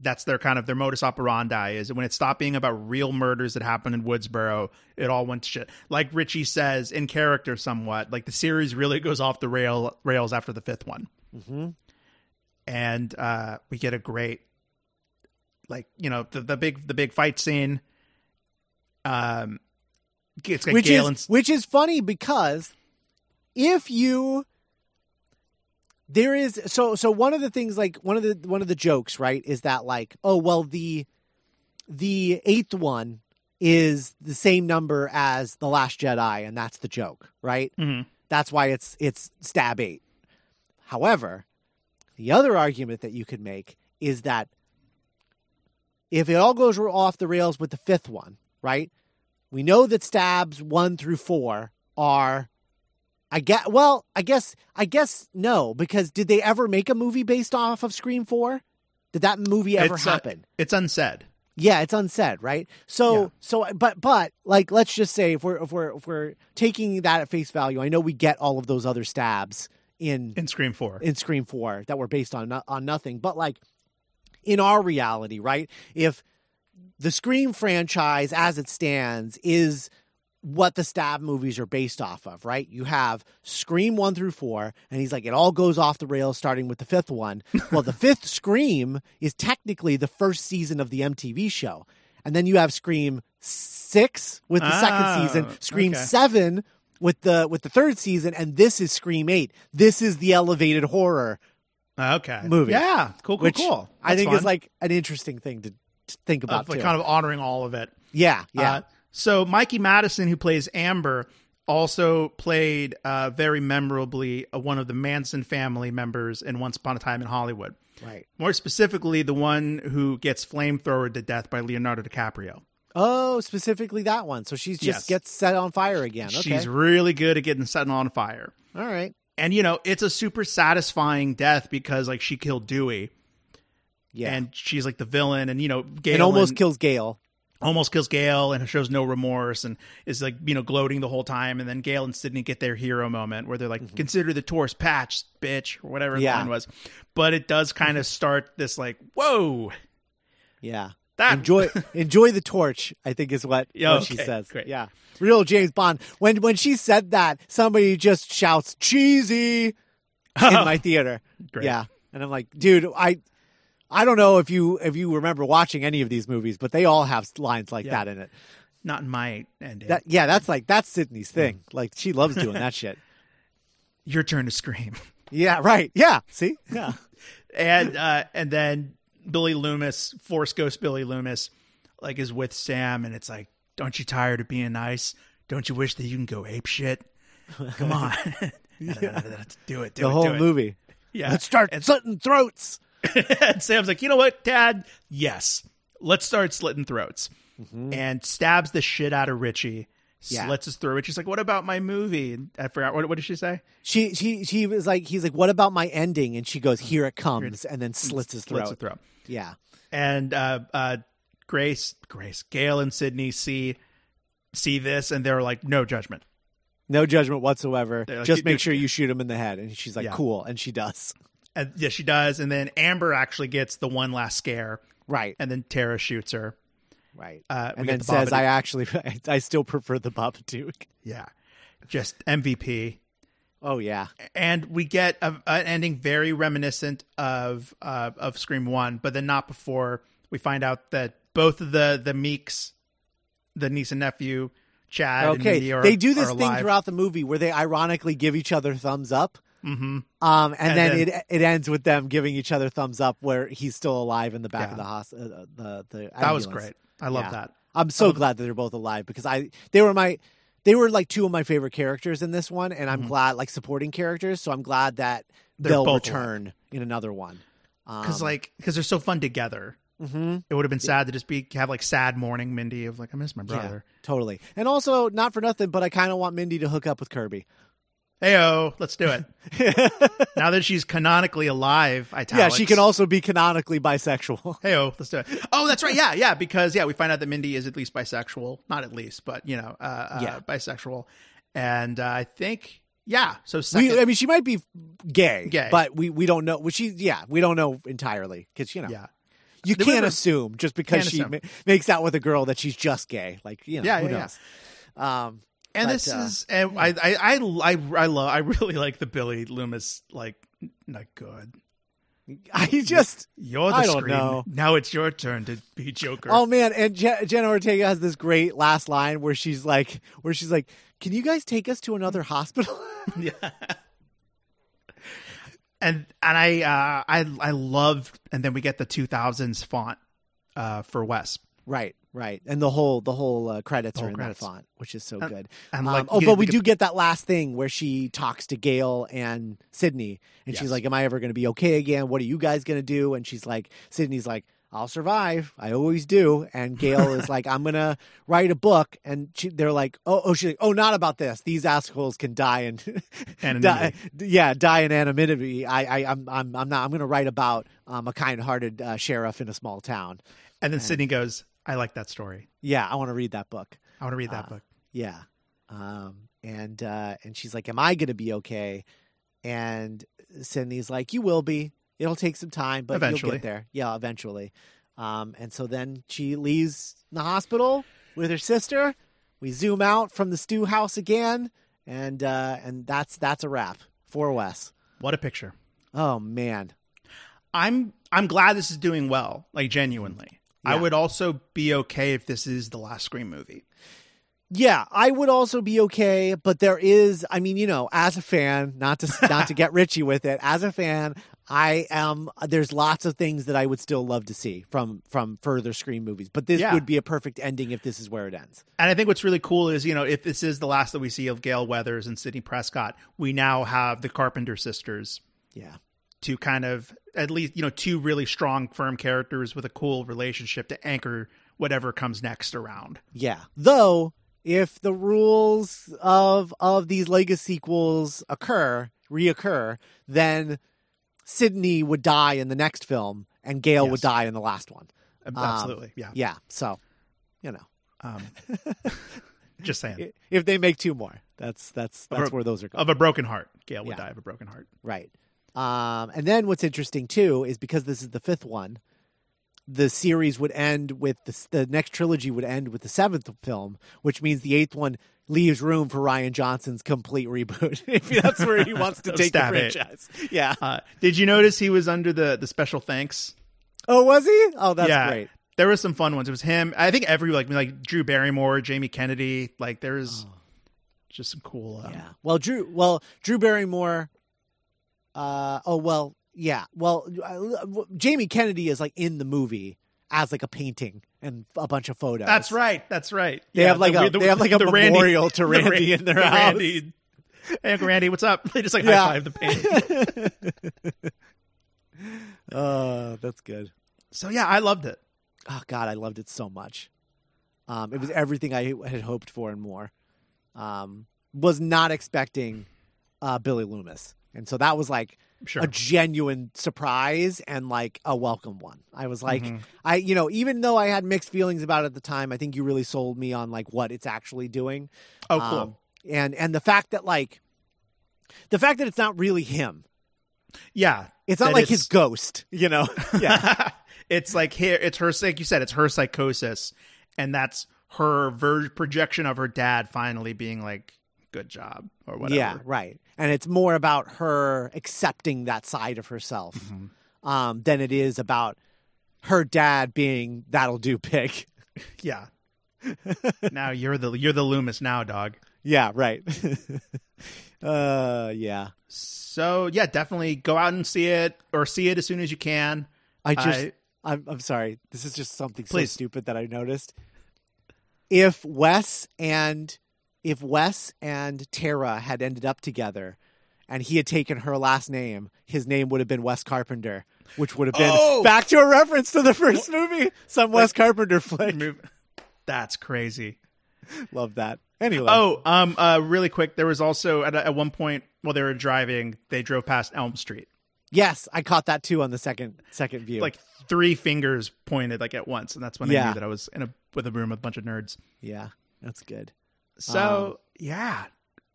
that's their kind of their modus operandi is when it stopped being about real murders that happened in Woodsboro, it all went to shit. Like Richie says in character, somewhat like the series really goes off the rail rails after the fifth one, Mm-hmm. and uh, we get a great, like you know the the big the big fight scene. Um, it's got which Gale is which is funny because if you there is so so one of the things like one of the one of the jokes right is that like oh well the the eighth one is the same number as the last jedi and that's the joke right Mhm. that's why it's it's stab eight however the other argument that you could make is that if it all goes off the rails with the fifth one right we know that stabs one through four are I get well, I guess I guess no, because did they ever make a movie based off of Scream Four? Did that movie ever It's, uh, happen? it's unsaid. yeah, it's unsaid, right? So Yeah. so but but like let's just say if we're if we're if we're taking that at face value, I know we get all of those other stabs in in Scream Four. in Scream 4 that were based on on nothing. But like in our reality, right? If the Scream franchise as it stands is what the stab movies are based off of, right? You have Scream 1 through 4 and he's like it all goes off the rails starting with the fifth one. well, the fifth Scream is technically the first season of the MTV show. And then you have Scream 6 with the second season, oh, Scream okay. 7 with the with the third season and this is Scream 8. This is the elevated horror Okay, movie. Yeah, cool, cool, cool. I think fun. is like an interesting thing to, to think about Of, like kind of honoring all of it. yeah, yeah. Uh, so Mikey Madison, who plays Amber, also played uh, very memorably uh, one of the Manson family members in Once Upon a Time in Hollywood. right. More specifically, the one who gets flamethrowered to death by Leonardo DiCaprio. Oh, specifically that one. So she just Yes. gets set on fire again. Okay. She's really good at getting set on fire. All right. And you know, it's a super satisfying death because like she killed Dewey Yeah. and she's like the villain and you know, Galen and almost kills Gale. almost kills Gale and shows no remorse and is like you know gloating the whole time and then Gale and Sidney get their hero moment where they're like consider the Taurus patch bitch or whatever the Mm-hmm. Line was but it does kind of start this like whoa Yeah. That Enjoy enjoy the torch, I think is what, Yeah, what she says. great. Yeah. Real James Bond. When when she said that, somebody just shouts cheesy in my theater. Great. Yeah. And I'm like, dude, I I don't know if you if you remember watching any of these movies, but they all have lines like Yeah. that in it. not in my ending That yeah, that's like that's Sidney's thing. Like she loves doing that shit. your turn to scream Yeah, right. Yeah. See? Yeah. and uh and then Billy Loomis Force Ghost Billy Loomis like is with Sam and it's like don't you tired of being nice don't you wish that you can go ape shit come on do it do The it whole do it. movie. yeah Let's start slitting throats. and Sam's like, you know what, Dad? Yes, let's start slitting throats. Mm-hmm. And stabs the shit out of Richie. Yeah. Slits his throat. She's like, "What about my movie?" And I forgot what, what did she say. She she she was like he's like, What about my ending? And she goes, Here it comes and then slits his throat. Slits his throat. Yeah. And uh, uh, Grace, Grace, Gale, and Sidney see see this, and they're like, "No judgment." No judgment whatsoever. Like, Just make sure you shoot him in the head. And she's like, Yeah. Cool. And she does. And yeah, she does. And then Amber actually gets the one last scare, Right. and then Tara shoots her. Right. Uh, and then the says, Babadook. I actually I still prefer the Babadook. Yeah, just MVP. Oh yeah. and we get a, an ending very reminiscent of uh, of Scream One, but then not before we find out that both of the the Meeks, the niece and nephew, Chad, Okay. Are, they do this thing throughout the movie where they ironically give each other thumbs up. Mhm. Um, and, And then, then- it it ends with them giving each other thumbs up where he's still alive in the back Yeah. of the hospital. Uh, the the That was great. I love Yeah. that. I'm so Um, glad that they're both alive because I they were my they were like two of my favorite characters in this one, and I'm glad like supporting characters. So I'm glad that Mm-hmm. They're they'll both return in another one. Because Um, like because they're so fun together. mhm. It would have been sad to just be have like sad mourning Mindy of like I miss my yeah, brother. totally. And also, not for nothing, but I kind of want Mindy to hook up with Kirby. Heyo, let's do it. now that she's canonically alive, I Yeah, she can also be canonically bisexual. Heyo, let's do it. Oh, that's right. Yeah, yeah. Because yeah, we find out that Mindy is at least bisexual. Not at least, but you know, uh, uh, Yeah. bisexual. and uh, I think yeah. So second, We, I mean, she might be gay, Gay. but we, we don't know. Well, she, yeah, we don't know entirely because you know yeah, you The can't river- assume just because she ma- makes out with a girl that she's just gay. Like you know, Yeah, who yeah, yeah. Um, and But, this uh, is and I, I I I I love I really like the Billy Loomis like not good. I just You're the I don't screen. know. Now it's your turn to be Joker. Oh man, and Je- Jenna Ortega has this great last line where she's like, where she's like, "Can you guys take us to another hospital?" yeah. And and I uh I I love and then we get the 2000s font uh for Wes. Right, right, and the whole the whole uh, credits The are in credits. that font, which is so And- good. and, Um, like, oh, but we do get that last thing where she talks to Gale and Sidney, and she's like, "Am I ever going to be okay again? What are you guys going to do?" And she's like, Sidney's like. I'll survive. I always do. And Gale is like, I'm gonna write a book. And she, they're like, oh, oh, she's like, oh, not about this. These assholes can die and die, yeah, die in anonymity. I, I, I'm, I'm, I'm not. I'm gonna write about um, a kind-hearted uh, sheriff in a small town. And then Sidney goes, "I like that story. Yeah, I want to read that book. I want to read that Uh, book." Yeah. Um, and uh, and she's like, "Am I going to be okay?" And Cindy's like, "You will be. It'll take some time, but you'll get there. Yeah, eventually." Um, and so then she leaves the hospital with her sister. We zoom out from the Stu house again, and uh, and that's that's a wrap for Wes. What a picture. Oh man, I'm I'm glad this is doing well, like genuinely. I would also be okay if this is the last Scream movie. Yeah, I would also be okay, but there is, I mean, you know, as a fan, not to not to get Richie with it, as a fan, I am there's lots of things that I would still love to see from from further Scream movies, but this Yeah. would be a perfect ending if this is where it ends. And I think what's really cool is, you know, if this is the last that we see of Gale Weathers and Sidney Prescott, we now have the Carpenter sisters Yeah. To kind of at least, you know, two really strong, firm characters with a cool relationship to anchor whatever comes next around. Yeah. Though if the rules of of these Lego sequels occur, reoccur, then Sidney would die in the next film and Gale would die in the last one. Absolutely. yeah. Yeah. So, you know, Um, just saying. if they make two more, that's that's that's Of where those are going. Of a broken heart. Gale would Yeah. die of a broken heart. Right. Um, and then what's interesting too is because this is the fifth one, the series would end with the, the next trilogy would end with the seventh film, which means the eighth one leaves room for Rian Johnson's complete reboot. if that's where he wants to take the Stab it. franchise. Yeah. Uh, did you notice he was under the, the special thanks? Oh, was he? Oh, that's yeah. great. There were some fun ones. It was him. I think every like like Drew Barrymore, Jamie Kennedy. Like there's just some cool. Um, Yeah. Well, Drew. Well, Drew Barrymore. Uh. Oh well. Yeah. Well, uh, Jamie Kennedy is like in the movie as like a painting and a bunch of photos. That's right. That's right. They have like a- they have like a memorial to the Randy in their the house. Randy. Hey, Randy, what's up? They just like Yeah. high five the painting. Uh, that's good. so yeah, I loved it. Oh God, I loved it so much. Um, it was everything I had hoped for and more. Um, was not expecting uh, Billy Loomis, and so that was like Sure. a genuine surprise and like a welcome one. I was like, Mhm. I you know, even though I had mixed feelings about it at the time, I think you really sold me on like what it's actually doing. Oh, cool. Um, and and the fact that like the fact that it's not really him. yeah, It's not like his ghost, you know. Yeah. it's like here. It's her. Like you said, it's her psychosis, and that's her ver- projection of her dad finally being like, "Good job" or whatever. Yeah, right. And it's more about her accepting that side of herself Mm-hmm. um, than it is about her dad being that'll do pig. yeah. now you're the you're the Loomis now, dog. yeah, right. uh, yeah. So yeah, definitely go out and see it, or see it as soon as you can. I just, I- I, am I'm sorry. This is just something Please. so stupid that I noticed. If Wes and if Wes and Tara had ended up together, and he had taken her last name, his name would have been Wes Carpenter, which would have been Oh! back to a reference to the first movie, some Wes Carpenter flick. That's crazy. Love that. Anyway, Oh, um, uh, really quick. There was also at, at one point while they were driving, they drove past Elm Street. yes, I caught that too on the second second view. Like three fingers pointed like at once, and that's when I knew that I was in a with a room with a bunch of nerds. yeah, that's good. So yeah,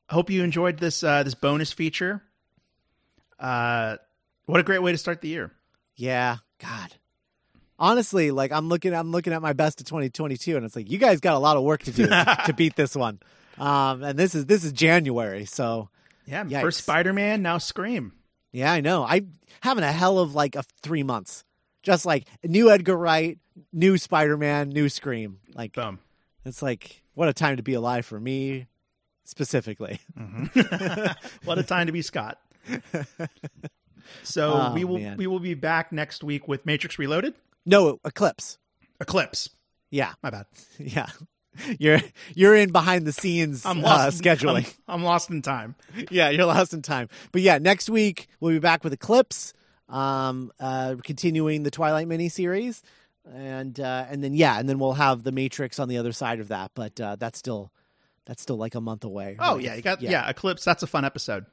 I hope you enjoyed this uh, this bonus feature. Uh, what a great way to start the year. Yeah, God. Honestly, like I'm looking, I'm looking at my best of 2022, and it's like you guys got a lot of work to do to beat this one. Um, and this is this is January, so Yeah, Yikes. first Spider Man, now Scream. yeah, I know. I having a hell of like a three months, just like new Edgar Wright, new Spider Man, new Scream. Like Boom. it's like what a time to be alive for me specifically. what a time to be Scott. So Oh, we will man. we will be back next week with Matrix Reloaded. No Eclipse. Eclipse. Yeah, My bad. yeah. You're you're in behind the scenes I'm uh, lost. in- scheduling. I'm, I'm lost in time. yeah, you're lost in time. But yeah, next week we'll be back with Eclipse, um, uh, continuing the Twilight miniseries, and uh, and then yeah, and then we'll have the Matrix on the other side of that. But uh, that's still that's still like a month away. Oh yeah, you got yeah. Eclipse. That's a fun episode.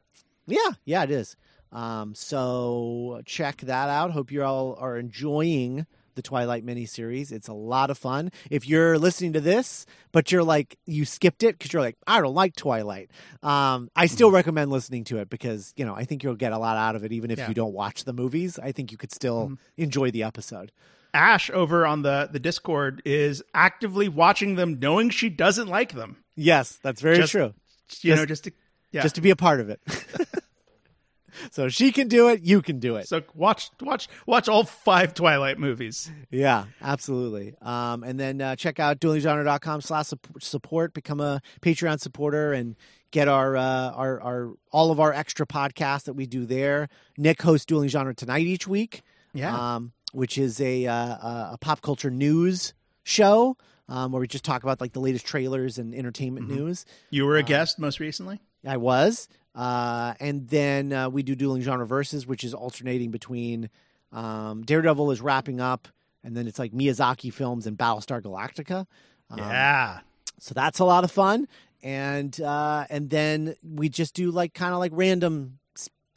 yeah, yeah, it is. Um, so check that out. Hope you all are enjoying the Twilight miniseries. It's a lot of fun. If you're listening to this, but you're like you skipped it because you're like I don't like Twilight, um, I still recommend listening to it because you know I think you'll get a lot out of it even if Yeah. you don't watch the movies. I think you could still enjoy the episode. Ash over on the the Discord is actively watching them, knowing she doesn't like them. Yes, that's very Just- true. You Just- know, just to yeah. Just to be a part of it. so she can do it, you can do it. so watch watch watch all five Twilight movies. Yeah, absolutely. Um, and then uh, check out duelinggenre.com slash support, become a Patreon supporter and get our, uh, our, our, all of our extra podcasts that we do there. Nick hosts Dueling Genre Tonight each week. Yeah. Um, which is a, uh, a, a pop culture news show, um, where we just talk about like the latest trailers and entertainment news. You were a guest most recently. I was. Uh, and then uh, we do Dueling Genre verses, which is alternating between um, Daredevil is wrapping up, and then it's like Miyazaki films and Battlestar Galactica. Um, yeah. So that's a lot of fun. And uh, and then we just do like kind of like random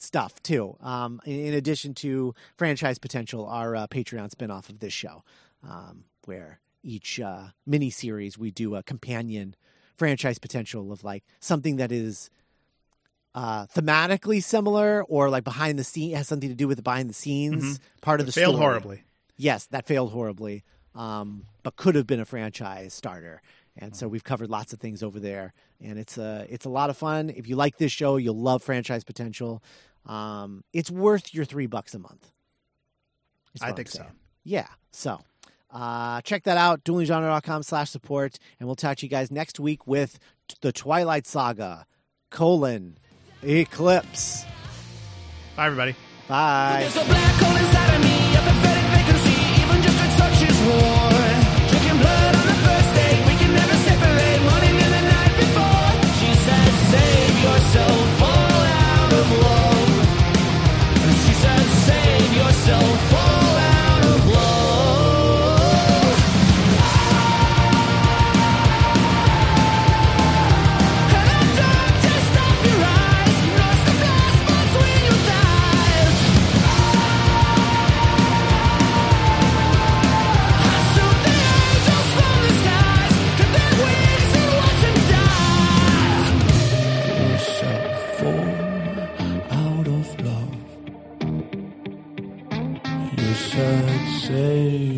stuff too. Um, in, addition to franchise potential, our uh, Patreon spinoff of this show, um, where each uh, mini series we do a companion franchise potential of like something that is uh, thematically similar or like behind the scene has something to do with the behind the scenes part of the Failed story. horribly. Yes, that failed horribly, um, but could have been a franchise starter. And so we've covered lots of things over there, and it's a it's a lot of fun. If you like this show, you'll love franchise potential. Um, it's worth your three bucks a month. I think so. Yeah. So uh, check that out, duelinggenre.com slash support, and we'll talk to you guys next week with t- the Twilight Saga, colon, Eclipse. Bye everybody. Bye. You